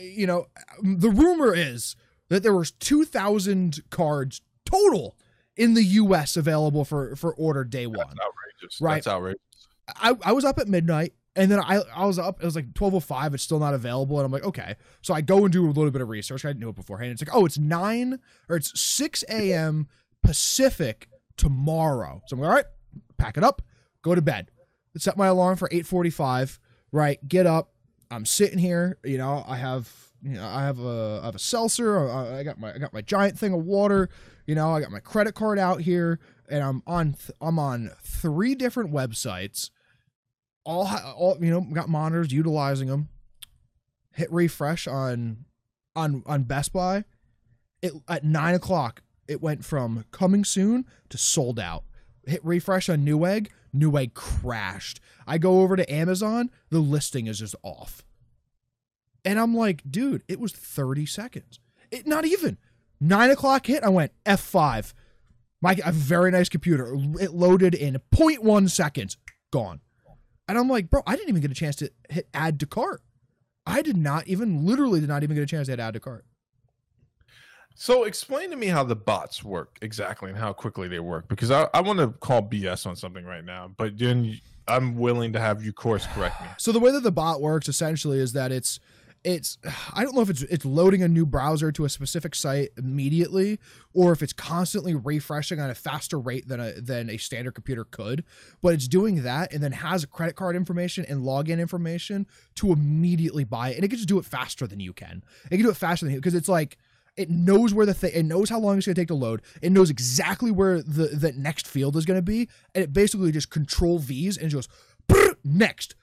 [SPEAKER 1] you know, the rumor is that there was two thousand cards total in the U.S. available for for order day one.
[SPEAKER 2] that's outrageous.
[SPEAKER 1] Right.
[SPEAKER 2] That's outrageous.
[SPEAKER 1] I, I was up at midnight and then I, I was up, it was like 1205. It's still not available. And I'm like, okay. So I go and do a little bit of research. I didn't know it beforehand. It's like, oh, it's nine or it's 6 a.m. Pacific tomorrow. So I'm like, all right, pack it up, go to bed. Set my alarm for 845, right? Get up. I'm sitting here, you know, I have, you know, I have a, I have a seltzer. I, got my, I got my giant thing of water, you know, I got my credit card out here and I'm on, th- I'm on three different websites all, all you know got monitors utilizing them hit refresh on on on best buy. It at nine o'clock it went from coming soon to sold out. Hit refresh on newegg newegg crashed. I go over to amazon the listing is just off and i'm like dude it was 30 seconds it not even nine o'clock hit i went f5 my I have a very nice computer it loaded in 0.1 seconds gone and I'm like, bro, I didn't even get a chance to hit add to cart. I did not even, literally, did not even get a chance to hit add to cart.
[SPEAKER 2] So explain to me how the bots work exactly and how quickly they work because I, I want to call BS on something right now, but then I'm willing to have you course correct me.
[SPEAKER 1] So the way that the bot works essentially is that it's, it's, I don't know if it's it's loading a new browser to a specific site immediately, or if it's constantly refreshing at a faster rate than a than a standard computer could. But it's doing that and then has credit card information and login information to immediately buy it, and it can just do it faster than you can. It can do it faster than you because it's like it knows where the thing it knows how long it's going to take to load it knows exactly where the the next field is going to be and it basically just control v's and goes next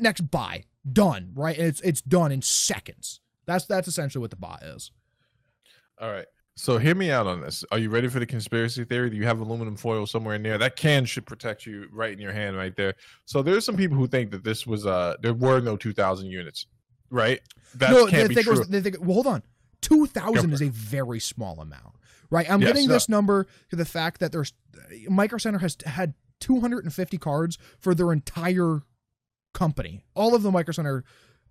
[SPEAKER 1] next buy done right it's it's done in seconds that's that's essentially what the bot is
[SPEAKER 2] All right. So hear me out on this. Are you ready for the conspiracy theory? Do you have aluminum foil somewhere in there? That can should protect you right in your hand right there. So there's some people who think that this was uh there were no 2000 units, right? That
[SPEAKER 1] no
[SPEAKER 2] can't
[SPEAKER 1] they
[SPEAKER 2] be true.
[SPEAKER 1] was, they think well hold on 2000 is a very small amount right i'm
[SPEAKER 2] Yes,
[SPEAKER 1] getting
[SPEAKER 2] no.
[SPEAKER 1] this number to the fact that there's micro center has had 250 cards for their entire company, all of the Micro Center,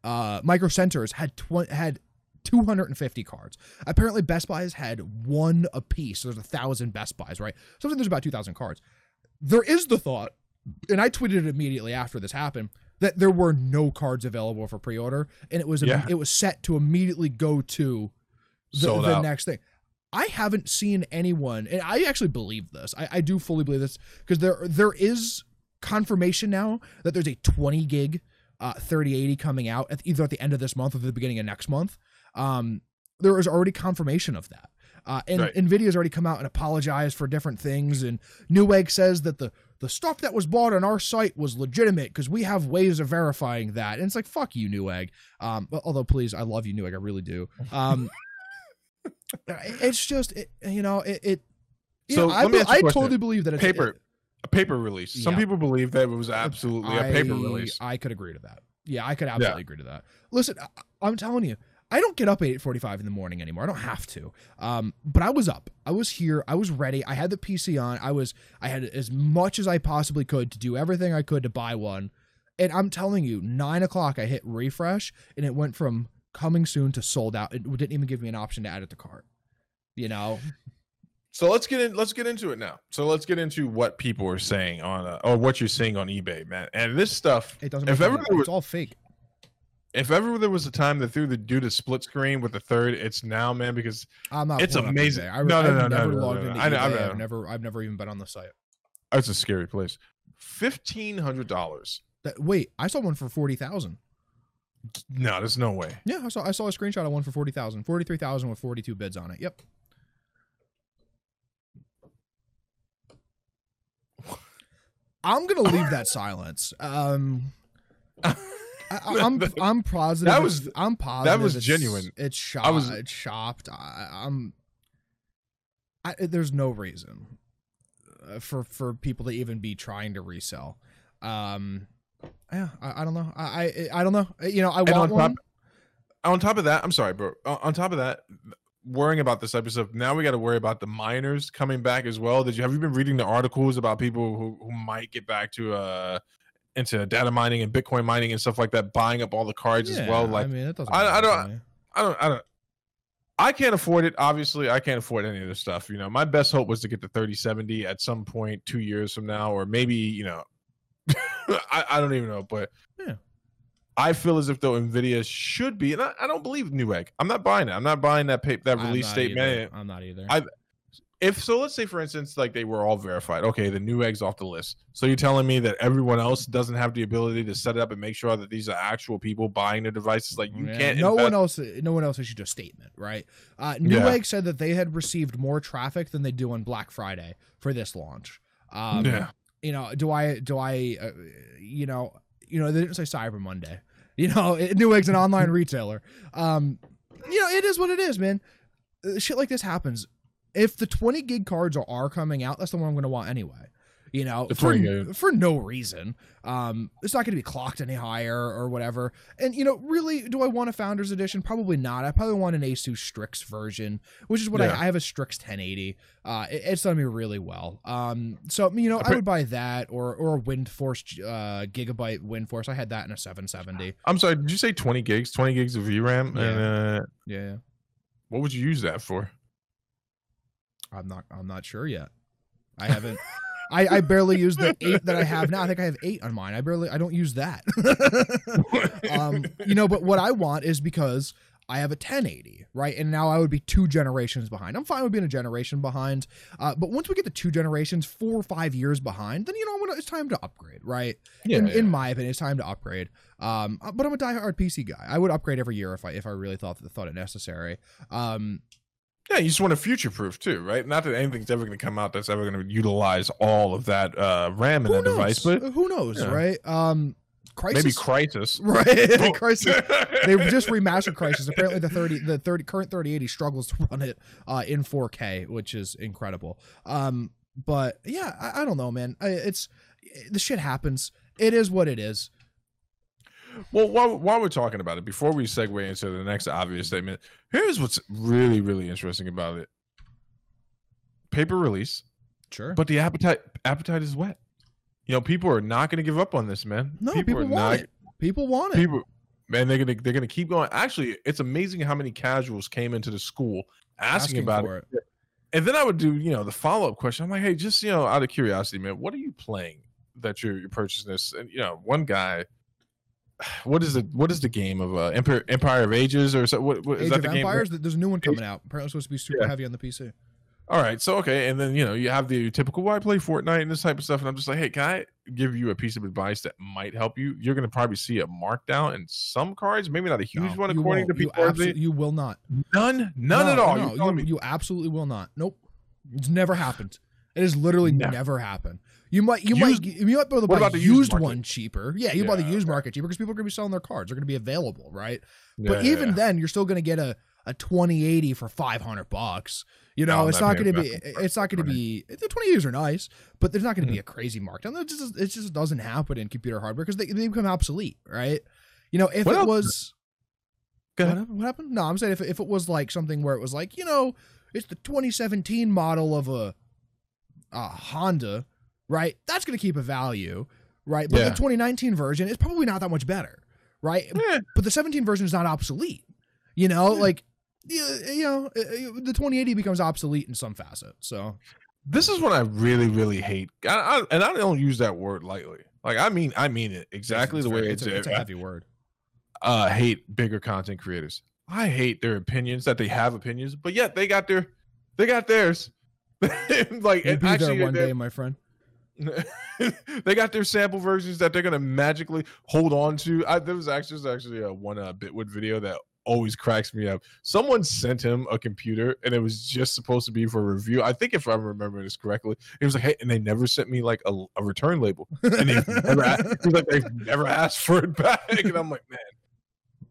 [SPEAKER 1] uh, Micro Centers had tw- had 250 cards. Apparently, Best Buys had one apiece. So there's a thousand Best Buys, right? Something there's about 2,000 cards. There is the thought, and I tweeted it immediately after this happened, that there were no cards available for pre-order, and it was
[SPEAKER 2] Yeah.
[SPEAKER 1] it was set to immediately go to the, the next thing. I haven't seen anyone, and I actually believe this. I, I do fully believe this because there there is confirmation now that there's a 20 gig uh, 3080 coming out at either at the end of this month or the beginning of next month. Um, there is already confirmation of that. Uh, and
[SPEAKER 2] Right.
[SPEAKER 1] Nvidia's already come out and apologized for different things. And Newegg says that the the stuff that was bought on our site was legitimate because we have ways of verifying that. And it's like fuck you, Newegg. Um, but- although please, I love you, Newegg. I really do. Um, (laughs) it's just it, you know it. it you
[SPEAKER 2] So
[SPEAKER 1] know, I,
[SPEAKER 2] let me
[SPEAKER 1] be-
[SPEAKER 2] ask you a
[SPEAKER 1] I totally believe that it's
[SPEAKER 2] Paper a paper release. Some
[SPEAKER 1] Yeah.
[SPEAKER 2] people believe that it was absolutely a paper release.
[SPEAKER 1] I could agree to that. Yeah, I could absolutely agree to that. Listen, I, I'm telling you, I don't get up at 8:45 in the morning anymore. I don't have to. Um, but I was up. I was here. I was ready. I had the PC on. I was. I had as much as I possibly could to do everything I could to buy one. And I'm telling you, nine o'clock, I hit refresh, and it went from coming soon to sold out. It didn't even give me an option to add it to cart. You know,
[SPEAKER 2] So let's get in. Let's get into it now. So let's get into what people are saying on, uh, or what you're seeing on eBay, man. And this stuff,
[SPEAKER 1] it doesn't.
[SPEAKER 2] If ever was-
[SPEAKER 1] it's all fake.
[SPEAKER 2] if ever there was a time that threw the do the split screen with the third, it's now, man. Because
[SPEAKER 1] I'm not.
[SPEAKER 2] It's amazing.
[SPEAKER 1] I,
[SPEAKER 2] No, no,
[SPEAKER 1] I've
[SPEAKER 2] no, no,
[SPEAKER 1] never
[SPEAKER 2] no, no,
[SPEAKER 1] logged
[SPEAKER 2] no.
[SPEAKER 1] into
[SPEAKER 2] I,
[SPEAKER 1] eBay. I've never. I've never even been on the site.
[SPEAKER 2] that's a scary place. Fifteen hundred dollars.
[SPEAKER 1] Wait, I saw one for forty thousand.
[SPEAKER 2] No, there's no way.
[SPEAKER 1] Yeah, I saw I saw a screenshot of one for forty thousand. Forty three thousand with forty two bids on it. Yep. I'm gonna leave that silence. Um, I, I, I'm I'm (laughs) positive.
[SPEAKER 2] That was-
[SPEAKER 1] I'm positive.
[SPEAKER 2] That was
[SPEAKER 1] it's-
[SPEAKER 2] genuine.
[SPEAKER 1] It's shop.
[SPEAKER 2] I was-
[SPEAKER 1] It's shopped. I, I'm. I, there's no reason uh, for for people to even be trying to resell. Um, yeah, I, I don't know. I, I I don't know. You know, I want
[SPEAKER 2] on
[SPEAKER 1] one.
[SPEAKER 2] top, on top of that, I'm sorry, bro. On top of that, worrying about this episode, now we got to worry about the miners coming back as well. Did you have you been reading the articles about people who, who might get back to uh into data mining and Bitcoin mining and stuff like that, buying up all the cards as well? Like
[SPEAKER 1] I mean, it doesn't.
[SPEAKER 2] I- I don't- I don't, I don't. I can't afford it. Obviously, I can't afford any of this stuff. You know, my best hope was to get the 3070 at some point two years from now, or maybe, you know, (laughs) I, I don't even know. But
[SPEAKER 1] Yeah.
[SPEAKER 2] I feel as if though Nvidia should be, and I, I don't believe Newegg. I'm not buying it. I'm not buying that paper, that release statement.
[SPEAKER 1] either. I'm not either.
[SPEAKER 2] I- If so, let's say for instance, like they were all verified. Okay, the Newegg's off the list. So you're telling me that everyone else doesn't have the ability to set it up and make sure that these are actual people buying the devices? Like you
[SPEAKER 1] Yeah,
[SPEAKER 2] can't.
[SPEAKER 1] No
[SPEAKER 2] invest-
[SPEAKER 1] one else. No one else issued a statement, right? Uh,
[SPEAKER 2] Yeah.
[SPEAKER 1] Newegg said that they had received more traffic than they do on Black Friday for this launch. Um,
[SPEAKER 2] Yeah.
[SPEAKER 1] You know, do I? Do I? Uh, you know, you know, they didn't say Cyber Monday. (laughs) You know, Newegg's an online retailer. Um, you know, it is what it is, man. Uh, Shit like this happens. If the 20 gig cards are, are coming out, that's the one I'm going to want anyway. You know, for, for no reason. Um, it's not going to be clocked any higher or whatever. And you know, really, do I want a Founders Edition? Probably not. I probably want an Asus Strix version, which is what
[SPEAKER 2] Yeah.
[SPEAKER 1] I, I have a Strix 1080. Uh, it- it's done me really well. Um, so you know, I would buy that or or a WindForce uh, Gigabyte WindForce. I had that in a 770.
[SPEAKER 2] I'm sorry. Did you say 20 gigs? 20 gigs of VRAM?
[SPEAKER 1] Yeah.
[SPEAKER 2] And uh,
[SPEAKER 1] Yeah, yeah.
[SPEAKER 2] what would you use that for?
[SPEAKER 1] I'm not. I'm not sure yet. I (laughs) haven't. I, I barely use the eight that I have now. I think I have eight on mine. I barely. I don't use that. (laughs) um, you know, but what I want is because I have a 1080, right? And now I would be two generations behind. I'm fine with being a generation behind, uh, but once we get to two generations, four or five years behind, then you know gonna, it's time to upgrade, right? in, in my opinion, it's time to upgrade. Um, uh, but I'm a diehard PC guy. I would upgrade every year if I if I really thought thought it necessary. Um,
[SPEAKER 2] yeah, you just want to future proof too, right? Not that anything's ever going to come out that's ever going to utilize all of that uh, RAM in
[SPEAKER 1] who
[SPEAKER 2] that
[SPEAKER 1] knows?
[SPEAKER 2] device, but
[SPEAKER 1] who knows,
[SPEAKER 2] yeah.
[SPEAKER 1] right? Um, Crysis,
[SPEAKER 2] maybe Crysis. (laughs)
[SPEAKER 1] right? Crysis. (laughs) they just remastered Crysis. Apparently, the thirty, the thirty current thirty eighty struggles to run it uh, in four K, which is incredible. Um, but yeah, I, I don't know, man. I, it's the shit happens. It is what it is.
[SPEAKER 2] Well, while, while we're talking about it, before we segue into the next obvious statement, here's what's really, really interesting about it. Paper release,
[SPEAKER 1] Sure.
[SPEAKER 2] but the appetite appetite is wet. you know, people are not going to give up on this, man.
[SPEAKER 1] No, people,
[SPEAKER 2] are
[SPEAKER 1] want
[SPEAKER 2] not.
[SPEAKER 1] it. People want it.
[SPEAKER 2] People, man, they're gonna they're gonna keep going. Actually, it's amazing how many casuals came into the school asking, about
[SPEAKER 1] for
[SPEAKER 2] it. And then I would do, you know, the follow up question. I'm like, hey, just you know, out of curiosity, man, what are you playing that you're, you're purchasing this? And you know, one guy, what is the what is the game of uh, Empire, Empire of Ages or so? What, what is
[SPEAKER 1] Age
[SPEAKER 2] that
[SPEAKER 1] of
[SPEAKER 2] the game?
[SPEAKER 1] Empires. There's a new one coming out. Apparently, it's supposed to be super
[SPEAKER 2] Yeah.
[SPEAKER 1] heavy on the PC.
[SPEAKER 2] All right, so okay, and then you know you have the typical why play Fortnite and this type of stuff, and I'm just like, hey, can I give you a piece of advice that might help you? You're gonna probably see a markdown in some cards, maybe not a huge
[SPEAKER 1] No,
[SPEAKER 2] one according to
[SPEAKER 1] won't. You,
[SPEAKER 2] people.
[SPEAKER 1] absolutely, you will not.
[SPEAKER 2] none, none
[SPEAKER 1] No,
[SPEAKER 2] at all.
[SPEAKER 1] No,
[SPEAKER 2] me-
[SPEAKER 1] you absolutely will not. Nope. It's never happened. It has literally
[SPEAKER 2] Never.
[SPEAKER 1] never happened. You might you
[SPEAKER 2] Used-
[SPEAKER 1] might you might be able to buy
[SPEAKER 2] the
[SPEAKER 1] used,
[SPEAKER 2] market?
[SPEAKER 1] one cheaper. Yeah, you buy the used
[SPEAKER 2] okay.
[SPEAKER 1] market cheaper because people are going to be selling their cards. They're going to be available, right?
[SPEAKER 2] Yeah,
[SPEAKER 1] but
[SPEAKER 2] yeah,
[SPEAKER 1] even
[SPEAKER 2] yeah.
[SPEAKER 1] then, you're still going to get a a 2080 for 500 bucks. You know,
[SPEAKER 2] Oh,
[SPEAKER 1] it's not
[SPEAKER 2] be
[SPEAKER 1] going to be. It's not going to be. The 2080s are nice, but there's not going to
[SPEAKER 2] Mm-hmm.
[SPEAKER 1] be a crazy markdown. It just it just doesn't happen in computer hardware because they, they become obsolete, right? You know, if
[SPEAKER 2] What
[SPEAKER 1] it
[SPEAKER 2] else?
[SPEAKER 1] was
[SPEAKER 2] Go
[SPEAKER 1] what
[SPEAKER 2] ahead.
[SPEAKER 1] happened? What happened? No, I'm saying if if it was like something where it was like you know it's the 2017 model of a, a Honda, right? That's going to keep a value, right? But
[SPEAKER 2] Yeah.
[SPEAKER 1] the 2019 version is probably not that much better, right?
[SPEAKER 2] Yeah.
[SPEAKER 1] But the 17 version is not obsolete. You know,
[SPEAKER 2] Yeah.
[SPEAKER 1] like you, know, uh, uh, the 2080 becomes obsolete in some facet. So
[SPEAKER 2] This is what I really, really hate, I, I, and I don't use that word lightly. Like I mean, I mean it exactly
[SPEAKER 1] it's
[SPEAKER 2] the way
[SPEAKER 1] very-
[SPEAKER 2] it's.
[SPEAKER 1] a, it's a
[SPEAKER 2] I-
[SPEAKER 1] heavy word.
[SPEAKER 2] uh hate bigger content creators. I hate their opinions that they have opinions, but yet they got their they got theirs. (laughs) like
[SPEAKER 1] We'll be
[SPEAKER 2] actually
[SPEAKER 1] there one day, my friend. (laughs)
[SPEAKER 2] they got their sample versions that they're gonna magically hold on to. I, there was actually there's actually a one uh, Bitwit video that always cracks me up. Someone sent him a computer and it was just supposed to be for review. I think if I'm remembering this correctly, it was like, hey, and they never sent me like a, a return label. (laughs) And they've never asked, like they've never asked for it back. And I'm like, man,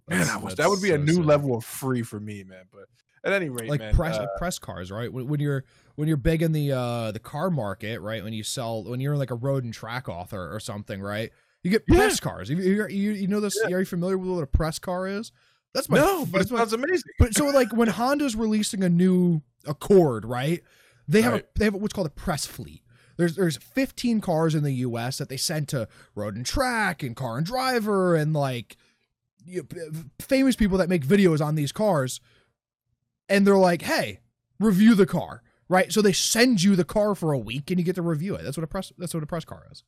[SPEAKER 2] man, I wish that would be a new level of free for me, man. But at any rate,
[SPEAKER 1] like
[SPEAKER 2] man,
[SPEAKER 1] press
[SPEAKER 2] uh,
[SPEAKER 1] press cars, right? When, when you're when you're big in the uh the car market, right? When you sell when you're like a road and track author or something, right? You get
[SPEAKER 2] Yeah.
[SPEAKER 1] press cars. You, you, you, know this? Are you familiar with what a press car is? That's my
[SPEAKER 2] no, but it
[SPEAKER 1] that's my-
[SPEAKER 2] amazing.
[SPEAKER 1] but so like when (laughs) Honda's releasing a new Accord, right? They have
[SPEAKER 2] Right.
[SPEAKER 1] a, they have what's called a press fleet. There's there's 15 cars in the U.S. that they send to Road and Track and Car and Driver and like you, famous people that make videos on these cars, and they're like, hey, review the car, right? So they send you the car for a week and you get to review it. That's what a press that's what a press car is.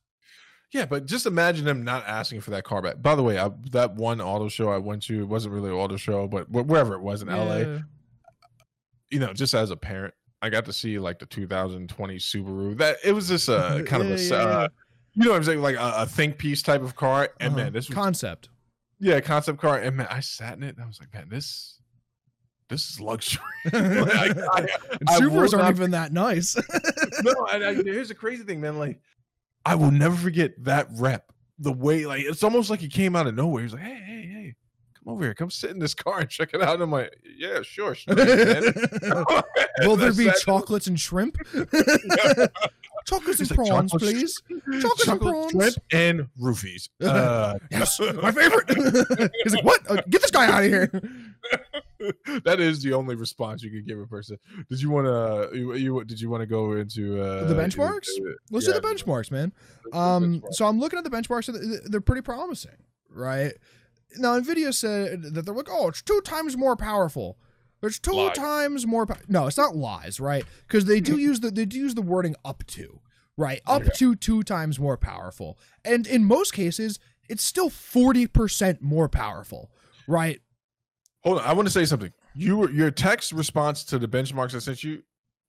[SPEAKER 2] Yeah, but just imagine them not asking for that car back. By the way, I, that one auto show I went to it wasn't really an auto show, but wherever it was in LA, you know, just as a parent, I got to see like the 2020 Subaru. That it was just a (laughs) kind of a,
[SPEAKER 1] yeah,
[SPEAKER 2] uh,
[SPEAKER 1] yeah.
[SPEAKER 2] you know, what I'm saying like a, a think piece type of car. And
[SPEAKER 1] Uh-huh.
[SPEAKER 2] man, this was
[SPEAKER 1] concept.
[SPEAKER 2] yeah, concept car. And man, I sat in it and I was like, man, this this is luxury. (laughs) (laughs) Like, I- I-
[SPEAKER 1] And
[SPEAKER 2] I
[SPEAKER 1] Subarus aren't even that nice. (laughs)
[SPEAKER 2] no, and I, here's the crazy thing, man. Like, I will never forget that rep. The way, like, it's almost like he came out of nowhere. He's like, "Hey, hey, hey, come over here, come sit in this car and check it out." And I'm like, "Yeah, sure, sure." man."
[SPEAKER 1] Will there be chocolates and shrimp? Chocolates and
[SPEAKER 2] like,
[SPEAKER 1] prawns,
[SPEAKER 2] "Chocolates-
[SPEAKER 1] please. Chocolates and prawns.
[SPEAKER 2] and roofies. (laughs) Uh,
[SPEAKER 1] Yes, (laughs) my favorite. (laughs) He's like, what? Uh, get this guy out of here.
[SPEAKER 2] that is the only response you could give a person. Did you want to? You, you did you want to go into uh,
[SPEAKER 1] The benchmarks?
[SPEAKER 2] uh,
[SPEAKER 1] Let's
[SPEAKER 2] yeah,
[SPEAKER 1] do the benchmarks, man. Um, so I'm looking at the benchmarks. They're pretty promising, right? Now, Nvidia said that they're like, oh, it's two times more powerful. There's two times more. Po-. No, it's not lies, right? Because they do (laughs) use the they do use the wording up to, right? Up to two times more powerful, and in most cases, it's still forty percent more powerful, right?
[SPEAKER 2] Hold on, I want to say something. You were your text response to the benchmarks I sent you.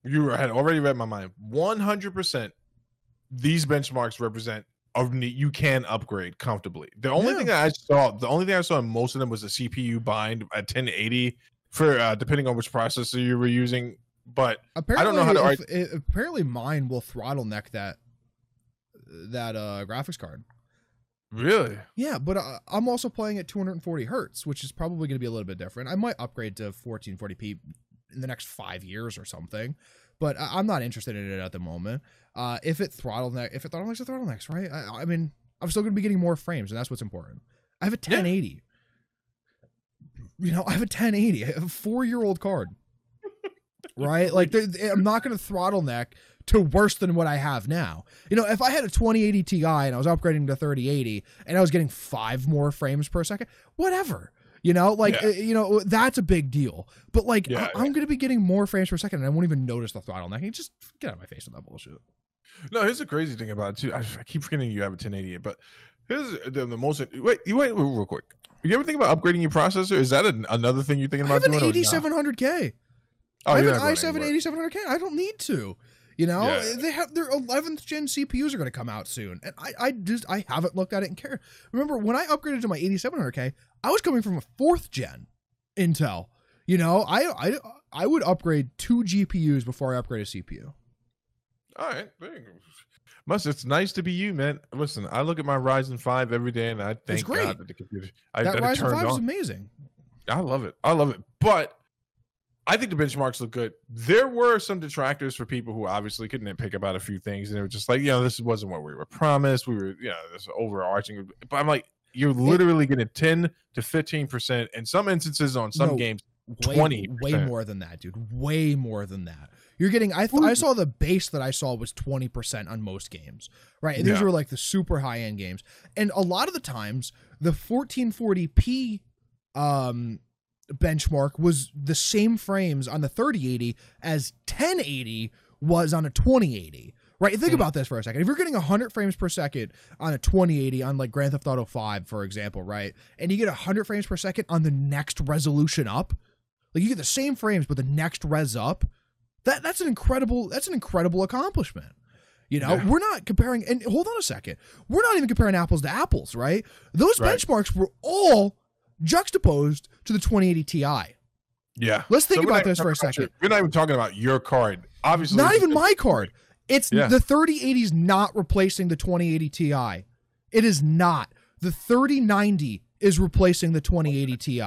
[SPEAKER 2] You had already read my mind. One hundred percent. These benchmarks represent of you can upgrade comfortably. The only
[SPEAKER 1] Yeah.
[SPEAKER 2] thing that I saw, the only thing I saw in most of them was the CPU bind at 1080 for uh, depending on which processor you were using. But
[SPEAKER 1] Apparently, I don't
[SPEAKER 2] know how to
[SPEAKER 1] if- it- apparently mine will throttle neck that that uh graphics card.
[SPEAKER 2] really,
[SPEAKER 1] Yeah, but uh, I'm also playing at 240 hertz, which is probably going to be a little bit different. I might upgrade to 1440p in the next five years or something, but I- I'm not interested in it at the moment. Uh, if it throttle neck, if it throttle necks, it throttle necks, right? I, I mean, I'm still going to be getting more frames, and that's what's important. I have a
[SPEAKER 2] Yeah.
[SPEAKER 1] 1080. You know, I have a 1080, I have a four year old card. (laughs) right? Like I'm not going to throttle neck to worse than what I have now. You know, if I had a 2080 Ti and I was upgrading to 3080 and I was getting five more frames per second, whatever. You know, like
[SPEAKER 2] Yeah.
[SPEAKER 1] uh, you know that's a big deal. But like
[SPEAKER 2] Yeah,
[SPEAKER 1] I- I'm going to be getting more frames per second and I won't even notice the throttle neck. You just get out of my face with that bullshit.
[SPEAKER 2] No, here's the crazy thing about it too. I, I keep forgetting you have a 1080, but here's the, the most. Wait, you wait real quick. You ever think about upgrading your processor? Is that an, another thing you're thinking about I
[SPEAKER 1] have an
[SPEAKER 2] doing? not?
[SPEAKER 1] 8700K.
[SPEAKER 2] Oh,
[SPEAKER 1] I have an i7 8700K. I don't need to. You know,
[SPEAKER 2] Yeah.
[SPEAKER 1] they have their 11th gen CPUs are going to come out soon, and I, I just I haven't looked at it and care. Remember when I upgraded to my 8700K, I was coming from a fourth gen Intel. You know, I I I would upgrade two GPUs before I upgrade a CPU.
[SPEAKER 2] All right. There you go. Must it's nice to be you, man. Listen, I look at my Ryzen five every day, and I thank
[SPEAKER 1] great.
[SPEAKER 2] God that the computer I,
[SPEAKER 1] that
[SPEAKER 2] that
[SPEAKER 1] Ryzen
[SPEAKER 2] turned
[SPEAKER 1] 5 is amazing.
[SPEAKER 2] I love it. I love it. But I think the benchmarks look good. There were some detractors for people who obviously couldn't nitpick about a few things, and they were just like, you know, this wasn't what we were promised. We were, you know, this overarching. But I'm like, you're literally getting 10 to 15 percent in some instances on some
[SPEAKER 1] No,
[SPEAKER 2] games.
[SPEAKER 1] Way,
[SPEAKER 2] 20%.
[SPEAKER 1] way more than that, dude. Way more than that. You're getting. I th- I saw the base that I saw was twenty percent on most games. Right. And these
[SPEAKER 2] Yeah.
[SPEAKER 1] were like the super high end games, and a lot of the times the 1440p um benchmark was the same frames on the 3080 as 1080 was on a 2080. Right, think
[SPEAKER 2] Mhm.
[SPEAKER 1] about this for a second. If you're getting 100 frames per second on a 2080 on like Grand Theft Auto 5, for example, right, and you get 100 frames per second on the next resolution up, like you get the same frames but the next res up, that that's an incredible that's an incredible accomplishment. You know,
[SPEAKER 2] Yeah.
[SPEAKER 1] we're not comparing and hold on a second. We're not even comparing apples to apples, right? Those
[SPEAKER 2] Right.
[SPEAKER 1] benchmarks were all juxtaposed to the 2080 Ti.
[SPEAKER 2] Yeah.
[SPEAKER 1] Let's think
[SPEAKER 2] So
[SPEAKER 1] about
[SPEAKER 2] not
[SPEAKER 1] this for a second.
[SPEAKER 2] your- We're not even talking about your card. Obviously,
[SPEAKER 1] Not even my card. It's
[SPEAKER 2] Yeah.
[SPEAKER 1] the 3080 is not replacing the 2080 Ti. It is not. The 3090 is replacing the 2080 Ti.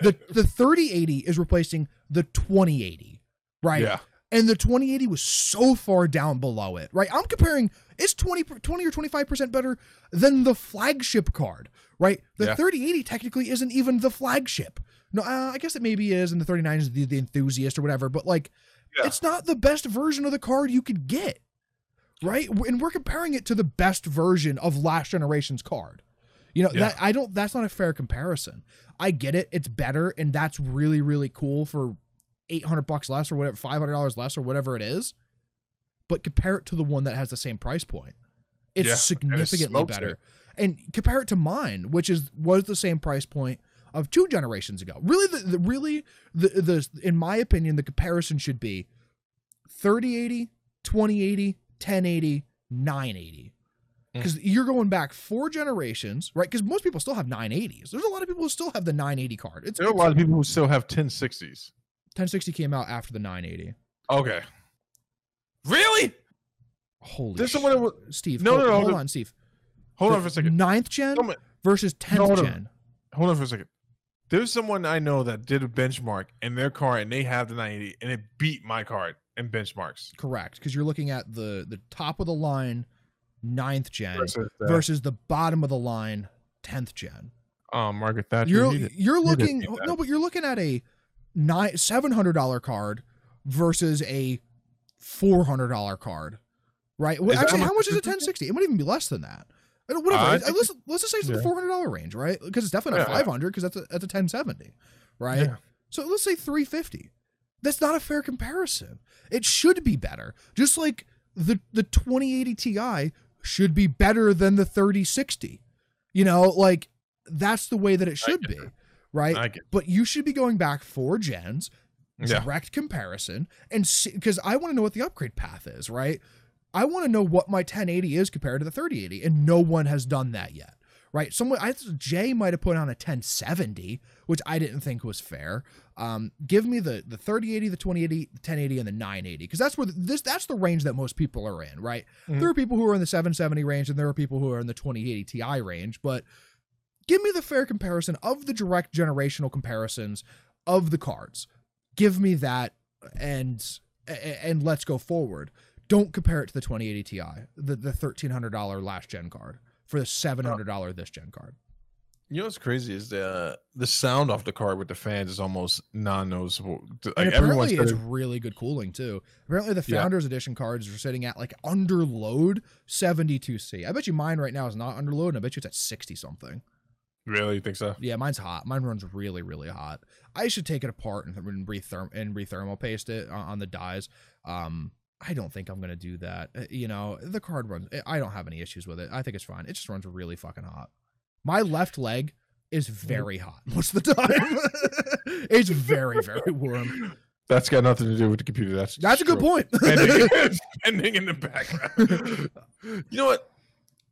[SPEAKER 1] The the 3080 is replacing the 2080. Right?
[SPEAKER 2] Yeah.
[SPEAKER 1] And the 2080 was so far down below it. Right? I'm comparing it's 20 20 or 25% better than the flagship card. Right? The
[SPEAKER 2] Yeah.
[SPEAKER 1] 3080 technically isn't even the flagship. No, uh, I guess it maybe is, and the 39 is the, the enthusiast or whatever. But like,
[SPEAKER 2] Yeah.
[SPEAKER 1] it's not the best version of the card you could get, right? And we're comparing it to the best version of last generation's card. You know
[SPEAKER 2] Yeah.
[SPEAKER 1] that I don't. That's not a fair comparison. I get it; it's better, and that's really really cool for eight hundred bucks less or whatever, five hundred dollars less or whatever it is. But compare it to the one that has the same price point. It's
[SPEAKER 2] Yeah, and it
[SPEAKER 1] significantly better.
[SPEAKER 2] it.
[SPEAKER 1] And compare it to mine, which is was the same price point of two generations ago. Really, the, the really the the in my opinion, the comparison should be 3080, 2080, 1080, 980. Because hmm. you're going back four generations, right? Because most people still have 980s. There's a lot of people who still have the 980 card. It's,
[SPEAKER 2] There are a lot of people who still have 1060s.
[SPEAKER 1] 1060 came out after the 980.
[SPEAKER 2] Okay. Really?
[SPEAKER 1] Holy
[SPEAKER 2] There's
[SPEAKER 1] shit.
[SPEAKER 2] someone that wa-
[SPEAKER 1] Steve,
[SPEAKER 2] No,
[SPEAKER 1] hold,
[SPEAKER 2] no, no,
[SPEAKER 1] hold
[SPEAKER 2] the-
[SPEAKER 1] on, Steve.
[SPEAKER 2] Hold
[SPEAKER 1] The
[SPEAKER 2] on for a second.
[SPEAKER 1] Ninth gen
[SPEAKER 2] Someone-
[SPEAKER 1] versus 10th
[SPEAKER 2] No, hold on.
[SPEAKER 1] gen.
[SPEAKER 2] Hold on for a second. There's someone I know that did a benchmark in their car and they have the 980 and it beat my card in benchmarks.
[SPEAKER 1] Correct, because you're looking at the the top of the line ninth gen
[SPEAKER 2] Versus, the-
[SPEAKER 1] versus the bottom of the line 10th gen.
[SPEAKER 2] oh, Margaret Thatcher.
[SPEAKER 1] You're you're looking no, but you're looking at a nine seven hundred dollar card versus a four hundred dollar card, right? Well, actually,
[SPEAKER 2] how much
[SPEAKER 1] is a ten sixty? It might even be less than that. Whatever. Uh, let's let's just say it's in the four hundred dollar range, right? Because it's definitely not
[SPEAKER 2] Yeah.
[SPEAKER 1] five hundred because that's a that's a ten seventy, right?
[SPEAKER 2] Yeah.
[SPEAKER 1] So let's say 350. That's not a fair comparison. It should be better. Just like the the 2080 Ti should be better than the 3060. You know, like that's the way that it should be, right? But you should be going back four gens,
[SPEAKER 2] Yeah.
[SPEAKER 1] direct comparison, and because I want to know what the upgrade path is, right? I want to know what my 1080 is compared to the 3080, and no one has done that yet, right? Someone, I Jay might have put on a 1070, which I didn't think was fair. Um, give me the the 3080, the 2080, the 1080, and the 980, because that's where the, this that's the range that most people are in, right?
[SPEAKER 2] Mhm.
[SPEAKER 1] There are people who are in the 770 range, and there are people who are in the 2080 Ti range, but give me the fair comparison of the direct generational comparisons of the cards. Give me that, and and let's go forward. Don't compare it to the 2080 Ti, the the thirteen hundred dollar last gen card for the seven hundred dollar this gen card.
[SPEAKER 2] You know what's crazy is the the sound off the card with the fans is almost non-noticeable. Like
[SPEAKER 1] and
[SPEAKER 2] everyone's
[SPEAKER 1] apparently it's really good cooling too. Apparently the
[SPEAKER 2] Yeah.
[SPEAKER 1] Founders Edition cards are sitting at like under load 72C. I bet you mine right now is not under load, and I bet you it's at 60 something.
[SPEAKER 2] Really you think so.
[SPEAKER 1] Yeah, mine's hot. Mine runs really, really hot. I should take it apart and, and retherm and rethermal paste it on, on the dies. Um, I don't think I'm gonna do that. Uh, You know, the card runs. I don't have any issues with it. I think it's fine. It just runs really fucking hot. My left leg is very hot most of the time. (laughs) it's very, very warm.
[SPEAKER 2] That's got nothing to do with the computer. That's
[SPEAKER 1] That's a good point.
[SPEAKER 2] Spending, spending (laughs) (laughs) in the background. you know what?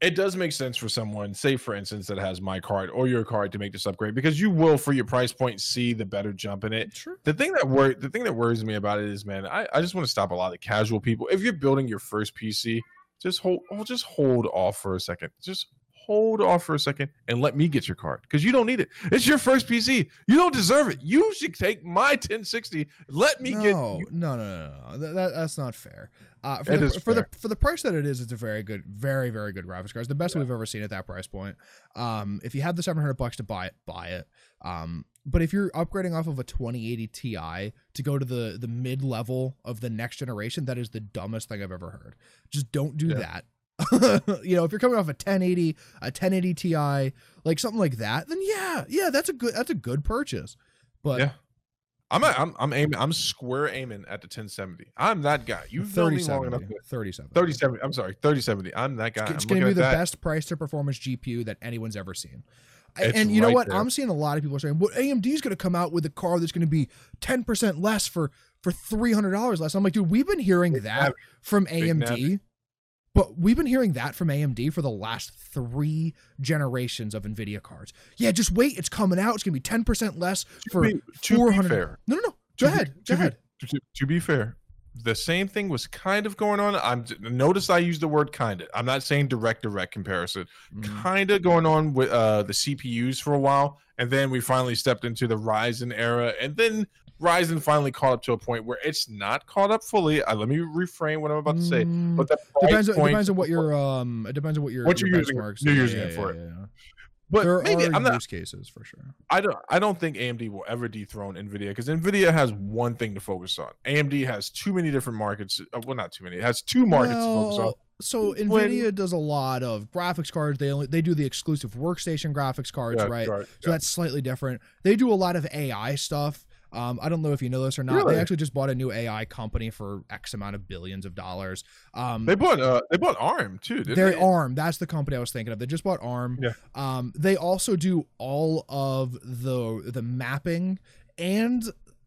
[SPEAKER 2] It does make sense for someone, say for instance, that has my card or your card to make this upgrade because you will, for your price point, see the better jump in it.
[SPEAKER 1] Sure.
[SPEAKER 2] The thing that wor- the thing that worries me about it is, man, I, I just want to stop a lot of casual people. If you're building your first PC, just hold, oh, just hold off for a second. Just hold off for a second and let me get your card because you don't need it. It's your first PC. You don't deserve it. You should take my 1060. Let me
[SPEAKER 1] no,
[SPEAKER 2] get.
[SPEAKER 1] no, no, no, no. That, that, that's not fair. Uh, for
[SPEAKER 2] It
[SPEAKER 1] the,
[SPEAKER 2] is
[SPEAKER 1] for
[SPEAKER 2] fair.
[SPEAKER 1] the for the price that it is, it's a very good, very very good graphics card. It's the best we've ever seen at that price point. Um, if you have the seven hundred bucks to buy it, buy it. Um, but if you're upgrading off of a 2080 Ti to go to the the mid level of the next generation, that is the dumbest thing I've ever heard. Just don't do
[SPEAKER 2] Yeah.
[SPEAKER 1] that. (laughs) you know, if you're coming off a 1080, a 1080 Ti, like something like that, then yeah, yeah, that's a good that's a good purchase. But
[SPEAKER 2] Yeah. I'm a, I'm I'm aiming. I'm square aiming at the 1070. I'm that guy. You've known me long enough.
[SPEAKER 1] 3070,
[SPEAKER 2] to-
[SPEAKER 1] 3070.
[SPEAKER 2] 3070. I'm sorry, 3070. I'm that guy.
[SPEAKER 1] It's going to be the
[SPEAKER 2] that.
[SPEAKER 1] best price to performance GPU that anyone's ever seen.
[SPEAKER 2] It's
[SPEAKER 1] and you know what?
[SPEAKER 2] there.
[SPEAKER 1] I'm seeing a lot of people saying, "Well, AMD's going to come out with a car that's going to be 10% less for for $300 less." I'm like, "Dude, we've been hearing
[SPEAKER 2] Big
[SPEAKER 1] that from
[SPEAKER 2] Big
[SPEAKER 1] AMD." But we've been hearing that from AMD for the last three generations of NVIDIA cards. Yeah, just wait. It's coming out. It's going to be 10% less for
[SPEAKER 2] to be, to be fair,
[SPEAKER 1] No, no, no. Go
[SPEAKER 2] be-
[SPEAKER 1] ahead.
[SPEAKER 2] to
[SPEAKER 1] Go ahead.
[SPEAKER 2] To, to be fair, the same thing was kind of going on. I'm notice I use the word kind of. I'm not saying direct direct comparison.
[SPEAKER 1] Mm.
[SPEAKER 2] Kind of going on with uh, the CPUs for a while, and then we finally stepped into the Ryzen era, and then Ryzen finally caught up to a point where it's not caught up fully. Uh, let me reframe what I'm about to say.
[SPEAKER 1] Mm,
[SPEAKER 2] But the
[SPEAKER 1] depends,
[SPEAKER 2] point-
[SPEAKER 1] depends on what your um it depends on what your
[SPEAKER 2] What
[SPEAKER 1] your
[SPEAKER 2] you're using-
[SPEAKER 1] benchmarks
[SPEAKER 2] you're using
[SPEAKER 1] Yeah,
[SPEAKER 2] it for.
[SPEAKER 1] yeah, yeah.
[SPEAKER 2] But
[SPEAKER 1] there
[SPEAKER 2] maybe
[SPEAKER 1] are
[SPEAKER 2] I'm not.
[SPEAKER 1] use cases for sure.
[SPEAKER 2] I don't. I don't think AMD will ever dethrone Nvidia because Nvidia has one thing to focus on. AMD has too many different markets. Uh, well, not too many. It has two markets to focus on.
[SPEAKER 1] Well, So
[SPEAKER 2] When-
[SPEAKER 1] Nvidia does a lot of graphics cards. They only they do the exclusive workstation graphics cards,
[SPEAKER 2] Yeah,
[SPEAKER 1] right?
[SPEAKER 2] right,
[SPEAKER 1] So
[SPEAKER 2] yeah.
[SPEAKER 1] that's slightly different. They do a lot of AI stuff. Um, I don't know if you know this or not.
[SPEAKER 2] Really?
[SPEAKER 1] They actually just bought a new AI company for X amount of billions of dollars. Um,
[SPEAKER 2] They bought. Uh, they bought ARM too. Didn't
[SPEAKER 1] they're
[SPEAKER 2] they?
[SPEAKER 1] ARM. That's the company I was thinking of. They just bought ARM.
[SPEAKER 2] Yeah.
[SPEAKER 1] Um, they also do all of the the mapping and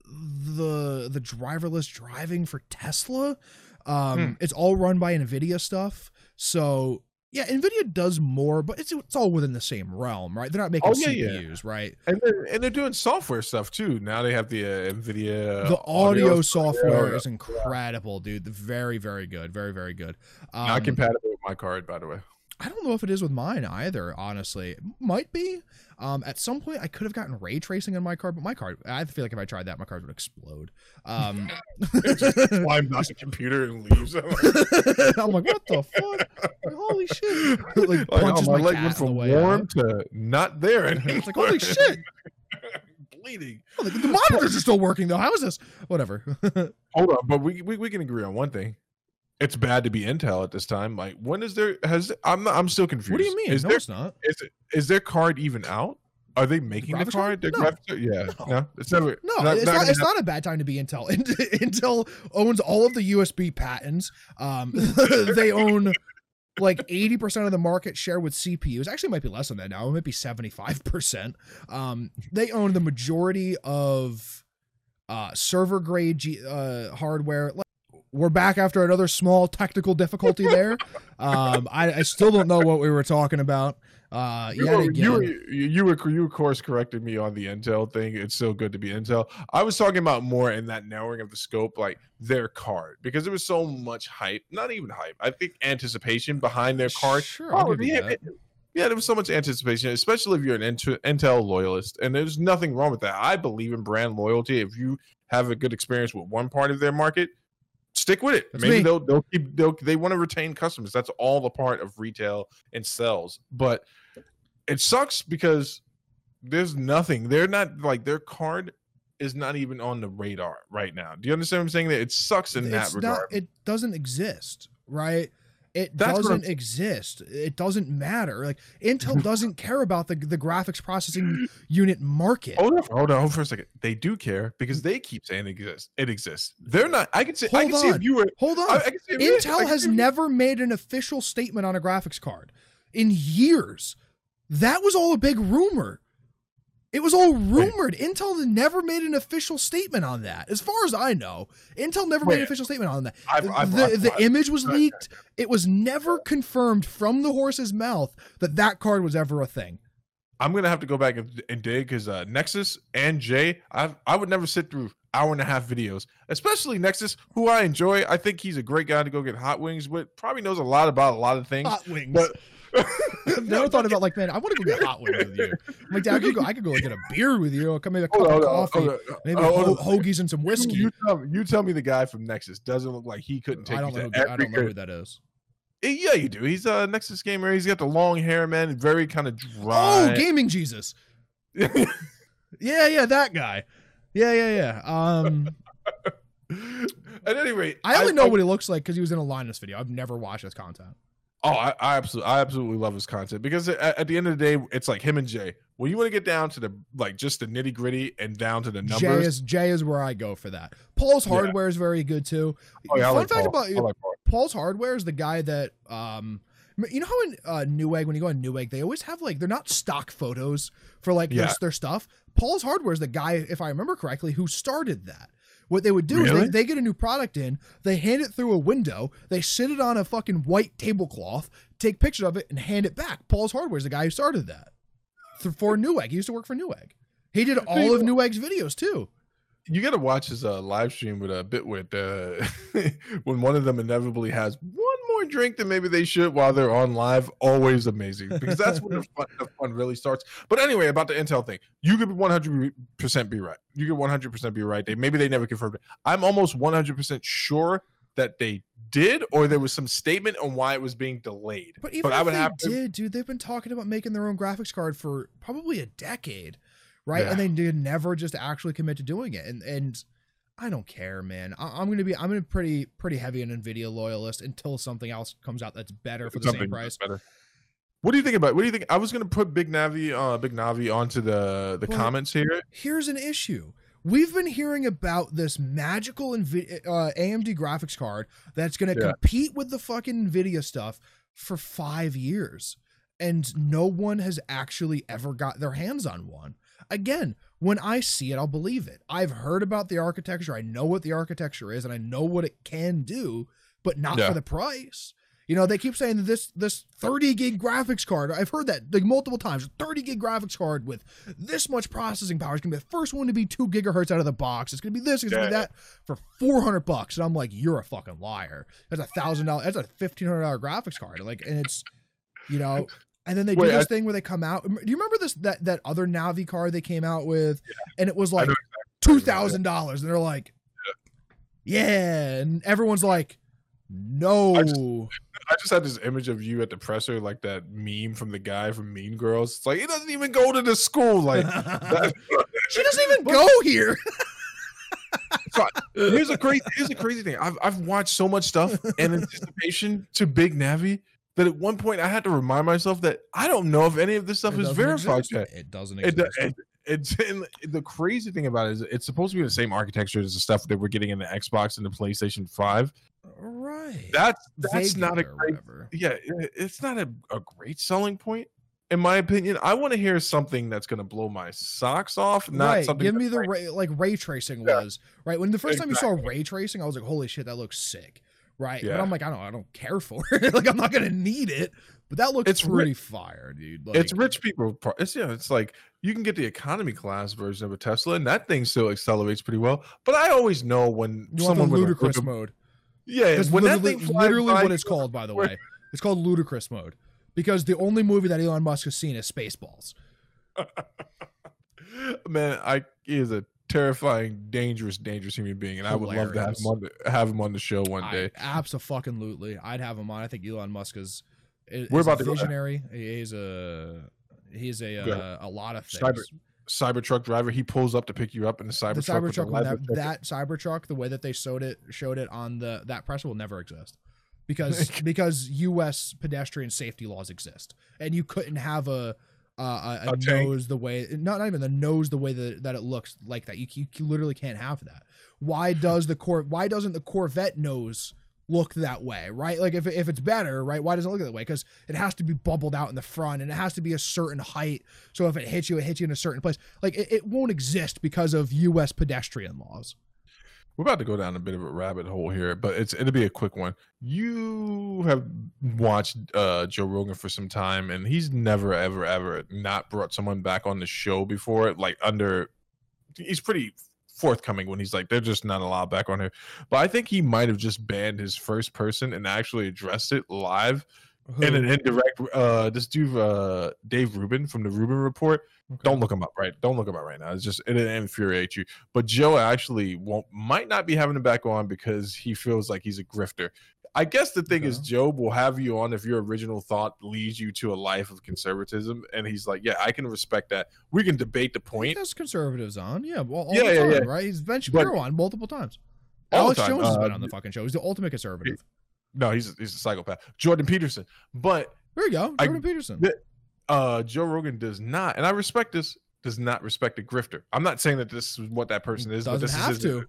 [SPEAKER 1] the the driverless driving for Tesla. Um,
[SPEAKER 2] Hmm.
[SPEAKER 1] it's all run by Nvidia stuff. So yeah, Nvidia does more, but it's it's all within the same realm, right? They're not making
[SPEAKER 2] Oh, yeah, yeah.
[SPEAKER 1] CPUs, right?
[SPEAKER 2] And they're, and they're doing software stuff too. Now they have the uh, Nvidia.
[SPEAKER 1] the audio,
[SPEAKER 2] stuff.
[SPEAKER 1] software
[SPEAKER 2] Yeah,
[SPEAKER 1] is incredible, dude. Very, very good. Very, very good. Um,
[SPEAKER 2] Not compatible with my card, by the way.
[SPEAKER 1] I don't know if it is with mine either, honestly. Might be. Um, at some point, I could have gotten ray tracing on my card, but my card, I feel like if I tried that, my card would explode. Um, (laughs)
[SPEAKER 2] Climbs on the computer and leaves. I'm (laughs) like, (laughs)
[SPEAKER 1] I'm like, what the fuck? Holy shit! like,
[SPEAKER 2] like, oh,
[SPEAKER 1] punches
[SPEAKER 2] my
[SPEAKER 1] my,
[SPEAKER 2] leg went from warm
[SPEAKER 1] out.
[SPEAKER 2] to not there And
[SPEAKER 1] It's like, holy shit!
[SPEAKER 2] Bleeding.
[SPEAKER 1] Oh, the, the monitors are still working though. How is this? Whatever.
[SPEAKER 2] Hold on, but we, we we can agree on one thing. It's bad to be Intel at this time. Like, when is there? Has I'm I'm still confused.
[SPEAKER 1] what do you mean?
[SPEAKER 2] Is
[SPEAKER 1] no,
[SPEAKER 2] there
[SPEAKER 1] it's not.
[SPEAKER 2] is is their card even out? Are they making the
[SPEAKER 1] graphics
[SPEAKER 2] card?
[SPEAKER 1] No.
[SPEAKER 2] graphics- yeah,
[SPEAKER 1] No.
[SPEAKER 2] no, it's never.
[SPEAKER 1] No,
[SPEAKER 2] not-
[SPEAKER 1] it's
[SPEAKER 2] not
[SPEAKER 1] not. It's not a bad time to be Intel. (laughs) Intel owns all of the USB patents. Um, (laughs) they own like eighty percent of the market share with CPUs. Actually, it might be less than that now. It might be seventy five percent. Um, they own the majority of uh, server grade G, uh, hardware. We're back after another small technical difficulty there. Um, I, I still don't know what we were talking about. Uh,
[SPEAKER 2] You, were,
[SPEAKER 1] again.
[SPEAKER 2] you, you were you of course corrected me on the Intel thing. It's so good to be Intel. I was talking about more in that narrowing of the scope, like their card, because there was so much hype. Not even hype. I think anticipation behind their card.
[SPEAKER 1] Sure,
[SPEAKER 2] Oh, yeah,
[SPEAKER 1] that.
[SPEAKER 2] yeah, there was so much anticipation, especially if you're an Intel loyalist, and there's nothing wrong with that. I believe in brand loyalty. If you have a good experience with one part of their market, stick with it.
[SPEAKER 1] That's
[SPEAKER 2] Maybe
[SPEAKER 1] me.
[SPEAKER 2] they'll they'll keep they'll, they want to retain customers. That's all the part of retail and sales. But it sucks because There's nothing. They're not like their card is not even on the radar right now. Do you understand what I'm saying? That it sucks in
[SPEAKER 1] it's
[SPEAKER 2] that
[SPEAKER 1] not
[SPEAKER 2] regard.
[SPEAKER 1] it doesn't exist right it
[SPEAKER 2] That's
[SPEAKER 1] doesn't exist it doesn't matter like intel mm-hmm. doesn't care about the the graphics processing unit market
[SPEAKER 2] Hold on, hold on, for a second. They do care because they keep saying it exists. It exists. They're not. I can say. I
[SPEAKER 1] Hold
[SPEAKER 2] can see
[SPEAKER 1] on.
[SPEAKER 2] if you were.
[SPEAKER 1] hold on
[SPEAKER 2] I, I can see I
[SPEAKER 1] intel
[SPEAKER 2] can
[SPEAKER 1] has
[SPEAKER 2] see
[SPEAKER 1] never made an official statement on a graphics card in years that was all a big rumor it was all rumored. Intel never made an official statement on that. As far as I know, Intel never made an official statement on that.
[SPEAKER 2] I've- I've-
[SPEAKER 1] the
[SPEAKER 2] I've-
[SPEAKER 1] the image was leaked. It was never confirmed from the horse's mouth that that card was ever a thing.
[SPEAKER 2] I'm gonna have to go back and, and dig because uh, Nexus and Jay, I I would never sit through hour and a half videos, especially Nexus, who I enjoy. I think he's a great guy to go get hot wings with. Probably knows a lot about a lot of things.
[SPEAKER 1] Hot wings.
[SPEAKER 2] But
[SPEAKER 1] I've never thought about like, man, I want to go get hot wings with you. I'm like, Dad, I could go. I could go get a beer with you. Or come maybe a cup
[SPEAKER 2] on,
[SPEAKER 1] of coffee,
[SPEAKER 2] on.
[SPEAKER 1] maybe
[SPEAKER 2] Oh,
[SPEAKER 1] ho- hoagies and some whiskey.
[SPEAKER 2] You tell, me, you tell me the guy from Nexus doesn't look like he couldn't take
[SPEAKER 1] I don't know. Who, I don't know who that is.
[SPEAKER 2] Eh, Yeah, you do. He's a Nexus gamer. He's got the long hair, man. Very kind of dry.
[SPEAKER 1] Oh, gaming Jesus. (laughs) Yeah, yeah, that guy. Yeah, yeah, yeah. Um, (laughs)
[SPEAKER 2] At any rate,
[SPEAKER 1] I only know what he looks like because he was in a Linus video. I've never watched his content.
[SPEAKER 2] Oh, I, I absolutely, I absolutely love his content because at, at the end of the day, it's like him and Jay. When you want to get down to the like just the nitty gritty and down to the numbers,
[SPEAKER 1] Jay is Jay is where I go for that. Paul's
[SPEAKER 2] Yeah.
[SPEAKER 1] hardware is very good too.
[SPEAKER 2] oh, yeah,
[SPEAKER 1] Fun
[SPEAKER 2] like
[SPEAKER 1] fact
[SPEAKER 2] Paul.
[SPEAKER 1] about
[SPEAKER 2] like Paul.
[SPEAKER 1] Paul's hardware is the guy that um you know how in uh, Newegg when you go on Newegg they always have like they're not stock photos for like their, their stuff. Paul's hardware is the guy, if I remember correctly, who started that. What they would do is they, they get a new product in, they hand it through a window, they sit it on a fucking white tablecloth, take pictures of it, and hand it back. Paul's hardware is the guy who started that for Newegg. He used to work for Newegg. He did all of Newegg's videos too.
[SPEAKER 2] You got to watch his uh, live stream with a uh, Bitwit uh, (laughs) when one of them inevitably has one more drink than maybe they should while they're on live. Always amazing because that's when the (laughs) fun, the fun really starts. But anyway, about the Intel thing, you could 100% be right. You could 100% be right. They maybe they never confirmed it. I'm almost 100% sure that they did, or there was some statement on why it was being delayed.
[SPEAKER 1] But even
[SPEAKER 2] But
[SPEAKER 1] if
[SPEAKER 2] I would
[SPEAKER 1] they
[SPEAKER 2] have to-
[SPEAKER 1] did, dude, they've been talking about making their own graphics card for probably a decade, right?
[SPEAKER 2] Yeah.
[SPEAKER 1] And they did never just actually commit to doing it. And and I don't care, man. I, I'm gonna be I'm gonna be pretty pretty heavy an Nvidia loyalist until something else comes out that's better for the
[SPEAKER 2] Something
[SPEAKER 1] same price.
[SPEAKER 2] better. What do you think about? What do you think? I was gonna put Big Navi, uh, Big Navi onto the the
[SPEAKER 1] Well,
[SPEAKER 2] comments here.
[SPEAKER 1] Here's an issue. We've been hearing about this magical Nvi- uh, AMD graphics card that's going to
[SPEAKER 2] Yeah.
[SPEAKER 1] compete with the fucking Nvidia stuff for five years, and no one has actually ever got their hands on one. Again, when I see it, I'll believe it. I've heard about the architecture. I know what the architecture is, and I know what it can do, but not
[SPEAKER 2] Yeah.
[SPEAKER 1] for the price. You know, they keep saying this this 30 gig graphics card. I've heard that like multiple times. 30 gig graphics card with this much processing power is gonna be the first one to be two gigahertz out of the box. It's gonna be this, it's gonna be that for 400 bucks. And I'm like, you're a fucking liar. That's a thousand dollars. That's a fifteen hundred dollar graphics card. Like, and it's, you know, and then they
[SPEAKER 2] Wait,
[SPEAKER 1] do this
[SPEAKER 2] I-
[SPEAKER 1] thing where they come out. Do you remember this that that other Navi card they came out with, and it was like two thousand dollars, and they're like, yeah, and everyone's like, no.
[SPEAKER 2] I just- I just had this image of you at the presser, like that meme from the guy from Mean Girls. It's like he doesn't even go to the school. Like, (laughs)
[SPEAKER 1] she doesn't even go here. (laughs)
[SPEAKER 2] here's a crazy, here's a crazy thing. I've I've watched so much stuff in (laughs) anticipation to Big Navi that at one point I had to remind myself that I don't know if any of this stuff
[SPEAKER 1] It
[SPEAKER 2] is verified
[SPEAKER 1] exist.
[SPEAKER 2] yet.
[SPEAKER 1] It doesn't exist.
[SPEAKER 2] it, it's (laughs) and the crazy thing about it is it's supposed to be the same architecture as the stuff that we're getting in the Xbox and the PlayStation Five.
[SPEAKER 1] right.
[SPEAKER 2] That's that's not a great yeah, it- it's not a, a great selling point, in my opinion. I want to hear something that's going to blow my socks off, not
[SPEAKER 1] right.
[SPEAKER 2] something.
[SPEAKER 1] Give me the ray, like ray tracing
[SPEAKER 2] Yeah.
[SPEAKER 1] was right when the first time you saw ray tracing, I was like, holy shit, that looks sick. Right. But I'm like, I don't, I don't care for (laughs) it. like, I'm not gonna need it. But that looks
[SPEAKER 2] It's
[SPEAKER 1] pretty fire, dude. Like,
[SPEAKER 2] it's rich people. It's yeah. It's like you can get the economy class version of a Tesla, and that thing still accelerates pretty well. But I always know when
[SPEAKER 1] You want the
[SPEAKER 2] someone with a-
[SPEAKER 1] ludicrous
[SPEAKER 2] with a-
[SPEAKER 1] mode.
[SPEAKER 2] yeah, when that
[SPEAKER 1] literally,
[SPEAKER 2] thing
[SPEAKER 1] literally
[SPEAKER 2] by,
[SPEAKER 1] what it's called, by the (laughs) way. It's called ludicrous mode because the only movie that Elon Musk has seen is Spaceballs. (laughs)
[SPEAKER 2] man, I he is a terrifying, dangerous, dangerous human being, and I would love to have him on the, have him on the show one day.
[SPEAKER 1] Absolutely, I'd have him on. I think Elon Musk is. is
[SPEAKER 2] We're about
[SPEAKER 1] a visionary. He's a He's a uh, a lot of things.
[SPEAKER 2] Cyber- Cybertruck driver. He pulls up to pick you up in the Cybertruck. the
[SPEAKER 1] Cybertruck, that,
[SPEAKER 2] jacket.
[SPEAKER 1] that Cybertruck, the way that they showed it, showed it on the that press will never exist, (laughs) because because U.S. pedestrian safety laws exist, and you couldn't have a Uh, a, a,
[SPEAKER 2] a
[SPEAKER 1] nose the way not, not even the nose the way that, that it looks like that. You, you, you literally can't have that. Why (laughs) does the cor Why doesn't the Corvette nose look that way? Right? Like if if it's better, right? Why doesn't it look that way? Because it has to be bubbled out in the front, and it has to be a certain height. So if it hits you, it hits you in a certain place. Like it, it won't exist because of U.S. pedestrian laws.
[SPEAKER 2] We're about to go down a bit of a rabbit hole here, but it's it'll be a quick one. You have watched uh, Joe Rogan for some time, and he's never, ever, ever not brought someone back on the show before. Like under, he's pretty forthcoming when he's like, they're just not allowed back on here. But I think he might have just banned his first person and actually addressed it live in an indirect. Uh, this dude, uh, Dave Rubin from the Rubin Report. Don't look him up, right? Don't look him up right now. It's just it infuriates you. But Joe actually won't might not be having him back on because he feels like he's a grifter. I guess the thing is, Joe will have you on if your original thought leads you to a life of conservatism, and he's like, "Yeah, I can respect that. We can debate the point
[SPEAKER 1] has conservatives on, yeah, well, all
[SPEAKER 2] Yeah,
[SPEAKER 1] the
[SPEAKER 2] yeah,
[SPEAKER 1] time,
[SPEAKER 2] yeah.
[SPEAKER 1] right? He's Ben
[SPEAKER 2] But-
[SPEAKER 1] on multiple times. Alex
[SPEAKER 2] time."
[SPEAKER 1] Jones has been
[SPEAKER 2] Uh,
[SPEAKER 1] on the fucking show. He's the ultimate conservative.
[SPEAKER 2] No, he's he's a psychopath. Jordan Peterson, but
[SPEAKER 1] There you go,
[SPEAKER 2] I-
[SPEAKER 1] Jordan Peterson.
[SPEAKER 2] Uh, Joe Rogan does not, and I respect this. Does not respect a grifter. I'm not saying that this is what that person is. but
[SPEAKER 1] Doesn't
[SPEAKER 2] this
[SPEAKER 1] have
[SPEAKER 2] is his-
[SPEAKER 1] to.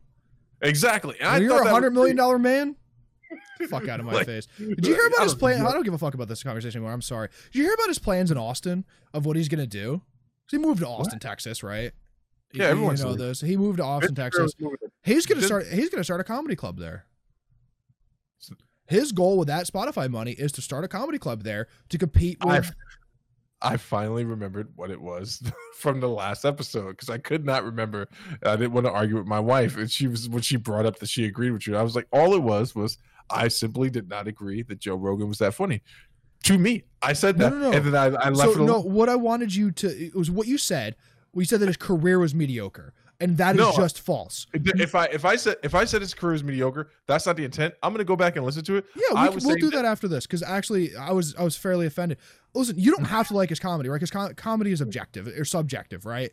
[SPEAKER 2] Exactly. I
[SPEAKER 1] you're a hundred million dollar man, (laughs) fuck out of my
[SPEAKER 2] Like,
[SPEAKER 1] face. Did you hear about his plan? I don't give a fuck about this conversation anymore. I'm sorry. Did you hear about his plans in Austin of what he's gonna do? he moved to Austin, Texas, right?
[SPEAKER 2] Yeah, everyone's
[SPEAKER 1] you know. He moved to Austin,
[SPEAKER 2] Mr.
[SPEAKER 1] Texas. He's gonna start. He's gonna start a comedy club there. His goal with that Spotify money is to start a comedy club there to compete with.
[SPEAKER 2] I've- I finally remembered what it was (laughs) from the last episode because I could not remember. I didn't want to argue with my wife, and she was when she brought up that she agreed with you. I was like, all it was was I simply did not agree that Joe Rogan was that funny. To me, I said
[SPEAKER 1] No,
[SPEAKER 2] that,
[SPEAKER 1] no, no.
[SPEAKER 2] and then I, I left
[SPEAKER 1] so no, what I wanted you to it was what you said. We said that his career was mediocre, and that is
[SPEAKER 2] No.
[SPEAKER 1] just false.
[SPEAKER 2] If I if I said if I said his career is mediocre, that's not the intent. I'm going to go back and listen to it.
[SPEAKER 1] Yeah, we,
[SPEAKER 2] will
[SPEAKER 1] we'll do that after this because actually, I was I was fairly offended. Listen, you don't mm. have to like his comedy, right? Because com- comedy is objective or subjective, right?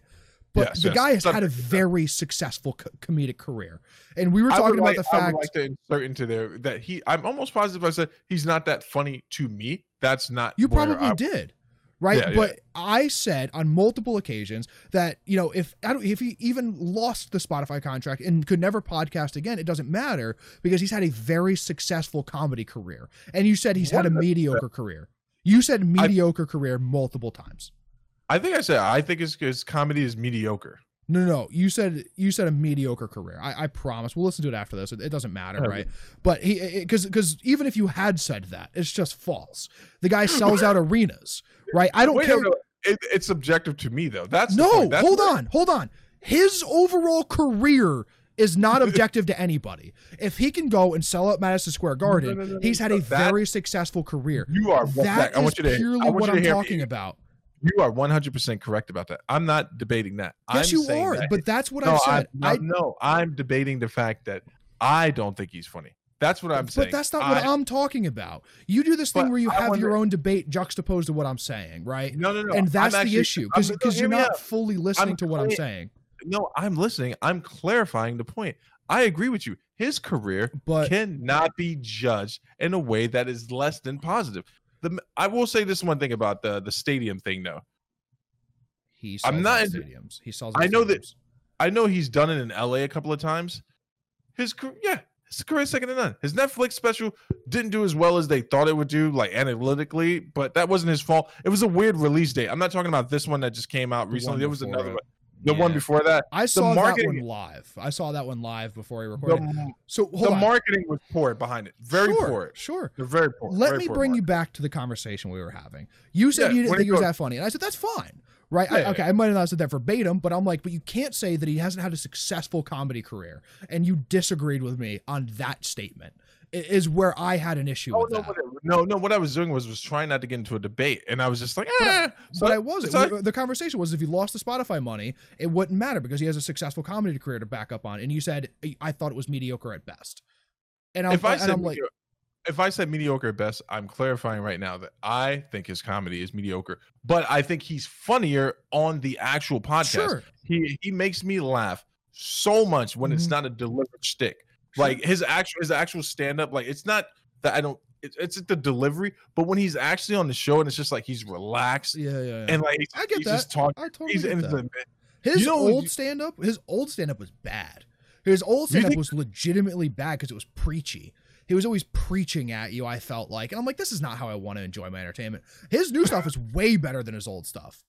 [SPEAKER 1] But
[SPEAKER 2] Yes,
[SPEAKER 1] the
[SPEAKER 2] yes,
[SPEAKER 1] guy has had a very successful co- comedic career, and we were talking about
[SPEAKER 2] like,
[SPEAKER 1] the
[SPEAKER 2] I would
[SPEAKER 1] fact
[SPEAKER 2] like to insert into there that he. I'm almost positive I said he's not that funny to me. That's not
[SPEAKER 1] you probably
[SPEAKER 2] I-
[SPEAKER 1] did, right?
[SPEAKER 2] Yeah, yeah.
[SPEAKER 1] but I said on multiple occasions that you know if I don't, if he even lost the Spotify contract and could never podcast again, it doesn't matter because he's had a very successful comedy career, and you said he's had a
[SPEAKER 2] What?
[SPEAKER 1] mediocre career. You said mediocre career multiple times.
[SPEAKER 2] I think I said I think his, his comedy is mediocre.
[SPEAKER 1] No, no. You said you said a mediocre career. I, I promise. We'll listen to it after this. It, it doesn't matter,
[SPEAKER 2] Okay.
[SPEAKER 1] right? But he because because even if you had said that, it's just false. The guy sells out arenas, right? I don't
[SPEAKER 2] Wait,
[SPEAKER 1] care.
[SPEAKER 2] no, no. It, it's subjective to me though. That's
[SPEAKER 1] No.
[SPEAKER 2] That's
[SPEAKER 1] hold on, hold on. His overall career is not objective to anybody. If he can go and sell out Madison Square Garden,
[SPEAKER 2] no, no, no,
[SPEAKER 1] he's had a
[SPEAKER 2] That-
[SPEAKER 1] very successful career.
[SPEAKER 2] You are
[SPEAKER 1] That
[SPEAKER 2] I want you to
[SPEAKER 1] purely
[SPEAKER 2] I want
[SPEAKER 1] what
[SPEAKER 2] you to
[SPEAKER 1] I'm talking
[SPEAKER 2] me.
[SPEAKER 1] about.
[SPEAKER 2] You are 100 percent correct about that. I'm not debating that.
[SPEAKER 1] Yes,
[SPEAKER 2] I'm
[SPEAKER 1] you are.
[SPEAKER 2] that-
[SPEAKER 1] But that's what
[SPEAKER 2] no,
[SPEAKER 1] I said.
[SPEAKER 2] I'm,
[SPEAKER 1] I,
[SPEAKER 2] no, I'm debating the fact that I don't think he's funny. That's what I'm saying.
[SPEAKER 1] But that's not what I'm talking about. You do this thing where you have your own debate juxtaposed to what I'm saying, right?
[SPEAKER 2] No, no, no.
[SPEAKER 1] and that's the issue because
[SPEAKER 2] no,
[SPEAKER 1] because
[SPEAKER 2] hear
[SPEAKER 1] you're not
[SPEAKER 2] out.
[SPEAKER 1] fully listening
[SPEAKER 2] I'm
[SPEAKER 1] to what I'm saying.
[SPEAKER 2] No, I'm listening. I'm clarifying the point. I agree with you. His career
[SPEAKER 1] But
[SPEAKER 2] cannot be judged in a way that is less than positive. The I will say this one thing about the the stadium thing though.
[SPEAKER 1] he
[SPEAKER 2] I'm not in-
[SPEAKER 1] stadiums. He sells.
[SPEAKER 2] I know that- I know he's done it in LA a couple of times. His career, yeah, his career second to none. His Netflix special didn't do as well as they thought it would do, like analytically, but that wasn't his fault. It was a weird release date. I'm not talking about this one that just came out
[SPEAKER 1] The
[SPEAKER 2] recently. There was another
[SPEAKER 1] it.
[SPEAKER 2] The one before that.
[SPEAKER 1] I saw that one live. I saw that one live before he recorded.
[SPEAKER 2] The,
[SPEAKER 1] so hold
[SPEAKER 2] the
[SPEAKER 1] on.
[SPEAKER 2] marketing was poor behind it. Very
[SPEAKER 1] sure,
[SPEAKER 2] poor.
[SPEAKER 1] Sure.
[SPEAKER 2] They're very poor.
[SPEAKER 1] Let
[SPEAKER 2] very
[SPEAKER 1] me
[SPEAKER 2] poor
[SPEAKER 1] bring you back to the conversation we were having. You said
[SPEAKER 2] Yeah,
[SPEAKER 1] you didn't think
[SPEAKER 2] it
[SPEAKER 1] was that funny, and I said that's fine, right? I-
[SPEAKER 2] Yeah,
[SPEAKER 1] okay, I might have not said that verbatim, but I'm like, but you can't say that he hasn't had a successful comedy career, and you disagreed with me on that statement. Is where I had an issue
[SPEAKER 2] Oh,
[SPEAKER 1] with
[SPEAKER 2] no, no, no. What I was doing was was trying not to get into a debate, and I was just like, eh.
[SPEAKER 1] But I wasn't.
[SPEAKER 2] so I-
[SPEAKER 1] We- the conversation was if he lost the Spotify money, it wouldn't matter because he has a successful comedy career to back up on. And you said I thought it was mediocre at best. And I'm,
[SPEAKER 2] if I said
[SPEAKER 1] I'm like,
[SPEAKER 2] if I said mediocre at best, I'm clarifying right now that I think his comedy is mediocre, but I think he's funnier on the actual podcast.
[SPEAKER 1] Sure.
[SPEAKER 2] He he makes me laugh so much when it's
[SPEAKER 1] Mhm.
[SPEAKER 2] not a delivered stick. Like his actual his actual stand up, like it's not that I don't. It's, it's the delivery, but when he's actually on the show and it's just like he's relaxed
[SPEAKER 1] Yeah, yeah, yeah.
[SPEAKER 2] and like
[SPEAKER 1] I get
[SPEAKER 2] he's
[SPEAKER 1] that.
[SPEAKER 2] just talking.
[SPEAKER 1] I totally
[SPEAKER 2] He's
[SPEAKER 1] get that. His
[SPEAKER 2] You know,
[SPEAKER 1] old stand up, his old stand up was bad. His old stand up was legitimately bad because it was preachy. He was always preaching at you, I felt like. And I'm like, this is not how I want to enjoy my entertainment. His new stuff is way better than his old stuff.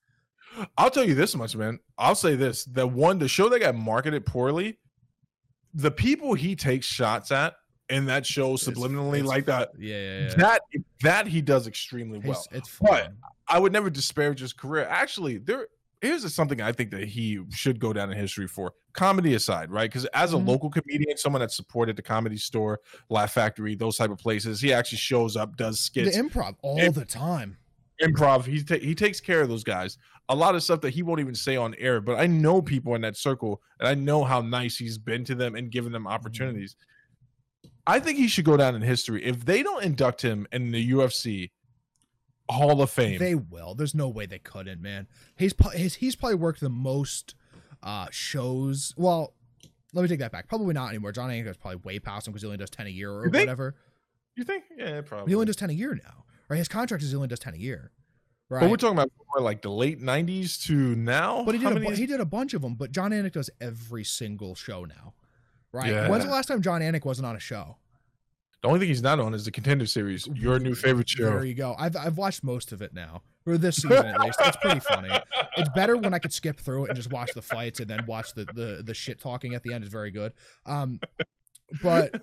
[SPEAKER 2] I'll tell you this much, man. I'll say this: that one, the show that got marketed poorly, the people he takes shots at in that show subliminally,
[SPEAKER 1] it's-
[SPEAKER 2] like that,
[SPEAKER 1] Yeah, yeah, yeah.
[SPEAKER 2] that that he does extremely well.
[SPEAKER 1] it's
[SPEAKER 2] But-
[SPEAKER 1] fun.
[SPEAKER 2] I would never disparage his career. Actually, there here's something I think that he should go down in history for. Comedy aside, right? Because as a
[SPEAKER 1] Mhm.
[SPEAKER 2] local comedian, someone that supported the comedy store, Laugh Factory, those type of places, he actually shows up, does
[SPEAKER 1] The
[SPEAKER 2] skits,
[SPEAKER 1] improv all
[SPEAKER 2] It-
[SPEAKER 1] the time.
[SPEAKER 2] improv. He ta- he takes care of those guys. A lot of stuff that he won't even say on air, but I know people in that circle, and I know how nice he's been to them and given them opportunities. I think he should go down in history. If they don't induct him in the UFC Hall of Fame,
[SPEAKER 1] They will. There's no way they couldn't, man. He's he's, he's probably worked the most uh shows. Well, let me take that back. Probably not anymore. Jon is probably way past him because he only does ten a year or
[SPEAKER 2] You
[SPEAKER 1] whatever.
[SPEAKER 2] you think? Yeah, probably.
[SPEAKER 1] He only does ten a year now. Right? His contract is he only does ten a year. Right.
[SPEAKER 2] But we're talking about more like the late '90s to now.
[SPEAKER 1] But he did a, bu- he did a bunch of them. But Jon Anik does every single show now. Right.
[SPEAKER 2] Yeah.
[SPEAKER 1] When's the last time Jon Anik wasn't on a show?
[SPEAKER 2] the only thing he's not on is the Contender Series, your new favorite show.
[SPEAKER 1] There you go. I've I've watched most of it now, or this season at least. It's pretty funny. It's better when I could skip through it and just watch the fights and then watch the the the shit talking at the end is very good. Um, but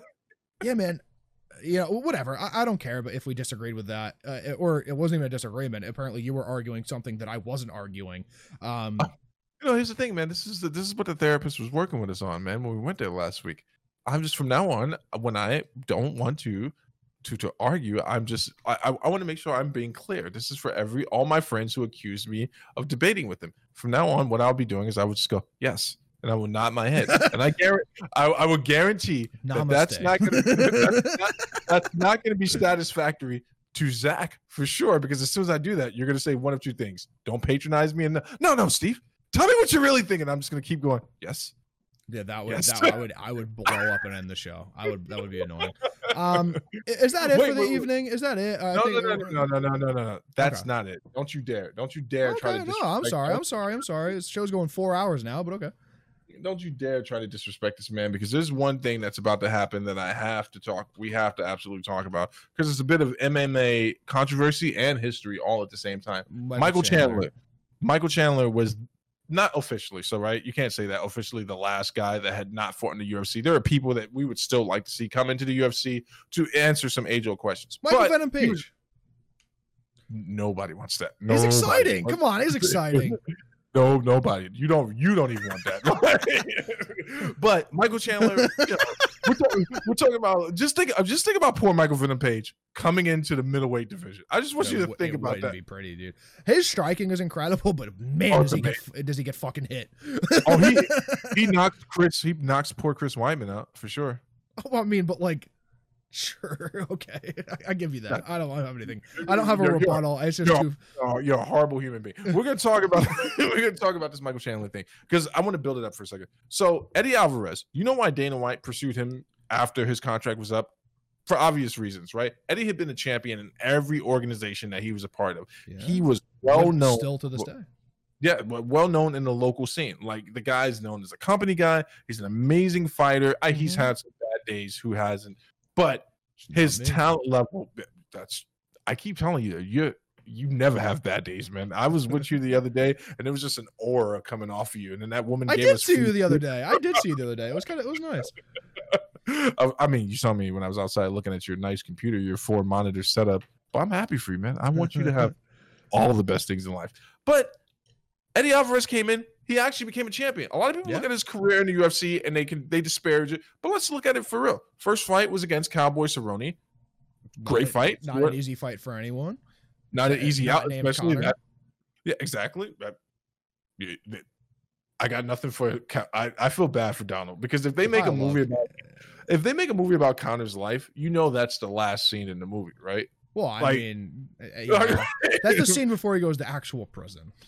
[SPEAKER 1] yeah, man, you know whatever. I, I don't care, but if we disagreed with that, uh, or it wasn't even a disagreement. Apparently, you were arguing something that I wasn't arguing. Um,
[SPEAKER 2] You know, here's the thing, man. This is the, this is what the therapist was working with us on, man. When we went there last week, I'm just from now on when I don't want to to to argue, I'm just I I, I want to make sure I'm being clear. This is for every all my friends who accuse me of debating with them. From now on, what I'll be doing is I would just go yes, and I will nod my head, and I guarantee I, I will guarantee that that's not gonna that's not, going to be satisfactory to Zach for sure. Because as soon as I do that, you're going to say one of two things: don't patronize me, and no, no, Steve, tell me what you're really thinking. I'm just going to keep going. Yes,
[SPEAKER 1] Yeah, that would
[SPEAKER 2] Yes.
[SPEAKER 1] that I would I would blow up and end the show. I would that would be annoying. Um, is that it
[SPEAKER 2] Wait,
[SPEAKER 1] for the
[SPEAKER 2] wait, wait.
[SPEAKER 1] evening? Is that it? I
[SPEAKER 2] no, no, no, no, no, no, no, no, no. That's
[SPEAKER 1] Okay.
[SPEAKER 2] not it. Don't you dare! Don't you dare try to.
[SPEAKER 1] Okay, no, I'm
[SPEAKER 2] disrespect-
[SPEAKER 1] sorry. I'm sorry. I'm sorry. This show's going four hours now, but okay.
[SPEAKER 2] Don't you dare try to disrespect this man because there's one thing that's about to happen that I have to talk. We have to absolutely talk about because it's a bit of MMA controversy and history all at the same time. Michael Chandler. Michael Chandler was not officially, so right, you can't say that officially the last guy that had not fought in the UFC. There are people that we would still like to see come into the UFC to answer some age old questions.
[SPEAKER 1] Michael
[SPEAKER 2] but
[SPEAKER 1] Venom Page.
[SPEAKER 2] nobody wants that.
[SPEAKER 1] He's
[SPEAKER 2] Nobody
[SPEAKER 1] exciting. Come on, he's (laughs) exciting.
[SPEAKER 2] No, nobody. You don't. You don't even want that. (laughs) but Michael Chandler, you know, we're, talking, we're talking about. Just think. Uh, just think about poor Michael Venom Page coming into the middleweight division. I just want
[SPEAKER 1] It
[SPEAKER 2] you to think
[SPEAKER 1] it
[SPEAKER 2] about that.
[SPEAKER 1] Be pretty, dude. His striking is incredible, but man,
[SPEAKER 2] Oh,
[SPEAKER 1] does he get does he get fucking hit?
[SPEAKER 2] Oh, he (laughs) he knocks Chris. He knocks poor Chris Weidman out for sure.
[SPEAKER 1] Oh, I mean, but like, sure, (laughs) okay, I, I give you that. I don't have anything. I don't have a
[SPEAKER 2] You're- you're-
[SPEAKER 1] rebuttal. It's just
[SPEAKER 2] you're-
[SPEAKER 1] too.
[SPEAKER 2] Oh, you're a horrible human being. (laughs) We're gonna talk about (laughs) we're gonna talk about this Michael Chandler thing because I want to build it up for a second. So Eddie Alvarez, you know why Dana White pursued him after his contract was up? For obvious reasons, right? Eddie had been a champion in every organization that he was a part of.
[SPEAKER 1] Yeah.
[SPEAKER 2] He was well known.
[SPEAKER 1] still to this day.
[SPEAKER 2] Yeah, well known in the local scene. Like the guy's known as a company guy. He's an amazing fighter. I, he's
[SPEAKER 1] mm-hmm.
[SPEAKER 2] had some bad days. Who hasn't? But his talent level that's i keep telling you you you never have bad days man i was with you the other day and it was just an aura coming off of you and then that woman
[SPEAKER 1] I
[SPEAKER 2] gave
[SPEAKER 1] did see you the other day. I did see you the other day. It was kind of it was nice. (laughs)
[SPEAKER 2] I, I mean you saw me when i was outside looking at your nice computer your four monitor setup but i'm happy for you man i want you to have (laughs) all the best things in life but eddie alvarez came in he actually became a champion a lot of people look at his career in the ufc and they can they disparage it but let's look at it for real first fight was against cowboy cerrone great
[SPEAKER 1] Not a-
[SPEAKER 2] fight
[SPEAKER 1] Not an easy fight for anyone.
[SPEAKER 2] not an easy
[SPEAKER 1] not
[SPEAKER 2] out, especially
[SPEAKER 1] Conor.
[SPEAKER 2] that. Yeah, exactly. That- yeah, that- I got nothing for. I, I feel bad for Donald because if they make
[SPEAKER 1] I
[SPEAKER 2] a movie
[SPEAKER 1] it.
[SPEAKER 2] about if they make a movie about Conor's life, you know that's the last scene in the movie, right?
[SPEAKER 1] Well, I
[SPEAKER 2] Like-
[SPEAKER 1] mean, (laughs) uh, you know, that's the scene before he goes to actual prison. (laughs)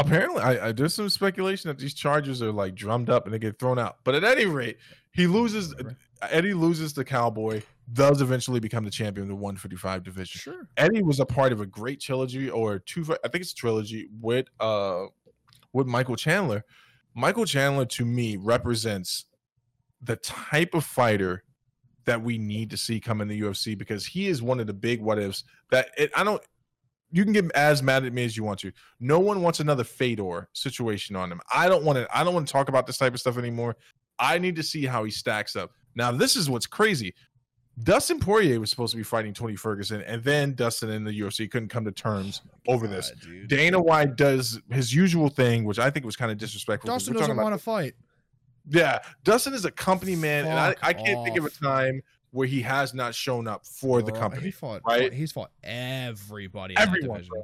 [SPEAKER 2] Apparently, I, I there's some speculation that these charges are like drummed up and they get thrown out. But at any rate, he loses. Eddie loses the Cowboy. Does eventually become the champion of the 155 division.
[SPEAKER 1] sure.
[SPEAKER 2] Eddie was a part of a great trilogy or two. I think it's a trilogy with uh with Michael Chandler. Michael Chandler to me represents the type of fighter that we need to see come in the UFC because he is one of the big what ifs that it, I don't. You can get as mad at me as you want to. No one wants another Fedor situation on him. I don't want to. I don't want to talk about this type of stuff anymore. I need to see how he stacks up. Now, this is what's crazy. Dustin Poirier was supposed to be fighting Tony Ferguson, and then Dustin in the UFC couldn't come to terms over this.
[SPEAKER 1] Dude.
[SPEAKER 2] Dana White does his usual thing, which I think was kind of disrespectful.
[SPEAKER 1] Dustin doesn't want to fight.
[SPEAKER 2] Yeah, Dustin is a company man, and I, I can't think of a time where he has not shown up for the company.
[SPEAKER 1] He fought,
[SPEAKER 2] right?
[SPEAKER 1] He's fought everybody.
[SPEAKER 2] Everyone,
[SPEAKER 1] division.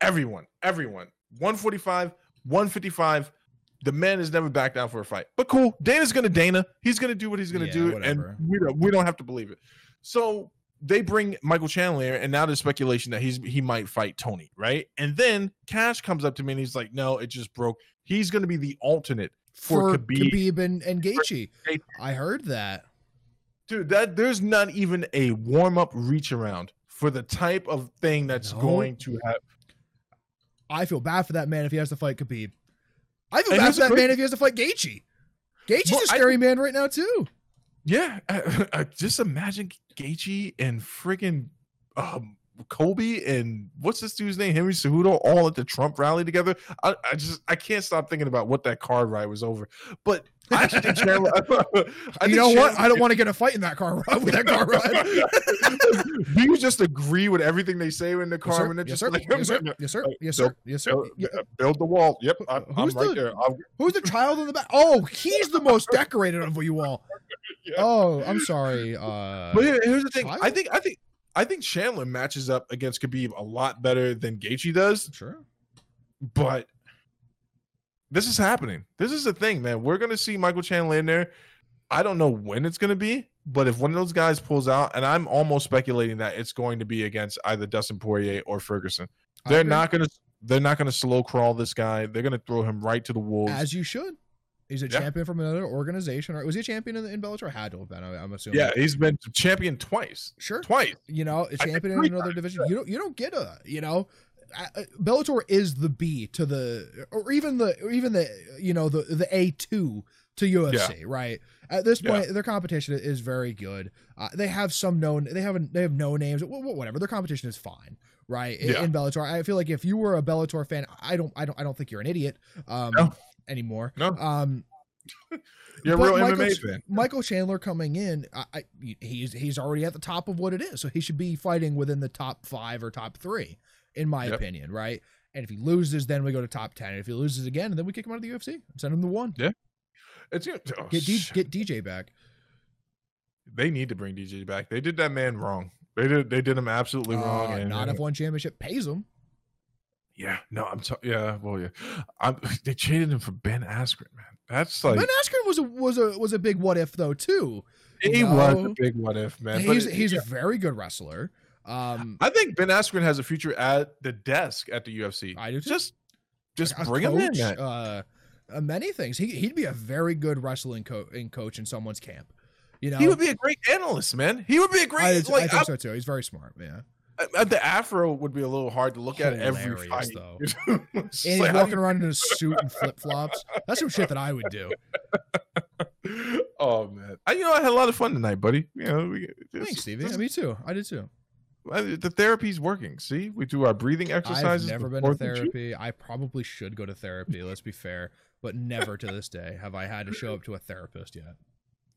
[SPEAKER 2] everyone, everyone. 145, 155. The man has never backed down for a fight. But cool, Dana's gonna Dana. He's gonna do what he's gonna
[SPEAKER 1] Yeah,
[SPEAKER 2] do,
[SPEAKER 1] whatever.
[SPEAKER 2] and we don't we don't have to believe it. So they bring Michael Chandler, and now there's speculation that he's he might fight Tony, right? And then Cash comes up to me and he's like, "No, it just broke. He's gonna be the alternate for,
[SPEAKER 1] For
[SPEAKER 2] Khabib.
[SPEAKER 1] Khabib, and, and. Gaethje. I heard that.
[SPEAKER 2] Dude that there's not even a warm-up reach around for the type of thing that's
[SPEAKER 1] No.
[SPEAKER 2] going to have
[SPEAKER 1] I feel bad for that man if he has to fight Khabib. I feel
[SPEAKER 2] And
[SPEAKER 1] bad for that man if he has to fight Gaethje. Gaethje's
[SPEAKER 2] Well,
[SPEAKER 1] a
[SPEAKER 2] I-
[SPEAKER 1] scary man right now too.
[SPEAKER 2] yeah (laughs) I, I just imagine Gaethje and freaking um Colby and what's this dude's name Henry Cejudo all at the Trump rally together I, I just I can't stop thinking about what that car ride was over but I actually think Chandler (laughs) I
[SPEAKER 1] you know what? I don't want to get a fight in that car ride with that car ride. (laughs)
[SPEAKER 2] Do you just agree with everything they say in the car and
[SPEAKER 1] yes, sir.
[SPEAKER 2] like
[SPEAKER 1] yes, sir. Yes, (laughs) sir. Yes, sir. Yes, sir.
[SPEAKER 2] build, the wall yep I'm, I'm right
[SPEAKER 1] the-
[SPEAKER 2] there I'll,
[SPEAKER 1] Who's the child in the back? Oh, he's the most decorated of you all.
[SPEAKER 2] Yeah.
[SPEAKER 1] Oh, I'm sorry. Uh,
[SPEAKER 2] But here- here's the thing. I think I think I think Chandler matches up against Khabib a lot better than Gaethje does.
[SPEAKER 1] sure.
[SPEAKER 2] But this is happening. This is the thing, man. We're gonna see Michael Chandler in there. I don't know when it's gonna be, but if one of those guys pulls out, and I'm almost speculating that it's going to be against either Dustin Poirier or Ferguson. They're not gonna they're not gonna slow crawl this guy. They're gonna throw him right to the wolves.
[SPEAKER 1] As you should. He's a
[SPEAKER 2] Yeah.
[SPEAKER 1] champion from another organization. or Was he a champion in, in Bellator? Had to have been. I- I'm assuming.
[SPEAKER 2] yeah, he's been champion twice.
[SPEAKER 1] Sure.
[SPEAKER 2] Twice.
[SPEAKER 1] You know, a champion in another division. You don't. You don't get a. You know, Bellator is the B to the, or even the, or even the, you know, the the A two to UFC. Right. At this
[SPEAKER 2] Yeah.
[SPEAKER 1] point, their competition is very good. Uh, they have some known. They have they have no names. wh- wh- Whatever. Their competition is fine. Right. In,
[SPEAKER 2] Yeah.
[SPEAKER 1] in Bellator, I feel like if you were a Bellator fan, I don't. I don't. I don't think you're an idiot. Um.
[SPEAKER 2] No.
[SPEAKER 1] Anymore.
[SPEAKER 2] No.
[SPEAKER 1] Um. (laughs)
[SPEAKER 2] You're real
[SPEAKER 1] Michael,
[SPEAKER 2] MMA fan.
[SPEAKER 1] Michael Chandler coming in, I, I, he's he's already at the top of what it is, so he should be fighting within the top five or top three, in my
[SPEAKER 2] Yep.
[SPEAKER 1] opinion, right? And if he loses, then we go to top ten. If he loses again, then we kick him out of the UFC, send him to one.
[SPEAKER 2] Yeah, it's oh,
[SPEAKER 1] Get D, get DJ back.
[SPEAKER 2] they need to bring DJ back. They did that man wrong. They did they did him absolutely wrong.
[SPEAKER 1] Uh,
[SPEAKER 2] and,
[SPEAKER 1] not if one championship pays him.
[SPEAKER 2] Yeah, no, I'm t- yeah, well, yeah, I'm, (laughs) they traded him for Ben Askren, man. That's like
[SPEAKER 1] ben Askren was a was a was a big what if though too.
[SPEAKER 2] he was a big what if, man.
[SPEAKER 1] He's
[SPEAKER 2] it-
[SPEAKER 1] he's
[SPEAKER 2] yeah,
[SPEAKER 1] a very good wrestler. Um,
[SPEAKER 2] I think Ben Askren has a future at the desk at the UFC.
[SPEAKER 1] I do too.
[SPEAKER 2] Just just
[SPEAKER 1] a
[SPEAKER 2] bring him in.
[SPEAKER 1] coach,
[SPEAKER 2] Man.
[SPEAKER 1] Uh, uh, many things. He he'd be a very good wrestling co- in coach in someone's camp. You know,
[SPEAKER 2] He would be a great analyst, man. He would be a great
[SPEAKER 1] I, I think
[SPEAKER 2] I-
[SPEAKER 1] so too. He's very smart. Yeah,
[SPEAKER 2] Uh, uh, the afro would be a little hard to look at every
[SPEAKER 1] Hilarious,
[SPEAKER 2] fight. (laughs)
[SPEAKER 1] though.
[SPEAKER 2] It's
[SPEAKER 1] and
[SPEAKER 2] just
[SPEAKER 1] he's
[SPEAKER 2] like,
[SPEAKER 1] walking around in a suit and flip flops. That's some shit that I would do. (laughs)
[SPEAKER 2] oh man, I, you know I had a lot of fun tonight, buddy. You know, we,
[SPEAKER 1] Thanks, Stevie.
[SPEAKER 2] this-
[SPEAKER 1] Yeah, me too. I did too.
[SPEAKER 2] Uh, the therapy's working. See, we do our breathing exercises.
[SPEAKER 1] I've never been to
[SPEAKER 2] before the shoot.
[SPEAKER 1] therapy. I probably should go to therapy. Let's be fair, but never to this day have I had to show up to a therapist yet.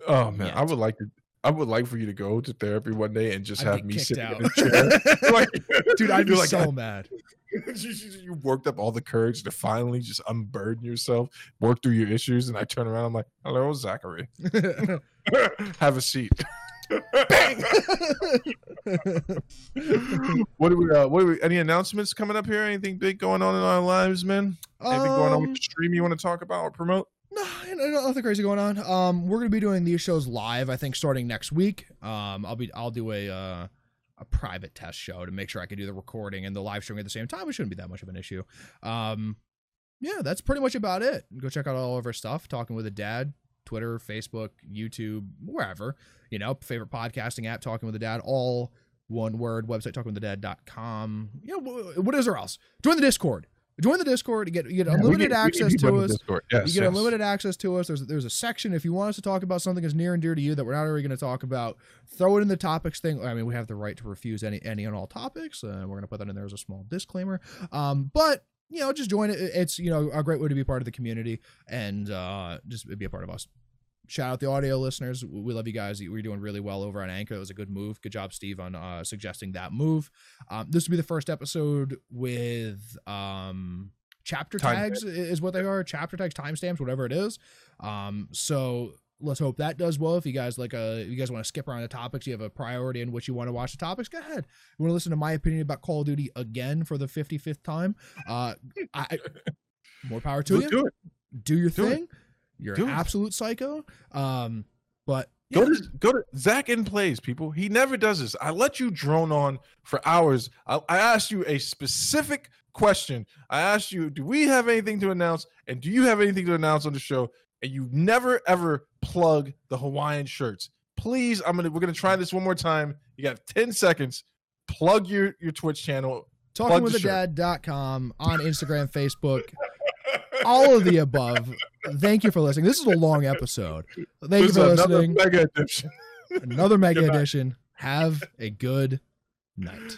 [SPEAKER 2] Oh man, I would like to. I would like for you to go to therapy one day and just
[SPEAKER 1] I'd
[SPEAKER 2] have me sit
[SPEAKER 1] out.
[SPEAKER 2] in a chair. (laughs) like,
[SPEAKER 1] Dude, I'd (laughs) be
[SPEAKER 2] like,
[SPEAKER 1] so mad. (laughs)
[SPEAKER 2] you, worked up all the courage to finally just unburden yourself, work through your issues, and I turn around. I'm like, "Hello, Zachary. have a seat." Bang. what do we? Uh, what do we? Any announcements coming up here? Anything big going on in our lives, man? Anything going on with
[SPEAKER 1] Um,
[SPEAKER 2] the stream you want to talk about or promote?
[SPEAKER 1] No, nothing crazy going on. Um, we're gonna be doing these shows live. I think starting next week. Um, I'll be I'll do a uh, a private test show to make sure I can do the recording and the live streaming at the same time. It shouldn't be that much of an issue. Um, yeah, that's pretty much about it. Go check out all of our stuff. Talking with a dad. Twitter, Facebook, YouTube, wherever. You know, favorite podcasting app, Talking with a Dad, all one word, website, talkingwiththedad.com. You know, what is there else? Join the Discord. Join the Discord. You get, you get unlimited
[SPEAKER 2] we
[SPEAKER 1] access to us.
[SPEAKER 2] Yes,
[SPEAKER 1] You get
[SPEAKER 2] yes.
[SPEAKER 1] unlimited access to us. There's there's a section if you want us to talk about something that's near and dear to you that we're not already going to talk about. Throw it in the topics thing. I mean, we have the right to refuse any any and all topics. Uh, we're going to put that in there as a small disclaimer. Um, but you know, just join it. It's you know a great way to be part of the community and uh, just be a part of us. Shout out the audio listeners. We love you guys. We're doing really well over on Anchor. It was a good move. Good job, Steve, on uh, suggesting that move. Um, this will be the first episode with um, chapter
[SPEAKER 2] Time
[SPEAKER 1] tags i- is what they are chapter tags timestamps whatever it is um so let's hope that does well if you guys like uh if you guys want to skip around the topics you have a priority in which you want to watch the topics go ahead you want to listen to my opinion about call of duty again for the 55th time uh i (laughs) more power to
[SPEAKER 2] Let's
[SPEAKER 1] you
[SPEAKER 2] do it.
[SPEAKER 1] do your
[SPEAKER 2] Do it.
[SPEAKER 1] You're
[SPEAKER 2] Do
[SPEAKER 1] an absolute psycho um but
[SPEAKER 2] Go
[SPEAKER 1] yeah.
[SPEAKER 2] to go to Zach in plays, people. He never does this. I let you drone on for hours. I, I asked you a specific question. I asked you, do we have anything to announce? And do you have anything to announce on the show? And you never ever plug the Hawaiian shirts. Please, I'm gonna we're gonna try this one more time. You got 10 seconds. Plug your your Twitch channel. plug the
[SPEAKER 1] talkingwiththedad.com on instagram facebook all of the above thank you for listening this is a long episode thank you for
[SPEAKER 2] is another
[SPEAKER 1] listening
[SPEAKER 2] mega edition.
[SPEAKER 1] another mega edition. Have a good night.